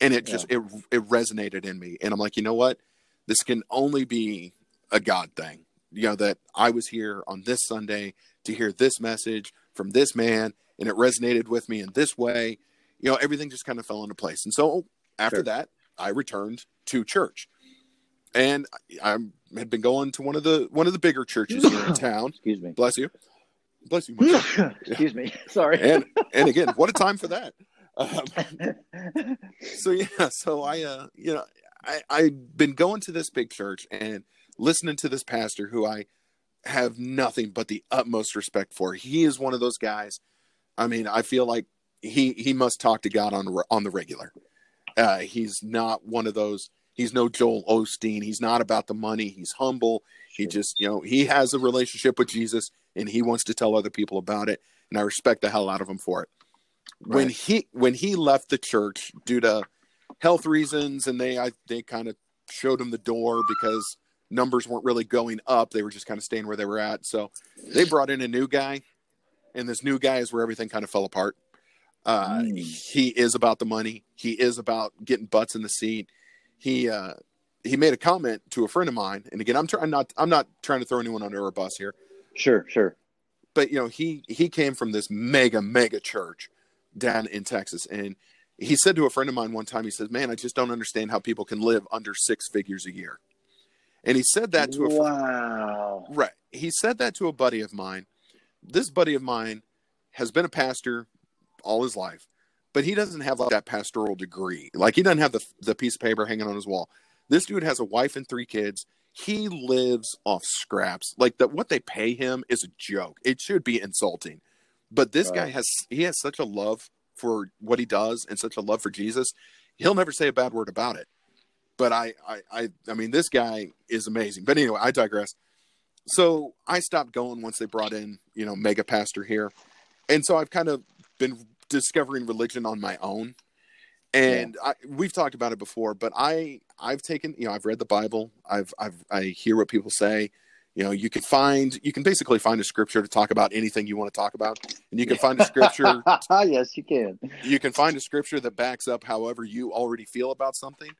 and it just it it resonated in me. And I'm like, you know what, this can only be a God thing. You know that I was here on this Sunday to hear this message from this man and it resonated with me in this way. You know everything just kind of fell into place. And so after sure. that i returned to church. And i had been going to one of the one of the bigger churches here in town. Excuse me. Bless you. Bless you excuse me. Sorry. And and again what a time for that. Um, so yeah so i uh you know i i've been going to this big church and listening to this pastor who i have nothing but the utmost respect for. He is one of those guys. I mean, I feel like he he must talk to God on on the regular. Uh, he's not one of those. He's no Joel Osteen. He's not about the money. He's humble. He just, you know, he has a relationship with Jesus and he wants to tell other people about it. And I respect the hell out of him for it. Right. When he when he left the church due to health reasons, and they I they kind of showed him the door because numbers weren't really going up. They were just kind of staying where they were at. So they brought in a new guy, and this new guy is where everything kind of fell apart. Uh, mm. He is about the money. He is about getting butts in the seat. He uh, he made a comment to a friend of mine, and again, I'm trying not I'm not trying to throw anyone under a bus here. Sure, sure. But you know, he he came from this mega mega church down in Texas, and he said to a friend of mine one time, he says, "Man, I just don't understand how people can live under six figures a year." And he said that to a wow. Right. He said that to a buddy of mine. This buddy of mine has been a pastor all his life, but he doesn't have like that pastoral degree. Like he doesn't have the the piece of paper hanging on his wall. This dude has a wife and three kids. He lives off scraps. Like that what they pay him is a joke. It should be insulting. But this right. guy has he has such a love for what he does and such a love for Jesus. He'll never say a bad word about it but I, I, I, I mean, this guy is amazing. But anyway, I digress. So I stopped going once they brought in, you know, mega pastor here, and so I've kind of been discovering religion on my own. And yeah. I, we've talked about it before, but I, I've taken, you know, I've read the Bible. I've, I've, I hear what people say. You know, you can find, you can basically find a scripture to talk about anything you want to talk about, and you can find a scripture. yes, you can. You can find a scripture that backs up however you already feel about something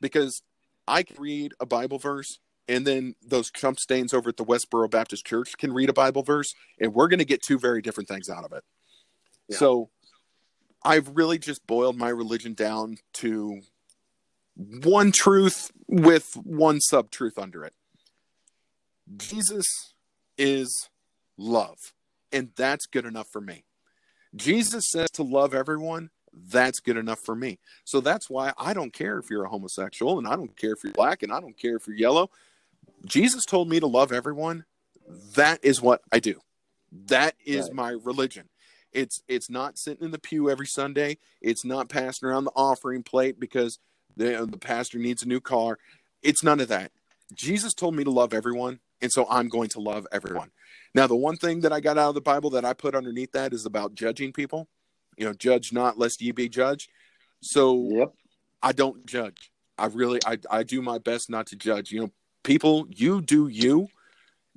because I can read a Bible verse and then those chump stains over at the Westboro Baptist Church can read a Bible verse, and we're going to get two very different things out of it. Yeah. So I've really just boiled my religion down to one truth with one sub truth under it. Jesus is love. and that's good enough for me. Jesus says to love everyone, that's good enough for me. So that's why I don't care if you're a homosexual and I don't care if you're black and I don't care if you're yellow. Jesus told me to love everyone. That is what I do. That is right. my religion. It's it's not sitting in the pew every Sunday. It's not passing around the offering plate because the the pastor needs a new car. It's none of that. Jesus told me to love everyone, and so I'm going to love everyone. Now, the one thing that I got out of the Bible that I put underneath that is about judging people. You know, judge not lest ye be judged. So yep. I don't judge. I really I I do my best not to judge. You know, people, you do you.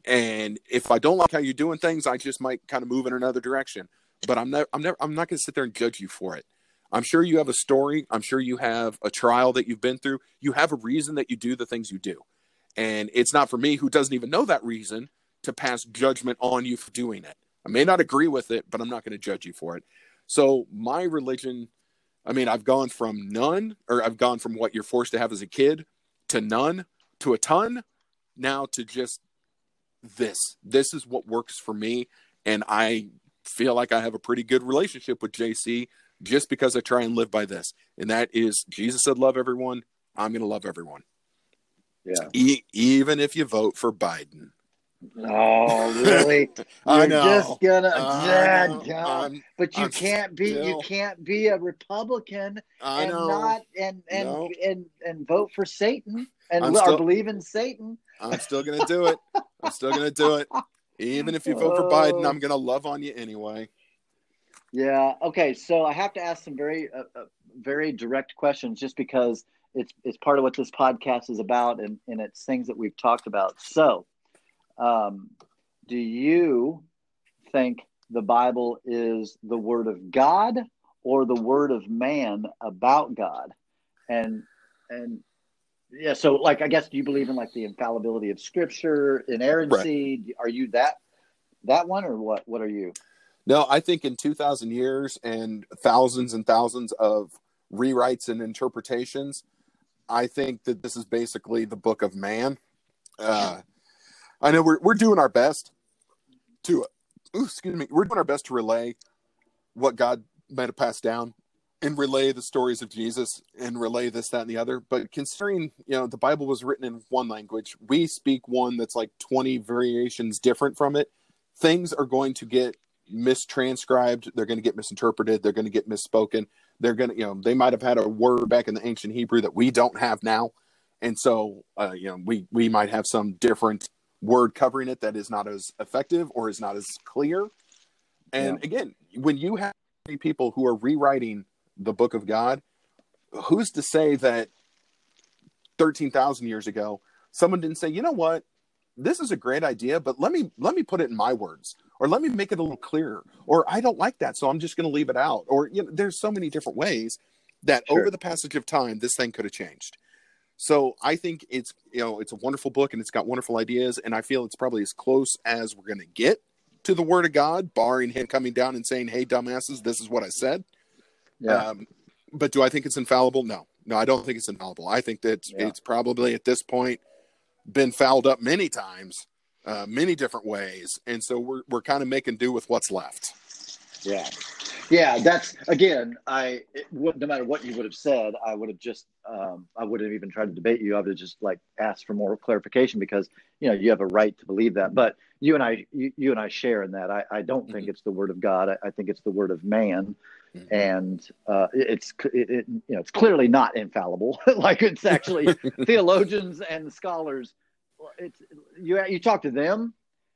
And if I don't like how you're doing things, I just might kind of move in another direction. But I'm not I'm never I'm not gonna sit there and judge you for it. I'm sure you have a story. I'm sure you have a trial that you've been through. You have a reason that you do the things you do. And it's not for me, who doesn't even know that reason, to pass judgment on you for doing it. I may not agree with it, but I'm not going to judge you for it. So, my religion, I mean, I've gone from none, or I've gone from what you're forced to have as a kid to none to a ton, now to just this. This is what works for me. And I feel like I have a pretty good relationship with JC just because I try and live by this. And that is Jesus said, Love everyone. I'm going to love everyone. Yeah. E- even if you vote for Biden. Oh, really? I You're just gonna, I Dad, know. God. But you I'm can't be, you can't be a Republican I and know. not and and, No. and and vote for Satan and I'm or still- believe in Satan. I'm still going to do it. I'm still going to do it. Even if you vote for Biden, I'm going to love on you anyway. Yeah. Okay. So I have to ask some very, uh, uh, very direct questions, just because it's it's part of what this podcast is about, and and it's things that we've talked about. So, um, do you think the Bible is the Word of God or the Word of man about God? And and yeah. So, like, I guess do you believe in like the infallibility of Scripture, inerrancy? Are you that that one, or what? What are you? No, I think in 2,000 years and thousands and thousands of rewrites and interpretations, I think that this is basically the book of man. Uh, I know we're, we're doing our best to, ooh, excuse me, we're doing our best to relay what God might have passed down and relay the stories of Jesus and relay this, that, and the other. But considering, you know, the Bible was written in one language, we speak one that's like 20 variations different from it. Things are going to get mistranscribed they're going to get misinterpreted they're going to get misspoken they're going to you know they might have had a word back in the ancient hebrew that we don't have now and so uh, you know we we might have some different word covering it that is not as effective or is not as clear and Yeah. again when you have people who are rewriting the book of god who's to say that 13,000 years ago someone didn't say you know what this is a great idea but let me let me put it in my words or let me make it a little clearer or i don't like that so i'm just going to leave it out or you know there's so many different ways that Sure. over the passage of time this thing could have changed so i think it's you know it's a wonderful book and it's got wonderful ideas and i feel it's probably as close as we're going to get to the word of god barring him coming down and saying hey dumbasses this is what i said Yeah. um, but do I think it's infallible? No, no, I don't think it's infallible. I think that Yeah. it's probably at this point been fouled up many times, uh, many different ways, and so we're we're kind of making do with what's left. Yeah, yeah. That's again. I it, no matter what you would have said, I would have just. Um, I wouldn't have even tried to debate you. I would have just like asked for more clarification because you know you have a right to believe that. But you and I, you, you and I share in that. I, I don't think it's the word of God. I, I think it's the word of man, Mhm. and uh, it- it's it, it, you know it's clearly not infallible. like it's actually theologians and scholars. It's you. You talk to them,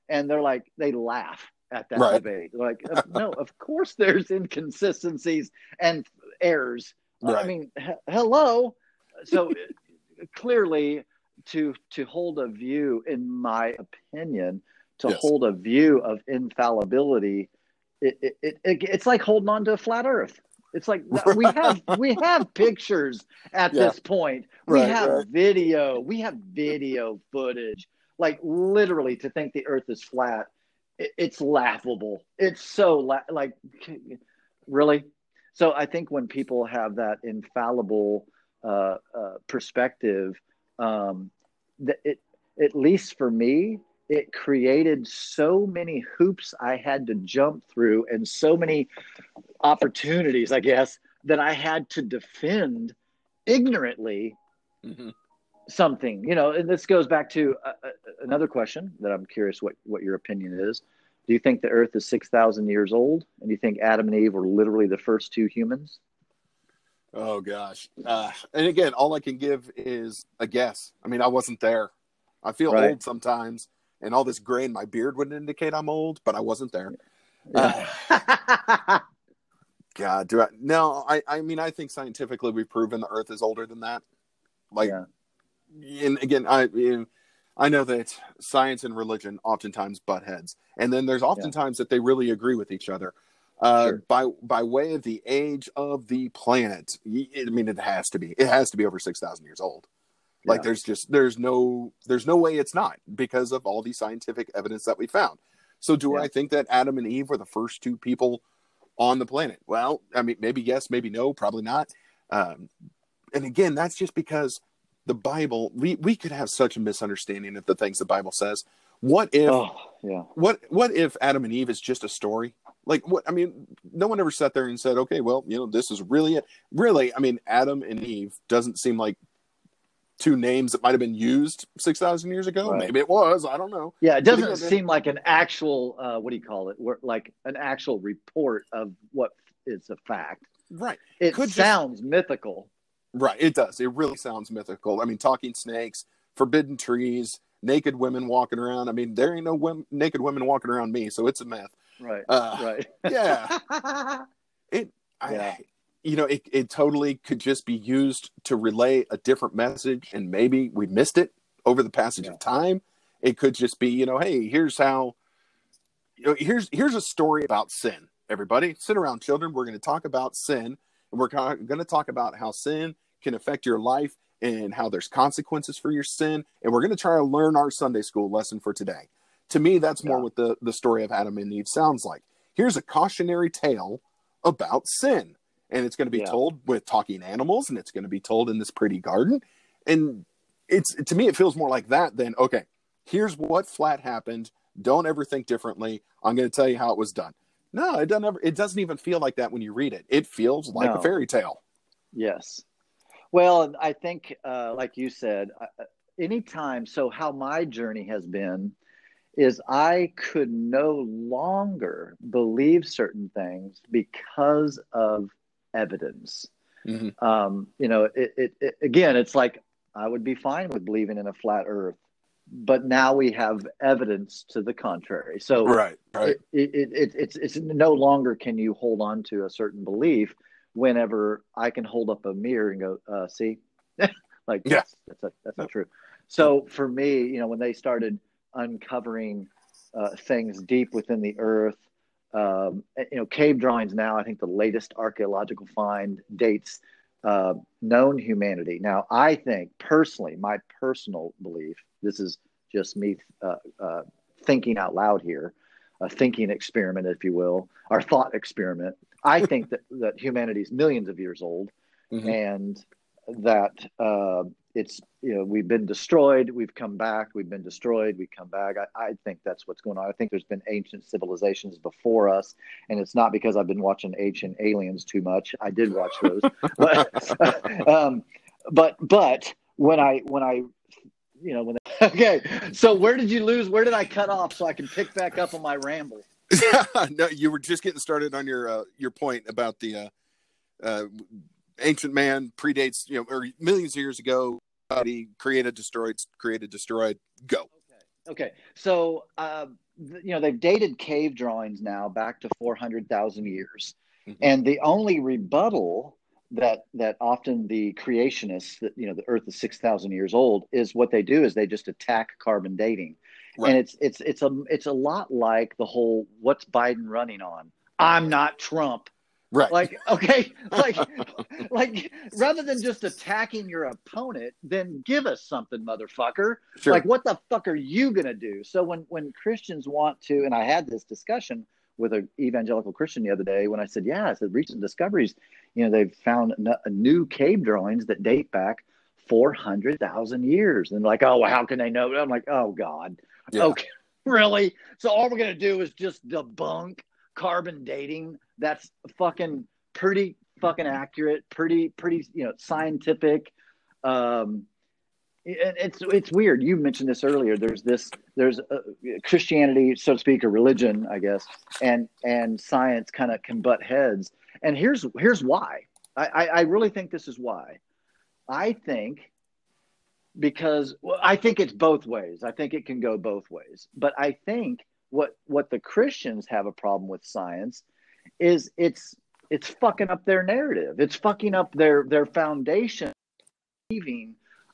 and they're like they laugh at that Right. debate. Like, no, of course there's inconsistencies and errors. I mean, he- hello. So clearly, to to hold a view, in my opinion, to Yes. hold a view of infallibility, it, it, it, it it's like holding on to a flat Earth. It's like we have we have pictures at Yeah. this point. We Right, have right. video. We have video footage. Like literally, to think the Earth is flat, it's laughable. It's so la- like really. So I think when people have that infallible uh, uh, perspective, um, that it at least for me, it created so many hoops I had to jump through and so many opportunities, I guess, that I had to defend ignorantly mm-hmm. Something. You know, and this goes back to uh, uh, another question that I'm curious what what your opinion is. Do you think the Earth is six thousand years old, and do you think Adam and Eve were literally the first two humans? Oh gosh, uh, and again, all I can give is a guess. I mean, I wasn't there. I feel right. old sometimes, and all this gray in my beard would indicate I'm old, but I wasn't there. Yeah. Uh, God, do I? No, I. I mean, I think scientifically we've proven the Earth is older than that. Like, yeah. And again, I. I know that science and religion oftentimes butt heads, and then there's oftentimes yeah. that they really agree with each other. Uh, sure. by by way of the age of the planet, I mean it has to be it has to be over six thousand years old. Like there's just there's no there's no way it's not because of all the scientific evidence that we found. So do yeah. I think that Adam and Eve were the first two people on the planet? Well, I mean maybe yes, maybe no, probably not. Um, and again, that's just because the Bible we we could have such a misunderstanding of the things the Bible says. What if oh, yeah. what what if Adam and Eve is just a story? Like what? I mean, no one ever sat there and said, "Okay, well, you know, this is really it." Really, I mean, Adam and Eve doesn't seem like two names that might have been used six thousand years ago. Right. Maybe it was. I don't know. Yeah, it doesn't seem like an actual. Uh, what do you call it? Like an actual report of what is a fact. Right. It Could sounds just... mythical. Right. It does. It really sounds mythical. I mean, talking snakes, forbidden trees, naked women walking around. I mean, there ain't no women, naked women walking around me, so it's a myth. Right. Uh, right. yeah. It. I, You know, it, it totally could just be used to relay a different message, and maybe we missed it over the passage yeah. of time. It could just be, you know, hey, here's how. You know, here's here's a story about sin. Everybody, sit around, children. We're going to talk about sin, and we're going to talk about how sin can affect your life and how there's consequences for your sin. And we're going to try to learn our Sunday school lesson for today. To me, that's more yeah. what the, the story of Adam and Eve sounds like. Here's a cautionary tale about sin. And it's going to be yeah. told with talking animals and it's going to be told in this pretty garden. And it's to me, it feels more like that than, okay, here's what flat happened. Don't ever think differently. I'm going to tell you how it was done. No, it doesn't ever, it doesn't even feel like that when you read it. It feels like no. a fairy tale. Yes. Well, I think, uh, like you said, uh, anytime. So, how my journey has been is I could no longer believe certain things because of evidence. Mm-hmm. Um, you know, it, it, it, again, it's like I would be fine with believing in a flat Earth, but now we have evidence to the contrary. So, right, right, it, it, it's it's no longer can you hold on to a certain belief whenever I can hold up a mirror and go, uh, "See, like yeah. that's that's, a, that's not true." So for me, you know, when they started uncovering uh, things deep within the earth. Um, you know, cave drawings now, I think the latest archaeological find dates uh, known humanity. Now, I think personally, my personal belief, this is just me uh, uh, thinking out loud here, a thinking experiment, if you will, our thought experiment. I think that, that humanity is millions of years old mm-hmm. and that uh, it's you know we've been destroyed we've come back we've been destroyed we come back I, I, think that's what's going on i think there's been ancient civilizations before us and it's not because i've been watching ancient aliens too much i did watch those but um, but but when i when i you know when okay so where did you lose? Where did i cut off so i can pick back up on my ramble? No you were just getting started on your uh, your point about the uh, uh, ancient man predates you know or millions of years ago body created destroyed created destroyed. Go. Okay okay. So uh, you know they've dated cave drawings now back to 400000 years. Mm-hmm. and the only rebuttal that that often the creationists that you know the earth is 6000 years old is what they do is they just attack carbon dating right. and it's it's it's a it's a lot like the whole what's biden running on i'm not trump Right. Like, okay, like, like rather than just attacking your opponent, then give us something, motherfucker. Sure. Like, what the fuck are you gonna do? So when when Christians want to, and I had this discussion with an evangelical Christian the other day when I said, yeah, I said recent discoveries, you know, they've found n- new cave drawings that date back 400,000 years. And like, oh, well, how can they know? I'm like, oh, God. Yeah. Okay, really? So all we're going to do is just debunk carbon dating. That's fucking pretty fucking accurate, pretty, pretty, you know, scientific. Um, it's it's weird. You mentioned this earlier. There's this there's uh, Christianity, so to speak, a religion, I guess, and and science kind of can butt heads. And here's here's why. I, I, really think this is why. I think because well, I think it's both ways. I think it can go both ways. But I think what what the Christians have a problem with science is it's it's fucking up their narrative. It's fucking up their their foundation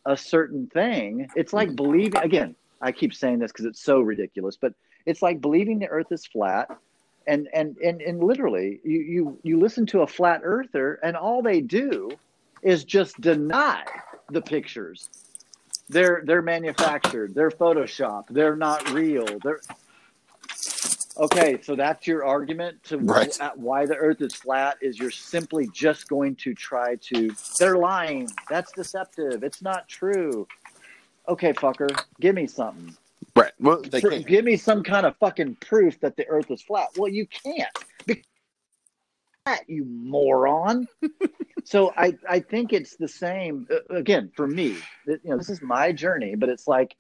a certain thing. It's like believing again, I keep saying this because it's so ridiculous, but it's like believing the earth is flat and and and, and literally you, you you listen to a flat earther and all they do is just deny the pictures they're they're manufactured they're photoshop they're not real they're okay so that's your argument to Right. why the earth is flat is you're simply just going to try to they're lying that's deceptive it's not true okay fucker give me something Right. Well, they can't. give me some kind of fucking proof that the earth is flat. Well, you can't. That, you moron. so I, I think it's the same uh, again for me. You know, this is my journey, but it's like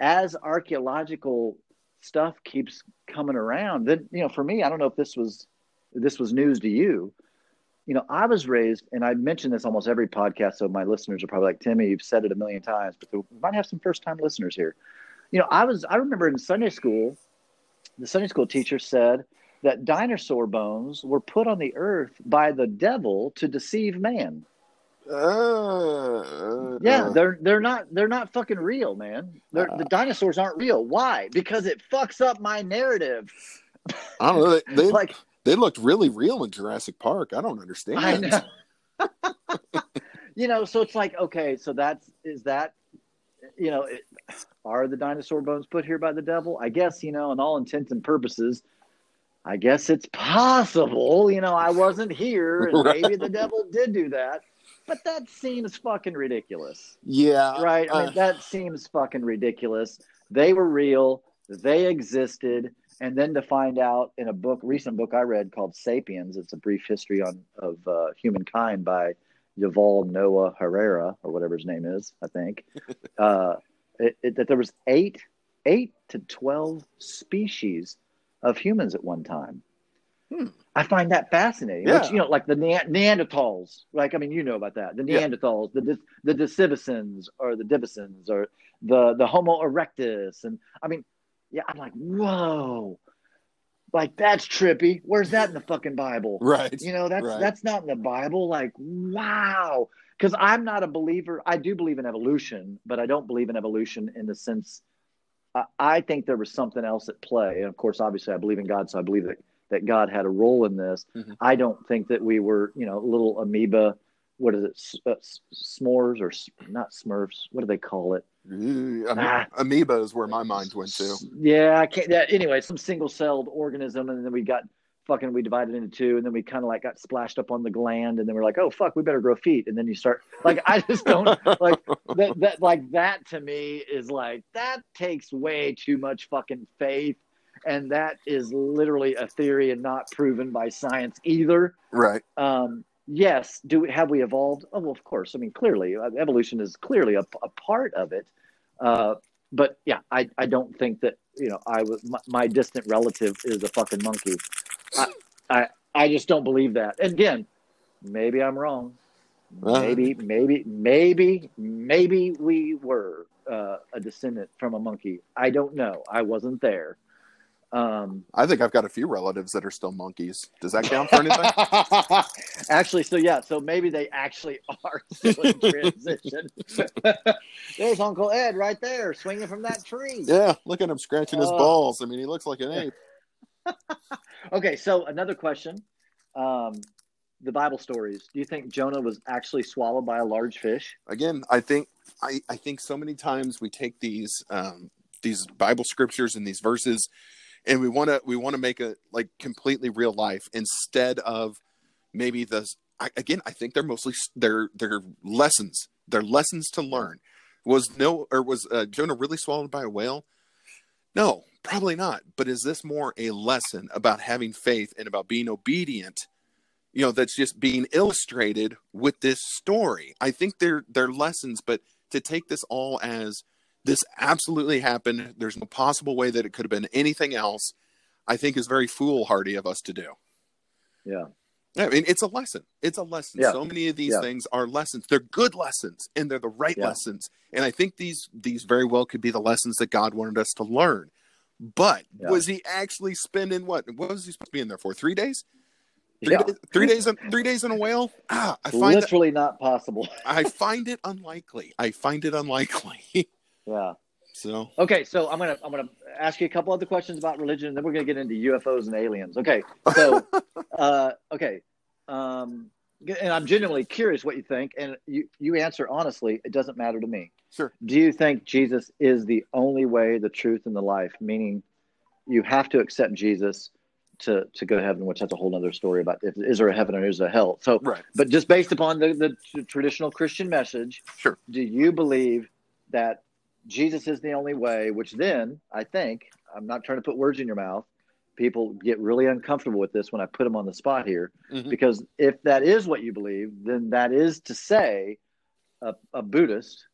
as archaeological stuff keeps coming around, then you know, for me, I don't know if this was this was news to you. You know, I was raised, and I mention this almost every podcast, so my listeners are probably like, Timmy, you've said it a million times, but we might have some first time listeners here you know, I was I remember in Sunday school, the Sunday school teacher said that dinosaur bones were put on the earth by the devil to deceive man. Uh, Yeah, they're they're not they're not fucking real, man. They're, the dinosaurs aren't real. Why? Because it fucks up my narrative. I don't know. They, they, Like they looked really real in Jurassic Park. I don't understand. I know. you know, so it's like okay, so that's is that you know, it, are the dinosaur bones put here by the devil? I guess, you know, in all intents and purposes, I guess it's possible. You know, I wasn't here and maybe the devil did do that. But that seems fucking ridiculous. Yeah. Right? I uh, mean, that seems fucking ridiculous. They were real, they existed. And then to find out in a book, recent book I read called Sapiens, it's a brief history on of uh, humankind by Yuval Noah Herrera or whatever his name is, I think, uh, it, it, that there was eight, eight to twelve species of humans at one time. Hmm. I find that fascinating. Yeah. Which you know, like the ne- Neanderthals, like I mean, you know about that. The Yeah. Neanderthals, the Dis- the Decibisons or the Dibisons or the the Homo erectus, and I mean, yeah, I'm like, whoa, like that's trippy. Where's that in the fucking Bible? Right. You know, that's Right. that's not in the Bible. Like, wow. Because I'm not a believer. I do believe in evolution, but I don't believe in evolution in the sense. I, I think there was something else at play, and of course, obviously, I believe in God, so I believe that that God had a role in this. Mhm. I don't think that we were, you know, little amoeba. What is it? Uh, s'mores or not Smurfs? What do they call it? Ooh, am- Ah. amoeba is where my mind went to. Yeah, I can't. Yeah, anyway, some single-celled organism, and then we got fucking we divided into two, and then we kind of like got splashed up on the gland, and then we're like, oh fuck, we better grow feet, and then you start like I just don't like that. That like that to me is like that takes way too much fucking faith, and that is literally a theory and not proven by science either. Right. Um, yes, do we, have we evolved? Oh, well, of course. I mean, clearly, uh, evolution is clearly a, a part of it. Uh, but yeah, I, I don't think that you know I was my, my distant relative is a fucking monkey. I, I I just don't believe that. And again, maybe I'm wrong. Uh-huh. Maybe maybe maybe maybe we were uh, a descendant from a monkey. I don't know. I wasn't there. Um, I think I've got a few relatives that are still monkeys. Does that count for anything? actually, so yeah, so maybe they actually are still in transition. There's Uncle Ed right there, swinging from that tree. yeah. Look at him scratching his Oh. balls. I mean, he looks like an ape. Okay, so another question: um, the Bible stories. Do you think Jonah was actually swallowed by a large fish? again i think i i think so many times we take these um these bible scriptures and these verses and we want to we want to make it like completely real life instead of maybe the I, again i think they're mostly they're they're lessons They're lessons to learn. Was no or was uh, Jonah really swallowed by a whale? No, probably not. But is this more a lesson about having faith and about being obedient? You know, that's just being illustrated with this story. I think they're they're lessons, but to take this all as this absolutely happened, there's no possible way that it could have been anything else. I think is very foolhardy of us to do. Yeah. I mean, it's a lesson. It's a lesson. Yeah. So many of these Yeah. things are lessons. They're good lessons, and they're the right Yeah. lessons. And I think these these very well could be the lessons that God wanted us to learn. But was he actually spending what? What was he supposed to be in there for? Three days? Three, days, three days. In, three days in a whale? Ah, I find that, Literally not possible. I find it unlikely. I find it unlikely. Yeah. so Okay, so I'm gonna I'm gonna ask you a couple other questions about religion, and then we're gonna get into UFOs and aliens. Okay, so uh, okay, um, and I'm genuinely curious what you think, and you you answer honestly. It doesn't matter to me. sure. Do you think Jesus is the only way, the truth, and the life? Meaning, you have to accept Jesus to to go to heaven, which that's a whole other story about if, is there a heaven or is there a hell. So, Right. but just based upon the, the traditional Christian message, Sure. do you believe that Jesus is the only way? Which then I think I'm not trying to put words in your mouth. People get really uncomfortable with this when I put them on the spot here, Mhm. because if that is what you believe, then that is to say, a, a Buddhist,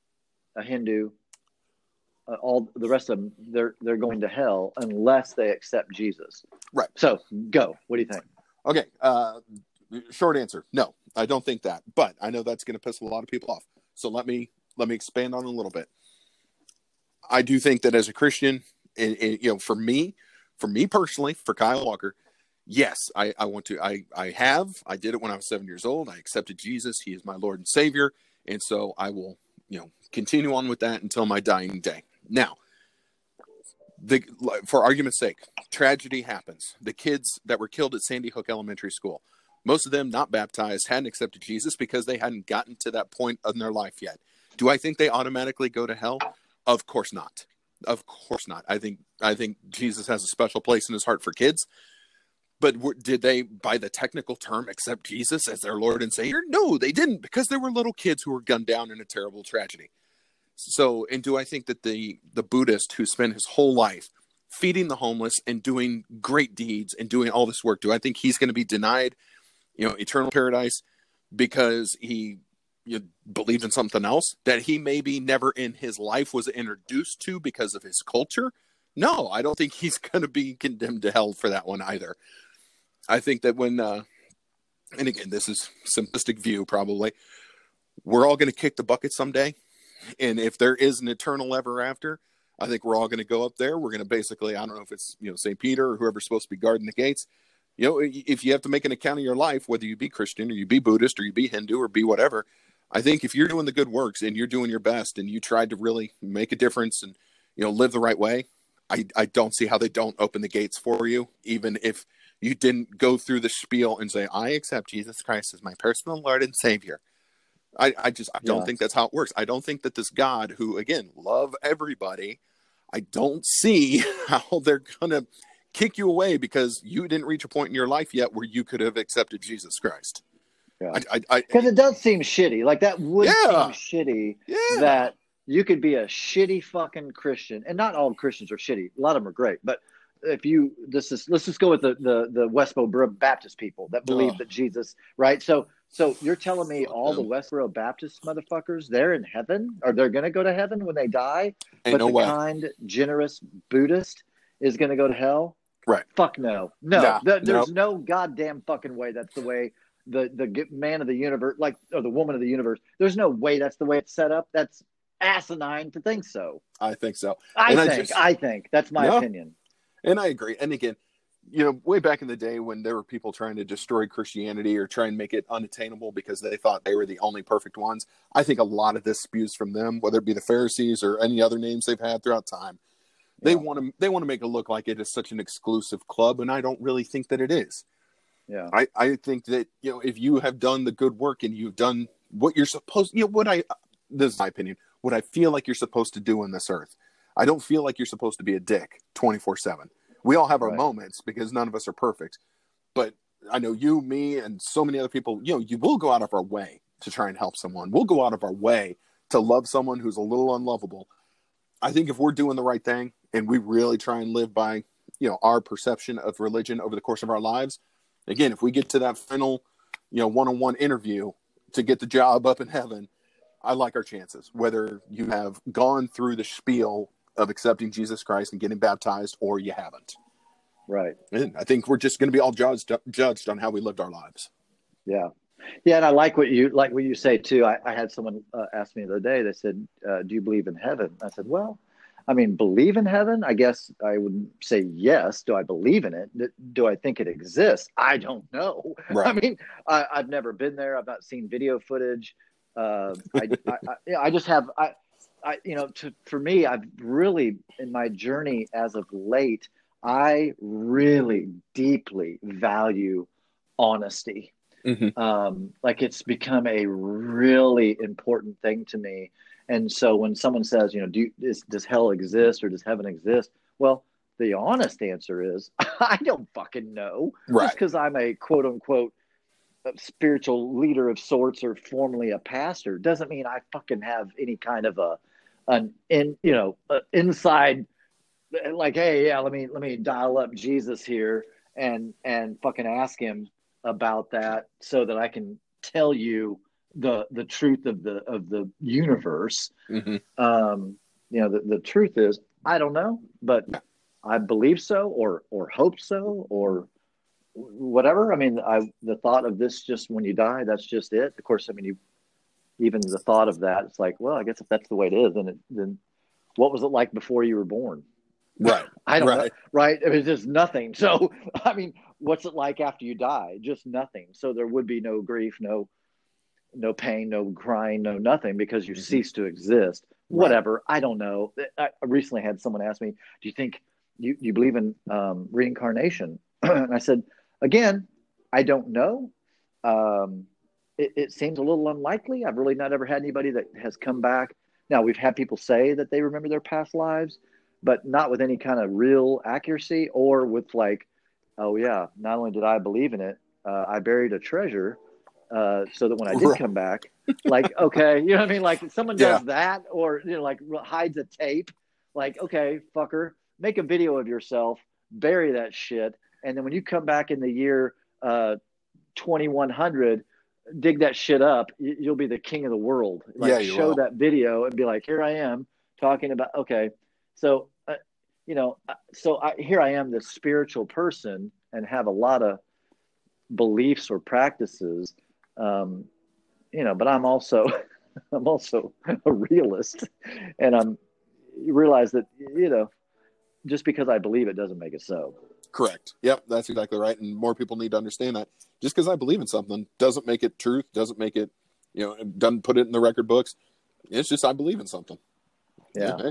a Hindu, uh, all the rest of them, they're they're going to hell unless they accept Jesus. Right. So go. What do you think? Okay. Uh, short answer: No, I don't think that. But I know that's going to piss a lot of people off. So let me let me expand on a little bit. I do think that as a Christian, and, and, you know, for me, for me personally, for Kyle Walker, yes, I, I want to. I I have. I did it when I was seven years old. I accepted Jesus. He is my Lord and Savior, and so I will, you know, continue on with that until my dying day. Now, the for argument's sake, tragedy happens. The kids that were killed at Sandy Hook Elementary School, most of them not baptized, hadn't accepted Jesus because they hadn't gotten to that point in their life yet. Do I think they automatically go to hell? Of course not. Of course not. I think I think Jesus has a special place in his heart for kids. But did they, by the technical term, accept Jesus as their Lord and Savior? No, they didn't, because there were little kids who were gunned down in a terrible tragedy. So, and do I think that the the Buddhist who spent his whole life feeding the homeless and doing great deeds and doing all this work, do I think he's going to be denied, you know, eternal paradise because he you believed in something else that he maybe never in his life was introduced to because of his culture? No, I don't think he's going to be condemned to hell for that one either. I think that when, uh, and again, this is simplistic view probably, we're all going to kick the bucket someday and if there is an eternal ever after i think we're all going to go up there we're going to basically i don't know if it's you know st peter or whoever's supposed to be guarding the gates you know if you have to make an account of your life whether you be christian or you be buddhist or you be hindu or be whatever i think if you're doing the good works and you're doing your best and you tried to really make a difference and you know live the right way i i don't see how they don't open the gates for you even if you didn't go through the spiel and say i accept jesus christ as my personal lord and savior I, I just I don't Yeah. think that's how it works. I don't think that this God, who again love everybody, I don't see how they're gonna kick you away because you didn't reach a point in your life yet where you could have accepted Jesus Christ. Yeah. I, I, I Because it does seem shitty. Like that would Yeah. seem shitty yeah, that you could be a shitty fucking Christian, and not all Christians are shitty. A lot of them are great, but if you this is let's just go with the the the Westboro Baptist people that believe Ugh. that Jesus, right? So so you're telling me Fuck all the. Westboro Baptist motherfuckers they're in heaven, or they're going to go to heaven when they die, ain't but no the way. kind, generous Buddhist is going to go to hell? Right. Fuck no, no. Nah, Th- there's no goddamn fucking way. That's the way the the man of the universe, like or the woman of the universe. There's no way that's the way it's set up. That's asinine to think so. I think so, I And I think. just- I think that's my opinion. and I agree. And again, you know, way back in the day when there were people trying to destroy Christianity or try and make it unattainable because they thought they were the only perfect ones, I think a lot of this spews from them, whether it be the Pharisees or any other names they've had throughout time. They Yeah. want to they want to make it look like it is such an exclusive club, and I don't really think that it is. Yeah. I, I think that you know if you have done the good work and you've done what you're supposed you know what I this is my opinion what I feel like you're supposed to do on this earth. I don't feel like you're supposed to be a dick 24/7. We all have our Right. moments because none of us are perfect. But I know you, me and so many other people, you know, you will go out of our way to try and help someone. We'll go out of our way to love someone who's a little unlovable. I think if we're doing the right thing and we really try and live by, you know, our perception of religion over the course of our lives, again, if we get to that final, you know, one-on-one interview to get the job up in heaven, I like our chances. Whether you have gone through the spiel of accepting Jesus Christ and getting baptized or you haven't. Right. And I think we're just going to be all judged judged on how we lived our lives. Yeah. Yeah, and I like what you like what you say too. I, I had someone uh, ask me the other day. They said, uh, "Do you believe in heaven?" I said, "Well, I mean, believe in heaven? I guess I would say yes. Do I believe in it? Do I think it exists? I don't know. Right. I mean, I, have never been there. I've not seen video footage. Uh, I, I, I, I, just have, I, I, you know, to, for me, I've really, in my journey as of late, I really deeply value honesty. Mm-hmm. Um, like it's become a really important thing to me. And so when someone says, you know, do you, is, does hell exist or does heaven exist? Well, the honest answer is I don't fucking know. Right. Just because I'm a quote unquote uh, spiritual leader of sorts or formerly a pastor doesn't mean I fucking have any kind of a an in you know inside uh, like hey yeah let me let me dial up Jesus here and and fucking ask him about that so that I can tell you the the truth of the of the universe. Mm-hmm. Um, you know, the, the truth is I don't know, but I believe so, or or hope so, or whatever. I mean, I the thought of this just when you die, that's just it. Of course, I mean, you even the thought of that, it's like, well, I guess if that's the way it is, then it, then what was it like before you were born? Right. I don't right. know. Right. I mean, just nothing. So, I mean, what's it like after you die? Just nothing. So there would be no grief, no no pain, no crying, no nothing because you mm-hmm. cease to exist. Right. Whatever. I don't know. I recently had someone ask me, "Do you think you, you believe in um, reincarnation?" and I said, "Again, I don't know. Um, it, it, seems a little unlikely. I've really not ever had anybody that has come back. Now we've had people say that they remember their past lives, but not with any kind of real accuracy or with like, oh yeah, not only did I believe in it, uh, I buried a treasure." Uh, so that when I did come back, like, okay, you know what I mean? Like someone does yeah. that or, you know, like hides a tape, like, okay, fucker, make a video of yourself, bury that shit. And then when you come back in the year uh, 2100, dig that shit up, you'll be the king of the world. Like, yeah, show will. that video and be like, here I am talking about, okay. So, uh, you know, uh, so I, here I am, this spiritual person and have a lot of beliefs or practices um, you know, but I'm also I'm also a realist, and I'm you realize that you know just because I believe it doesn't make it so. Correct. Yep, that's exactly right. And more people need to understand that. Just because I believe in something doesn't make it truth, doesn't make it, you know, doesn't put it in the record books. It's just I believe in something. Yeah. yeah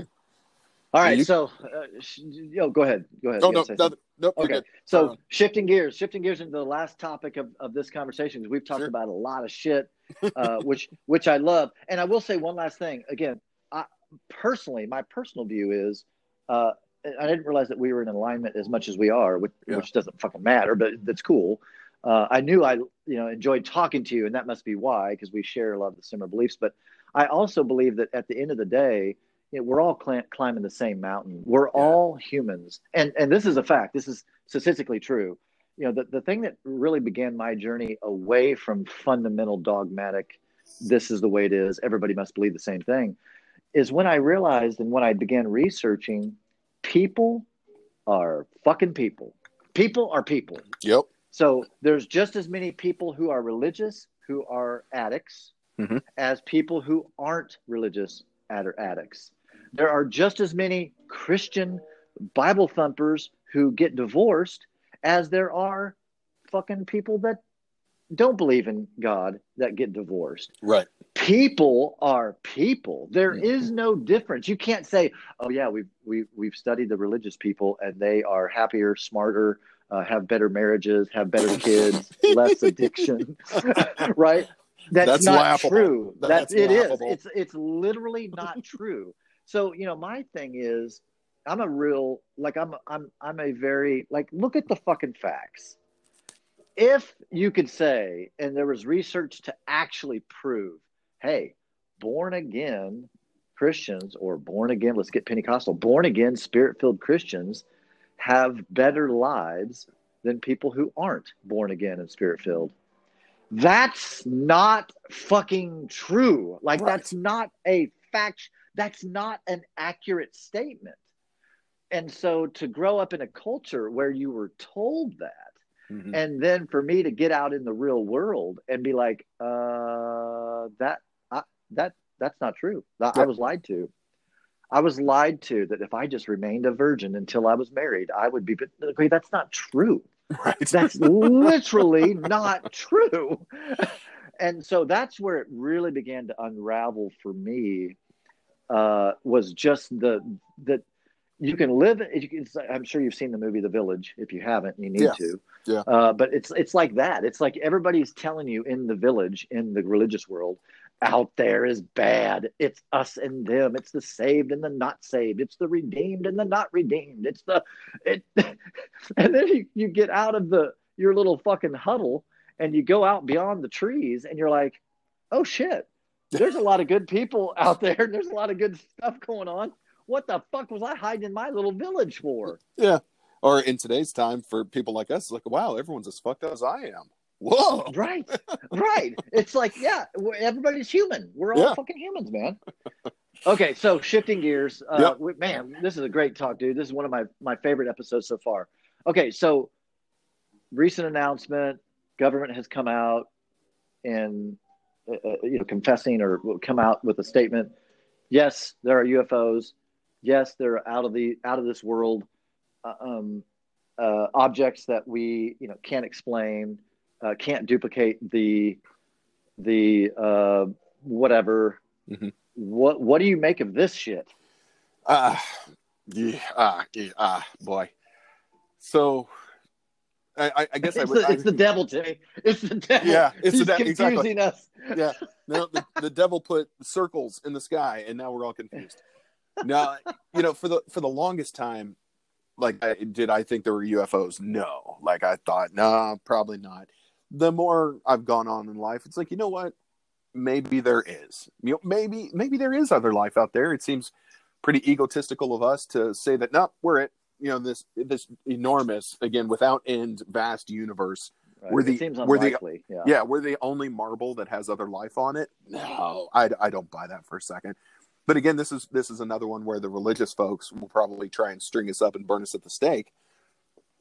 all right, you, so uh, yo, go ahead. Go ahead. Oh, no, no, no, okay. So uh, shifting gears, shifting gears into the last topic of, of this conversation because we've talked sure. about a lot of shit, uh, which which I love. And I will say one last thing. Again, I, personally, my personal view is, uh, I didn't realize that we were in alignment as much as we are, which, yeah. which doesn't fucking matter, but that's cool. Uh, I knew I you know enjoyed talking to you, and that must be why because we share a lot of the similar beliefs. But I also believe that at the end of the day you know, we're all cl- climbing the same mountain. We're yeah. all humans, and and this is a fact. This is statistically true. You know, the the thing that really began my journey away from fundamental dogmatic, this is the way it is. Everybody must believe the same thing, is when I realized and when I began researching, people are fucking people. People are people. Yep. So there's just as many people who are religious who are addicts mm-hmm. as people who aren't religious addicts there are just as many Christian Bible thumpers who get divorced as there are fucking people that don't believe in God that get divorced. Right. People are people. There mm-hmm. is no difference. You can't say, "Oh yeah, we've we, we've studied the religious people and they are happier, smarter, uh, have better marriages, have better kids, less addiction." right? That's, That's not laughable. true. That's, That's it is. It's it's literally not true. So, you know, my thing is I'm a real like I'm I'm I'm a very like look at the fucking facts. if you could say, and there was research to actually prove, hey, born again Christians or born again, let's get Pentecostal, born again, spirit filled Christians have better lives than people who aren't born again and spirit filled. That's not fucking true. Like, right. that's not a fact. That's not an accurate statement. And so to grow up in a culture where you were told that, mm-hmm. and then for me to get out in the real world and be like, uh, that, I, that, that's not true. Yep. I was lied to. I was lied to that if I just remained a virgin until I was married, I would be. Okay, that's not true. Right. That's literally not true. And so that's where it really began to unravel for me. Uh, was just the that you can live. You can, I'm sure you've seen the movie The Village. If you haven't, you need yeah. to. Yeah. Uh, but it's it's like that. It's like everybody's telling you in the village in the religious world out there is bad. It's us and them. It's the saved and the not saved. It's the redeemed and the not redeemed. It's the it and then you, you get out of the your little fucking huddle and you go out beyond the trees and you're like, oh shit, there's a lot of good people out there and there's a lot of good stuff going on. What the fuck was I hiding in my little village for? Yeah. Or in today's time, for people like us, like, wow, everyone's as fucked up as I am. Whoa. Right. Right. it's like, yeah, everybody's human. We're all yeah. fucking humans, man. Okay, so shifting gears. Uh, yep. we, man, this is a great talk, dude. This is one of my, my favorite episodes so far. Okay, so recent announcement government has come out and, uh, uh you know, confessing or come out with a statement. Yes, there are UFOs. Yes, they're out of the out of this world uh, um, uh, objects that we you know can't explain uh, can't duplicate the the uh, whatever. Mm-hmm. What what do you make of this shit? Uh yeah, uh, yeah, uh boy. So I, I guess it's, I would, the, it's I, the devil, Timmy. It's the devil. Yeah, it's He's the devil. confusing exactly. us. yeah, no, the, the devil put circles in the sky, and now we're all confused. now, you know, for the for the longest time, like, I, did I think there were UFOs? No. Like, I thought, no, nah, probably not the more I've gone on in life, it's like, you know what? Maybe there is. You know, maybe maybe there is other life out there. It seems pretty egotistical of us to say that no, we're it. You know, this this enormous, again, without end, vast universe. Right. We're the we're the yeah. yeah we're the only marble that has other life on it. No, I, I don't buy that for a second. But again, this is this is another one where the religious folks will probably try and string us up and burn us at the stake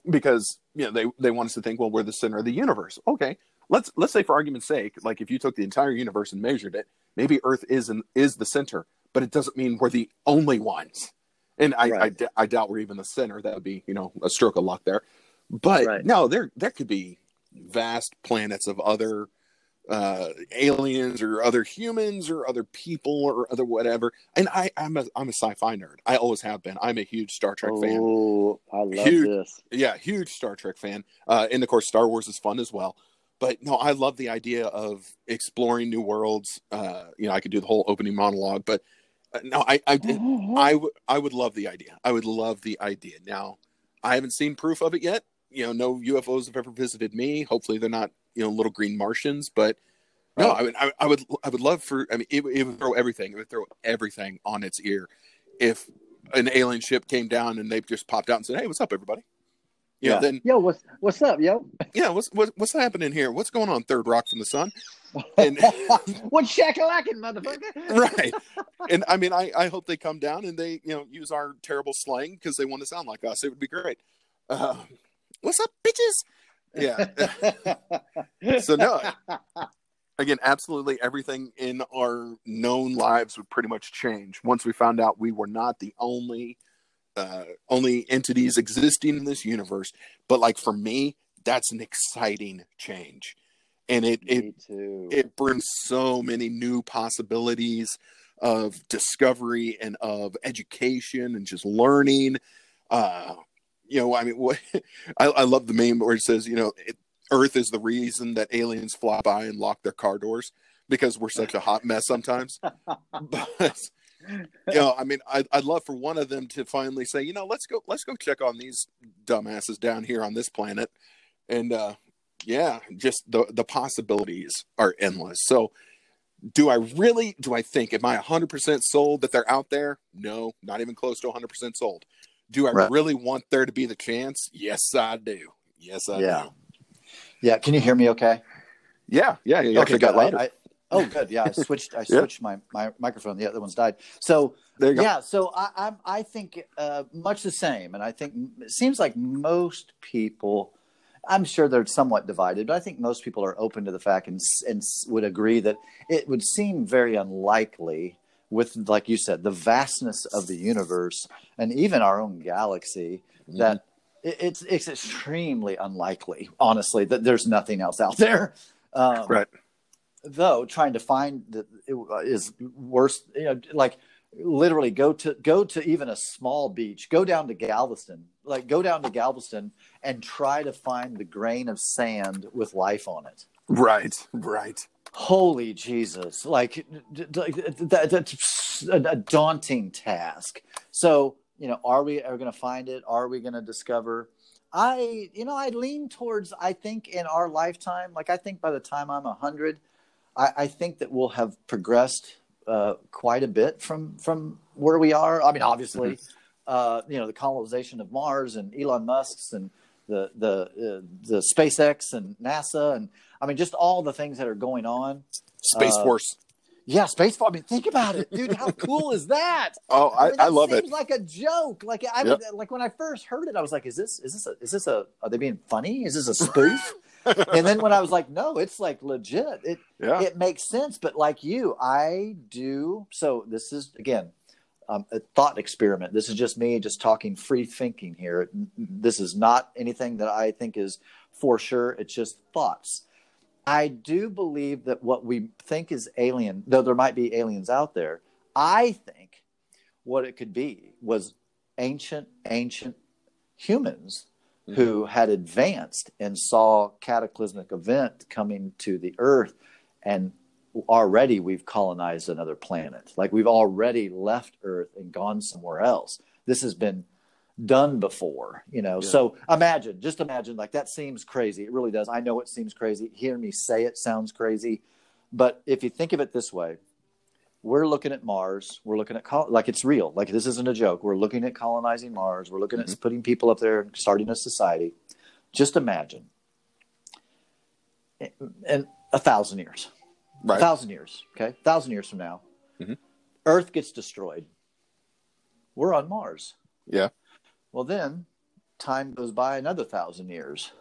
because you know they they want us to think well we're the center of the universe okay let's let's say for argument's sake like if you took the entire universe and measured it maybe earth is an, is the center but it doesn't mean we're the only ones and I, right. I, I, doubt we're even the center that would be you know a stroke of luck there but right. no there there could be vast planets of other uh, aliens or other humans or other people or other whatever. And I, I'm a I'm a sci-fi nerd. I always have been. I'm a huge Star Trek oh, fan. Oh, I love huge, this. Yeah, huge Star Trek fan. Uh, and of course, Star Wars is fun as well. But no, I love the idea of exploring new worlds. Uh, you know, I could do the whole opening monologue, but Uh, no, I, I, oh. I would love the idea. I would love the idea. Now, I haven't seen proof of it yet. You know, no UFOs have ever visited me. Hopefully, they're not you know little green Martians, but no, I mean I, I would I would love for I mean it, it, would throw everything it would throw everything on its ear if an alien ship came down and they just popped out and said hey what's up everybody you yeah. Know, then yo what's what's up yo? Yeah what's what, what's happening here? What's going on third rock from the sun? And what's shackalacking motherfucker? Right. And I mean I I hope they come down and they you know use our terrible slang because they want to sound like us. It would be great. Uh, what's up bitches? Yeah. So no again, absolutely everything in our known lives would pretty much change once we found out we were not the only uh, only entities existing in this universe. But like for me, that's an exciting change, and it it it brings so many new possibilities of discovery and of education and just learning. Uh, you know, I mean, what I, I love the meme where it says, you know, it, Earth is the reason that aliens fly by and lock their car doors because we're such a hot mess sometimes. but you know, I mean, I'd, I'd love for one of them to finally say, you know, let's go, let's go check on these dumbasses down here on this planet, and uh, yeah, just the the possibilities are endless. So, do I really? Do I think? Am I hundred percent sold that they're out there? No, not even close to hundred percent sold. Do I Right. really want there to be the chance? Yes, I do. Yes, I Yeah. do. Yeah. Can you hear me? Okay. Yeah, yeah. You actually got good. I- louder. I- oh, good. Yeah, I switched. I Yeah. switched my, my microphone. The other one's died. So there you go. yeah. So I I'm, I think uh, much the same, and I think it seems like most people. I'm sure they're somewhat divided, but I think most people are open to the fact and and would agree that it would seem very unlikely, with like you said, the vastness of the universe and even our own galaxy, Mm-hmm. that it, it's it's extremely unlikely, honestly, that there's nothing else out there. Um, Right. Though trying to find that it uh, is worse you know like literally go to go to even a small beach go down to galveston like go down to galveston and try to find the grain of sand with life on it Right. Right. holy jesus like d- d- that, that's a, a daunting task so you know are we are going to find it are we going to discover i you know i lean towards i think in our lifetime like i think by the time i'm 100 i, I think that we'll have progressed uh, quite a bit from from where we are i mean obviously uh, you know the colonization of mars and elon musk's and the the uh, the spacex and nasa and i mean just all the things that are going on Space Uh, Force. yeah, space. Force. I mean, think about it, dude. How cool is that? Oh, I, mean, I that love it. seems Like a joke. Like I Yep. like when I first heard it, I was like, "Is this is this a is this a are they being funny? Is this a spoof?" and then when I was like, "No, it's like legit." It Yeah. it makes sense. But like you, I do. So this is again um, a thought experiment. This is just me, just talking free thinking here. This is not anything that I think is for sure. It's just thoughts. I do believe that what we think is alien, though there might be aliens out there, I think what it could be was ancient, ancient humans who mm-hmm. had advanced and saw cataclysmic event coming to the earth and already we've colonized another planet. Like we've already left earth and gone somewhere else. This has been done before you know? Yeah. so imagine just imagine like that seems crazy. It really does. I know it seems crazy. Hear me say it sounds crazy. But if you think of it this way we're looking at mars. We're looking at col- like it's real. Like this isn't a joke. We're looking at colonizing mars. We're looking at putting people up there and starting a society. Just imagine. In a thousand years. Right? a thousand years okay? A thousand years from now. Mhm. earth gets destroyed. We're on mars. Yeah. well then time goes by another thousand years.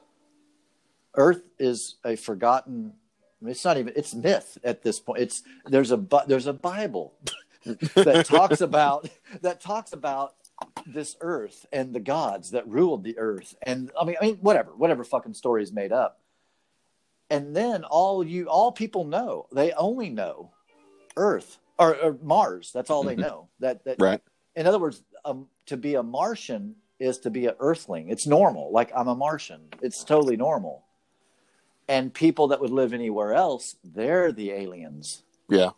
Earth is a forgotten it's not even it's myth at this point. It's there's a there's a bible that talks about that talks about this earth and the gods that ruled the earth. And i mean i mean whatever whatever fucking story is made up. And then all you all people know they only know earth or, or mars. That's all they Mhm. know. That, that Right. in other words um, to be a martian is to be an earthling. It's normal. Like i'm a martian. It's totally normal and people that would live anywhere else they're the aliens Yeah.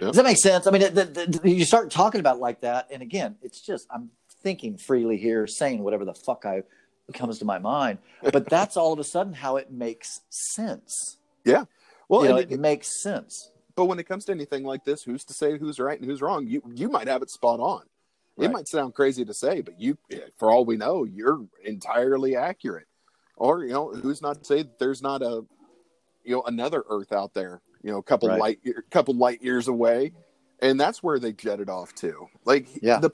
does that make sense? I mean, it, the, the, you start talking about it like that, and again, it's just I'm thinking freely here, saying whatever the fuck I comes to my mind. But that's all of a sudden how it makes sense. Yeah. Well, you know, and it makes sense. but when it comes to anything like this, who's to say who's right and who's wrong? You you might have it spot on. It might sound crazy to say, but you, eh, for all we know, you're entirely accurate. Or you know, who's not to say that there's not a, you know, another Earth out there, you know, a couple Right. light, year, couple light years away, and that's where they jetted off to. Like Yeah. the,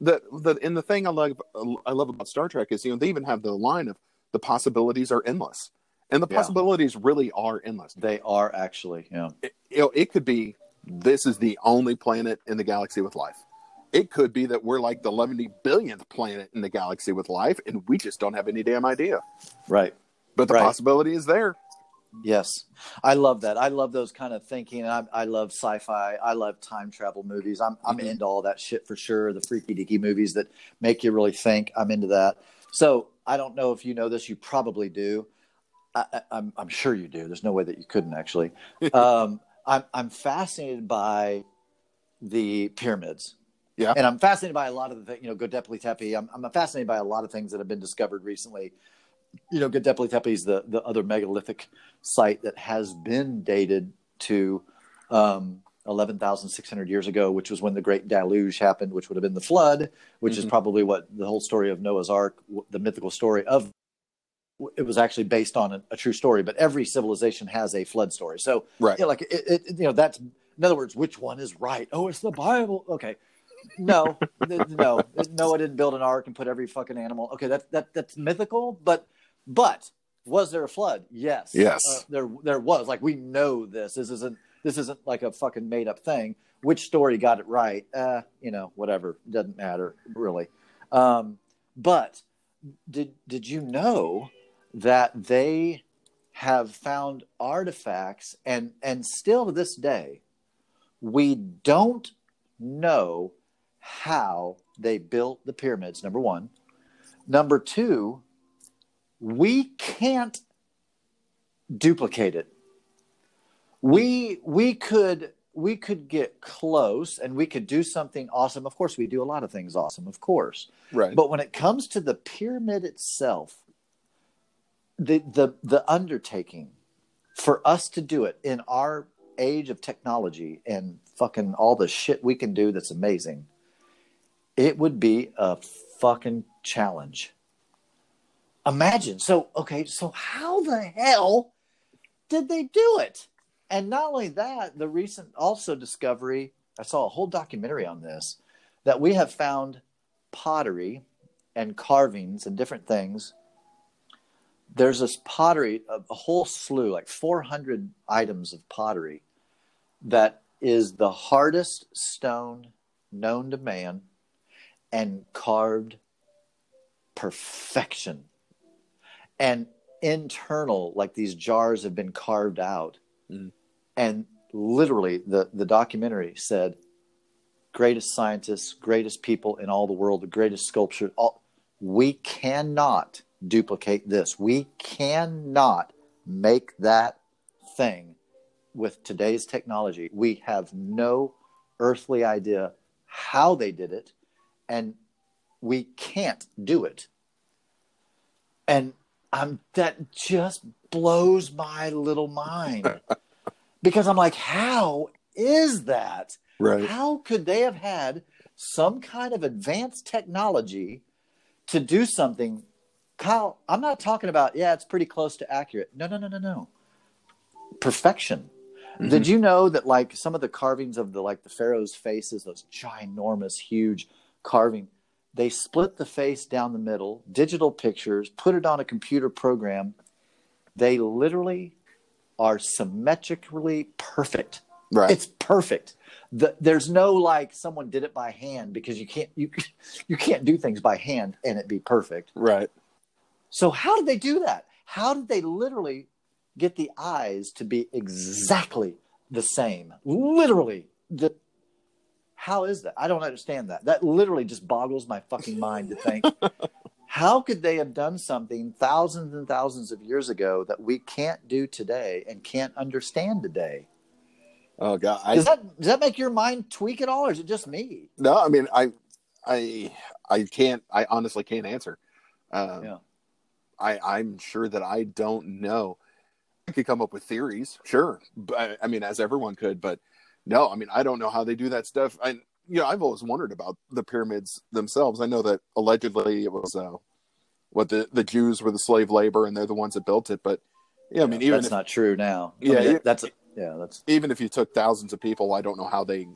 the the and the thing I love I love about Star Trek is you know they even have the line of the possibilities are endless, and the Yeah. possibilities really are endless They are actually, yeah, it, you know, it could be this is the only planet in the galaxy with life. It could be that we're like the 11 billionth planet in the galaxy with life, and we just don't have any damn idea. right. But the Right. possibility is there. Yes, I love that. I love those kind of thinking. I, I love sci-fi. I love time travel movies. I'm I'm Mhm. into all that shit for sure. The freaky deaky movies that make you really think. I'm into that. So I don't know if you know this. You probably do. I, I, I'm I'm sure you do. There's no way that you couldn't actually. um, I'm I'm fascinated by the pyramids. Yeah. and I'm fascinated by a lot of the you know Göbekli Tepe. I'm I'm fascinated by a lot of things that have been discovered recently you know, Göbekli Tepe is the the other megalithic site that has been dated to um, 11,600 years ago, which was when the Great Deluge happened, which would have been the flood, which mm-hmm. is probably what the whole story of Noah's Ark, the mythical story of. It was actually based on a, a true story, but every civilization has a flood story. So, right, you know, like it, it, you know, that's in other words, which one is right? Oh, it's the Bible. Okay, no, no, Noah didn't build an ark and put every fucking animal. Okay, that's that that's mythical, but but was there a flood? Yes, yes, uh, there there was. Like we know this. This isn't this isn't like a fucking made up thing. Which story got it right? Uh, you know, whatever. Doesn't matter really. Um, but did did you know that they have found artifacts and and still to this day we don't know how they built the pyramids number 1 number 2 we can't duplicate it. We we could we could get close and we could do something awesome. Of course we do a lot of things awesome of course. Right. But when it comes to the pyramid itself the the the undertaking for us to do it in our age of technology and fucking all the shit we can do that's amazing it would be a fucking challenge imagine so okay so how the hell did they do it and not only that, the recent also discovery, I saw a whole documentary on this, that we have found pottery and carvings and different things. There's this pottery, a, a whole slew, like 400 items of pottery that is the hardest stone known to man and carved perfection. And internal, like these jars have been carved out. Mm and literally the the documentary said greatest scientists greatest people in all the world the greatest sculpture all, we cannot duplicate this we cannot make that thing with today's technology we have no earthly idea how they did it and we can't do it and i'm that just blows my little mind because I'm like, how is that? Right. How could they have had some kind of advanced technology to do something? Kyle, I'm not talking about, yeah, it's pretty close to accurate. No, no, no, no, no. Perfection. Mm-hmm. Did you know that like some of the carvings of the like the pharaoh's faces, those ginormous, huge carving, they split the face down the middle, digital pictures, put it on a computer program. They literally are symmetrically perfect. Right. It's perfect. The, there's no like someone did it by hand because you can't you you can't do things by hand and it be perfect. Right. So how did they do that? How did they literally get the eyes to be exactly the same? Literally the how is that? I don't understand that. That literally just boggles my fucking mind to think how could they have done something thousands and thousands of years ago that we can't do today and can't understand today? Oh God! I, does that does that make your mind tweak at all, or is it just me? No, I mean I, I, I can't. I honestly can't answer. Um, yeah. I I'm sure that I don't know. I could come up with theories, sure, but I mean, as everyone could, but no, I mean, I don't know how they do that stuff. I, you know, I've always wondered about the pyramids themselves. I know that allegedly it was uh, what the the Jews were the slave labor and they're the ones that built it. But yeah, I mean, even that's if, not true now. Yeah, I mean, that's yeah, that's even if you took thousands of people, I don't know how they,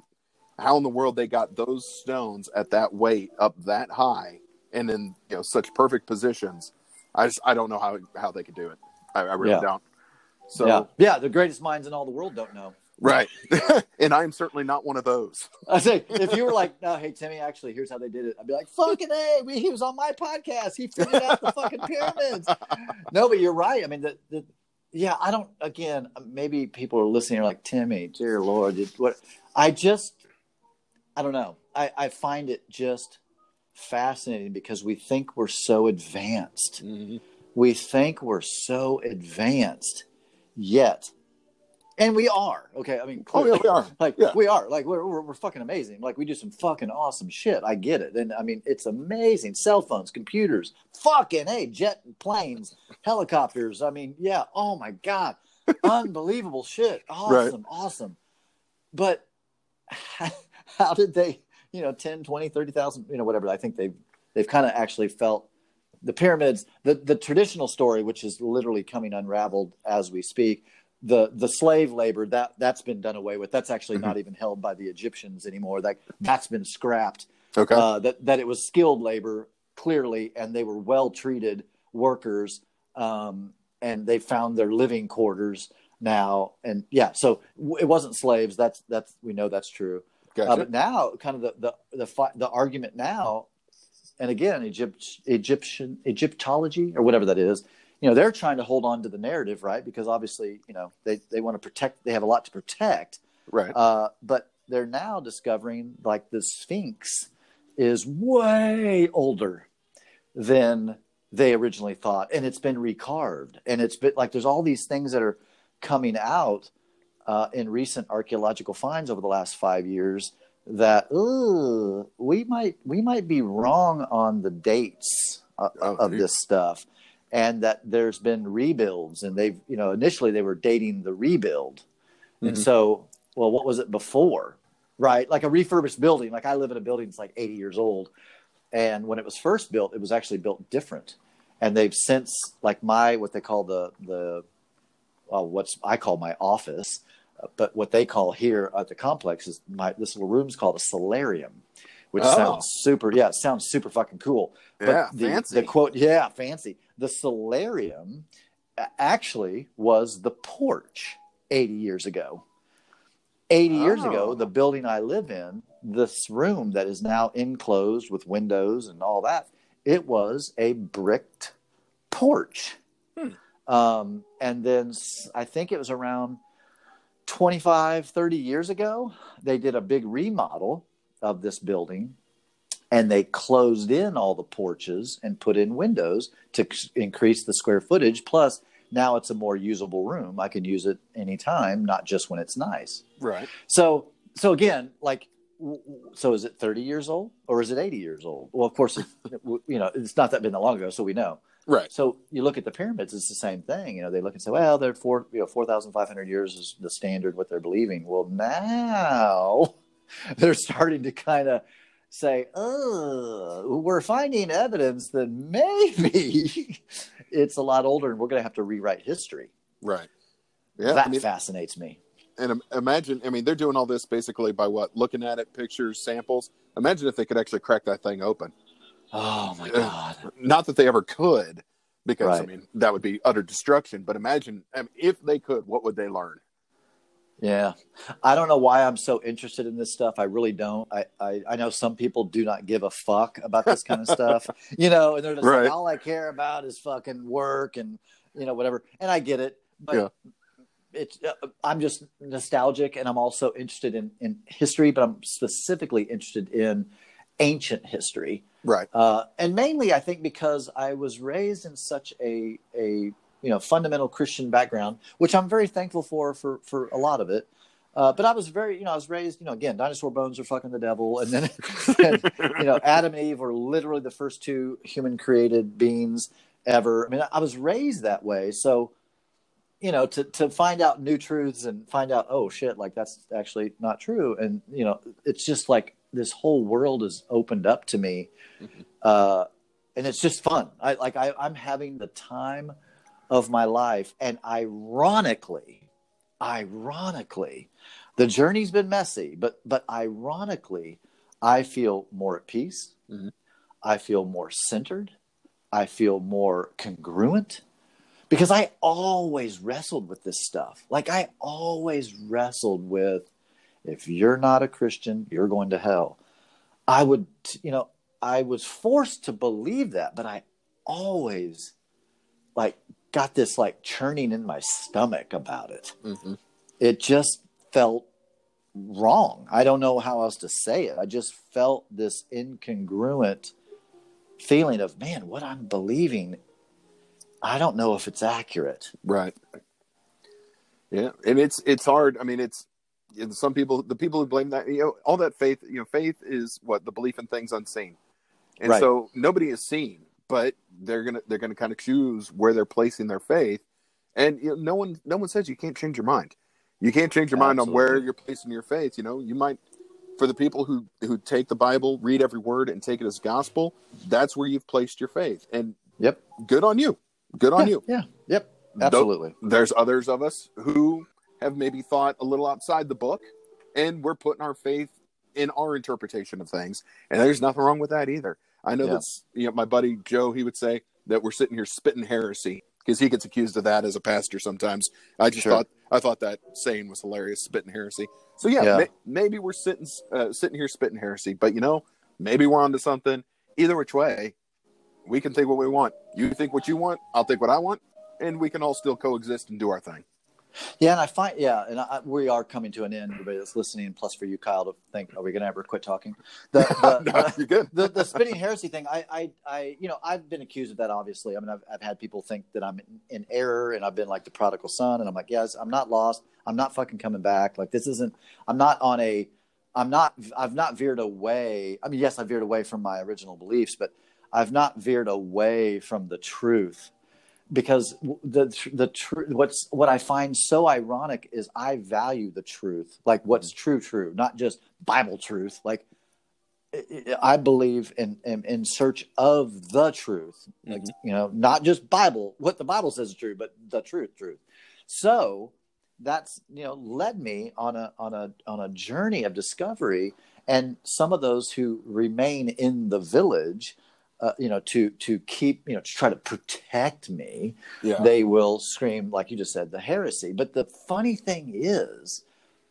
how in the world they got those stones at that weight up that high and in you know such perfect positions. I just I don't know how how they could do it. I, I really yeah. don't. So yeah. yeah, the greatest minds in all the world don't know. Right. and I'm certainly not one of those. I say, if you were like, no, hey, Timmy, actually, here's how they did it. I'd be like, fucking A, we, he was on my podcast. He figured out the fucking pyramids. No, but you're right. I mean, the, the, yeah, I don't, again, maybe people are listening are like, Timmy, dear Lord, what? I just, I don't know. I, I find it just fascinating because we think we're so advanced. Mm-hmm. We think we're so advanced, yet and we are okay. I mean, Oh, yeah, we are. Like Yeah. we are. Like we're, we're we're fucking amazing. Like we do some fucking awesome shit. I get it, and I mean it's amazing. Cell phones, computers, fucking hey, jet planes, helicopters. I mean, yeah. Oh my god, unbelievable shit. Awesome, awesome. But how did they? You know, 10, 20, 30,000, you know, whatever. I think they've they've kind of actually felt the pyramids. The the traditional story, which is literally coming unraveled as we speak the the slave labor that that's been done away with. That's actually not even held by the Egyptians anymore. That that's been scrapped. Okay. Uh, that that it was skilled labor clearly, and they were well treated workers, um, and they found their living quarters now. And yeah, so it wasn't slaves. That's that's we know that's true. gotcha. Uh, but now, kind of the the the, fi- the argument now, and again, Egypt, Egyptian Egyptology or whatever that is, you know, they're trying to hold on to the narrative, right? Because obviously, you know, they they want to protect. They have a lot to protect, right. uh, but they're now discovering like the Sphinx is way older than they originally thought, and it's been recarved, and it's been like there's all these things that are coming out uh, in recent archaeological finds over the last five years that ooh, we might we might be wrong on the dates uh, Oh, of geez. this stuff and that there's been rebuilds and they've you know initially they were dating the rebuild and Mhm. so well what was it before right like a refurbished building like i live in a building that's like 80 years old and when it was first built it was actually built different and they've since like my what they call the the well, what's I call my office, but what they call here at the complex is my this little room's called a solarium, which Oh. sounds super. Yeah, sounds super fucking cool. But Yeah, the, fancy. The quote, yeah, fancy. The solarium actually was the porch 80 years ago. 80 years ago, Oh. the building I live in, this room that is now enclosed with windows and all that, it was a bricked porch. Um, and then I think it was around 25, 30 years ago, they did a big remodel of this building and they closed in all the porches and put in windows to c- increase the square footage. Plus, now it's a more usable room. I can use it anytime, not just when it's nice. right. So, so again, like, so is it 30 years old or is it 80 years old? Well, of course, you know, it's not that been that long ago, so we know. Right. So you look at the pyramids; it's the same thing. You know, they look and say, "Well, they're four, you know, four thousand five hundred years is the standard what they're believing." Well, now they're starting to kind of say, "Oh, we're finding evidence that maybe it's a lot older, and we're going to have to rewrite history." Right. Yeah. that I mean, fascinates me. and imagine, I mean, they're doing all this basically by what? Looking at it, pictures, samples. Imagine if they could actually crack that thing open. Oh my god! Not that they ever could, because I mean that would be utter destruction. But imagine I mean, if they could, what would they learn? Yeah, I don't know why I'm so interested in this stuff. I really don't. I, I, I know some people do not give a fuck about this kind of stuff, you know, and they're just Right. like, all I care about is fucking work and you know whatever. And I get it, but Yeah. it's uh, I'm just nostalgic, and I'm also interested in in history, but I'm specifically interested in ancient history, Right. uh, and mainly I think because I was raised in such a a you know fundamental Christian background, which I'm very thankful for for for a lot of it. Uh, but I was very, you know, I was raised, you know, again, dinosaur bones are fucking the devil, and then, and, you know, Adam and Eve were literally the first two human created beings ever. I mean, I was raised that way, so you know, to to find out new truths and find out, oh shit, like that's actually not true, and you know, it's just like this whole world is opened up to me, uh, and it's just fun. I like I, I'm having the time of my life, and ironically, ironically, the journey's been messy, but but ironically, I feel more at peace. Mhm. I feel more centered. I feel more congruent because I always wrestled with this stuff. Like I always wrestled with if you're not a Christian, you're going to hell. I would, you know, I was forced to believe that, but I always like got this like churning in my stomach about it. hmm It just felt wrong. I don't know how else to say it. I just felt this incongruent feeling of, man, what I'm believing, I don't know if it's accurate. Right. Yeah, and it's it's hard. I mean, it's and some people, the people who blame that, you know, all that faith, you know, faith is what the belief in things unseen, and Right. so nobody is seen, but they're gonna they're gonna kind of choose where they're placing their faith, and you know, no one no one says you can't change your mind. You can't change your mind on where you're placing your faith. You know, you might for the people who who take the Bible, read every word, and take it as gospel. That's where you've placed your faith, and Yep. good on you. Good on yeah, you. Yeah. Yep. Absolutely. there's others of us who have maybe thought a little outside the book and we're putting our faith in our interpretation of things and there's nothing wrong with that either i know Yeah. that's you know my buddy joe he would say that we're sitting here spitting heresy because he gets accused of that as a pastor sometimes i just Sure. thought i thought that saying was hilarious spitting heresy so yeah, Yeah. May, maybe we're sitting uh, sitting here spitting heresy but you know maybe we're onto something either which way we can think what we want you think what you want i'll think what i want and we can all still coexist and do our thing Yeah, and I find yeah, and I, we are coming to an end. Everybody that's listening, plus for you, Kyle, to think, are we going to ever quit talking? The, the, no, you're good. the the spitting heresy thing I, I i you know i've been accused of that obviously i mean i've, I've had people think that i'm in, in error and i've been like the prodigal son and i'm like yes i'm not lost i'm not fucking coming back like this isn't i'm not on a i'm not i've not veered away i mean yes i veered away from my original beliefs but i've not veered away from the truth because the the tr- what's what I find so ironic is I value the truth, like what's mm-hmm. true, true, not just Bible truth. Like I- believe in in, in search of the truth, like, mm-hmm. you know, not just Bible, what the Bible says is true, but the truth, truth. So that's you know led me on a on a on a journey of discovery, and some of those who remain in the village. Uh, you know, to to keep, you know, to try to protect me, Yeah. they will scream, like you just said, the heresy. But the funny thing is,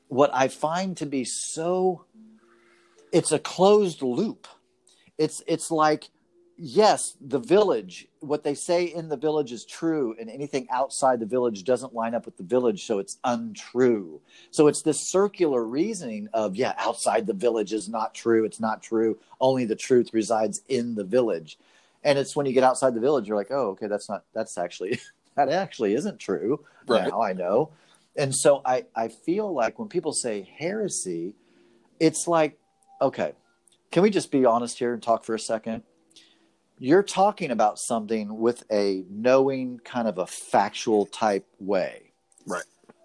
what I find to be so, it's a closed loop. It's it's like, yes, the village, what they say in the village is true, and anything outside the village doesn't line up with the village, so it's untrue. So it's this circular reasoning of, yeah, outside the village is not true. It's not true. Only the truth resides in the village. And it's when you get outside the village, you're like, oh, okay, that's not, that's actually, that actually isn't true. Right. Now I know. And so I, I feel like when people say heresy, it's like, okay, can we just be honest here and talk for a second? You're talking about something with a knowing kind of a factual type way. Right.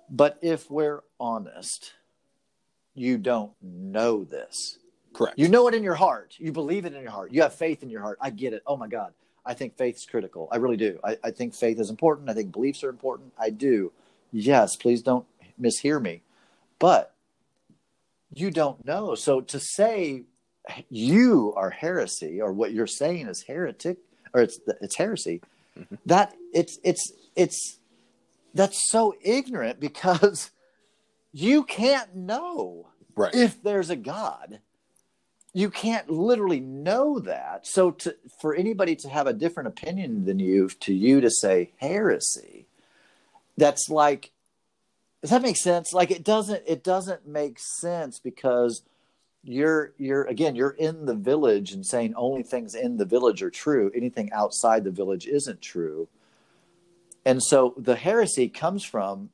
But if we're honest, you don't know this. Correct. You know it in your heart. You believe it in your heart. You have faith in your heart. I get it. Oh my God. I think faith's critical. I really do. I, I think faith is important. I think beliefs are important. I do. Yes, please don't mishear me. But you don't know. So to say you are heresy or what you're saying is heretic or it's it's heresy, Mhm. that it's it's it's that's so ignorant because you can't know right. if there's a God. You can't literally know that. So to for anybody to have a different opinion than you, to you to say heresy, that's like does that make sense? Like it doesn't it doesn't make sense because you're you're again you're in the village and saying only things in the village are true. Anything outside the village isn't true. And so the heresy comes from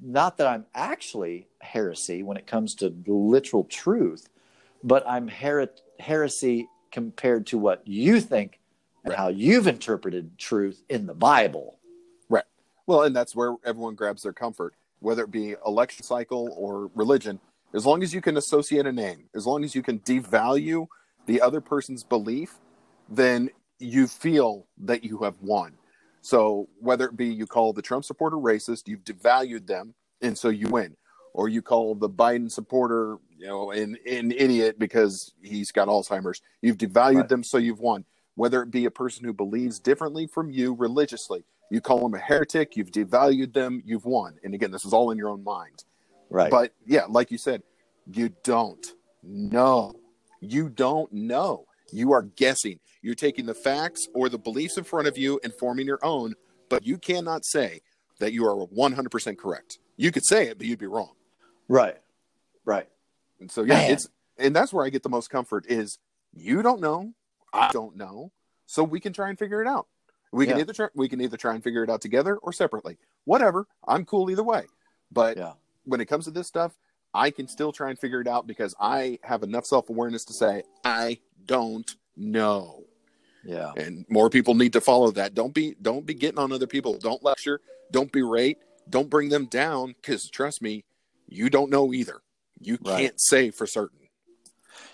not that I'm actually heresy when it comes to literal truth, but I'm her- heresy compared to what you think and Right. how you've interpreted truth in the Bible. Right. Well, and that's where everyone grabs their comfort, whether it be election cycle or religion. As long as you can associate a name, as long as you can devalue the other person's belief, then you feel that you have won. So whether it be you call the Trump supporter racist, you've devalued them, and so you win. Or you call the Biden supporter, you know, an, an idiot because he's got Alzheimer's. You've devalued Right. them, so you've won. Whether it be a person who believes differently from you religiously, you call them a heretic, you've devalued them, you've won. And again, this is all in your own mind. Right. But yeah, like you said, you don't know. You don't know. You are guessing. You're taking the facts or the beliefs in front of you and forming your own, but you cannot say that you are 100% correct. You could say it, but you'd be wrong. right. Right. And so yeah, Man. it's and that's where I get the most comfort is you don't know, I don't know, so we can try and figure it out. We can either try, we can either try and figure it out together or separately. Whatever, I'm cool either way. But Yeah. When it comes to this stuff, I can still try and figure it out because I have enough self awareness to say I don't know. Yeah. and more people need to follow that don't be don't be getting on other people don't lecture don't berate don't bring them down because trust me you don't know either you Right. can't say for certain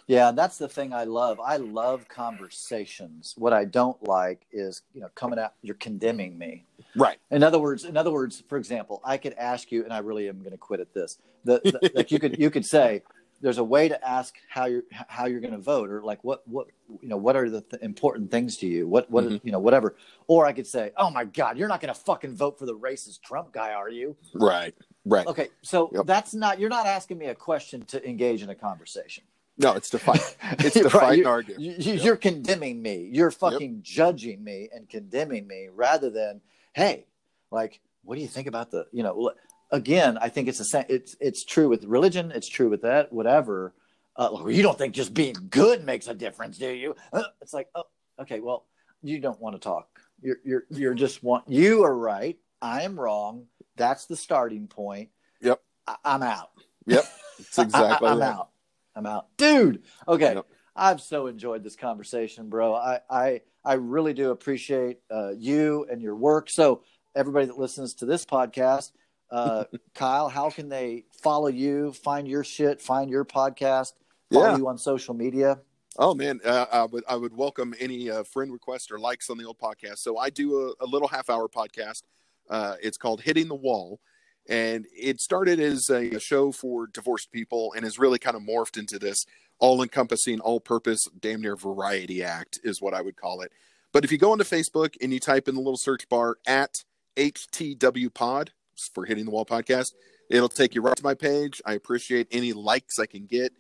Yeah, that's the thing I love. I love conversations. What I don't like is, you know, coming out you're condemning me. right In other words, in other words, for example, I could ask you, and I really am going to quit at this. The, the like you could you could say, there's a way to ask how you're how you're going to vote, or like what what you know what are the th- important things to you, what what Mhm. you know whatever. Or I could say, oh my God, you're not going to fucking vote for the racist Trump guy, are you? right right Okay, so Yep. that's not you're not asking me a question to engage in a conversation. No it's to fight it's to Right, you're- argue You, you- You're condemning me. You're fucking judging me and condemning me rather than, hey, like, what do you think about the, you know, again, I think it's the same. It's, it's true with religion. It's true with that, whatever. Uh, you don't think just being good makes a difference, do you? Uh, It's like, oh, okay, well, you don't want to talk. You're, you're, you're just want, you are right. I am wrong. That's the starting point. Yep. I, I'm out. yep it's exactly I, am right. out. I'm out, dude. Okay, Yep. I've so enjoyed this conversation, bro. I I I really do appreciate uh, you and your work. So everybody that listens to this podcast, uh, Kyle, how can they follow you, find your shit, find your podcast, follow Yeah. you on social media? Oh man, uh, I would I would welcome any uh, friend requests or likes on the old podcast. So I do a, a little half hour podcast. Uh, it's called Hitting the Wall, and it started as a, show for divorced people, and has really kind of morphed into this all encompassing, all purpose, damn near variety act is what I would call it. But if you go onto Facebook and you type in the little search bar at HTW Pod for Hitting the Wall podcast, it'll take you right to my page. I appreciate any likes I can get.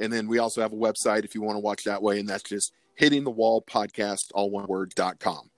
And then we also have a website if you want to watch that way, and that's just hitting the wall podcast, all one word, dot com.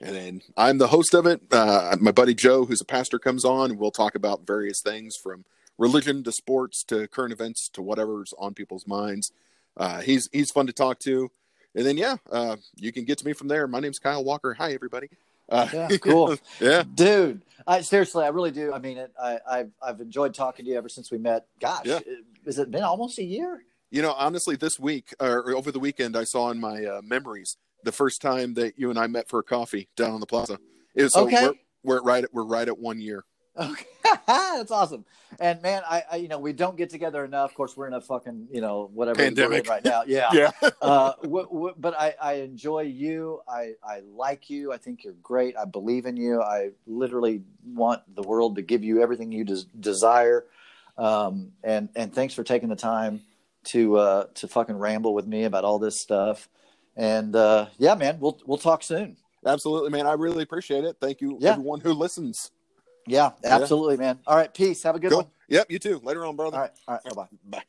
And then I'm the host of it. Uh, my buddy Joe, who's a pastor, comes on, and we'll talk about various things from religion to sports to current events to whatever's on people's minds. Uh, he's he's fun to talk to. And then yeah, uh, you can get to me from there. My name's Kyle Walker. Hi everybody. Uh, Yeah, cool. yeah, Dude, I seriously, I really do. I mean it. I, I've I've enjoyed talking to you ever since we met. Gosh, Yeah. has it been almost a year? You know, honestly, this week or over the weekend, I saw in my uh, memories the first time that you and I met for a coffee down on the plaza. It was, so Okay. we're, we're right at we're right at one year. Okay, that's awesome. And man, I, I you know we don't get together enough. Of course, we're in a fucking you know whatever Pandemic. right now. Yeah. Yeah, uh, w- w- but I, I enjoy you. I, I like you. I think you're great. I believe in you. I literally want the world to give you everything you des- desire. Um, and and thanks for taking the time to uh, to fucking ramble with me about all this stuff. And uh, yeah, man, we'll we'll talk soon. absolutely, man. I really appreciate it. Thank you, Yeah. everyone who listens. Yeah, absolutely, man. All right, peace. Have a good Go. one. Yep, you too. Later on, brother. All right, all right, bye bye. Bye.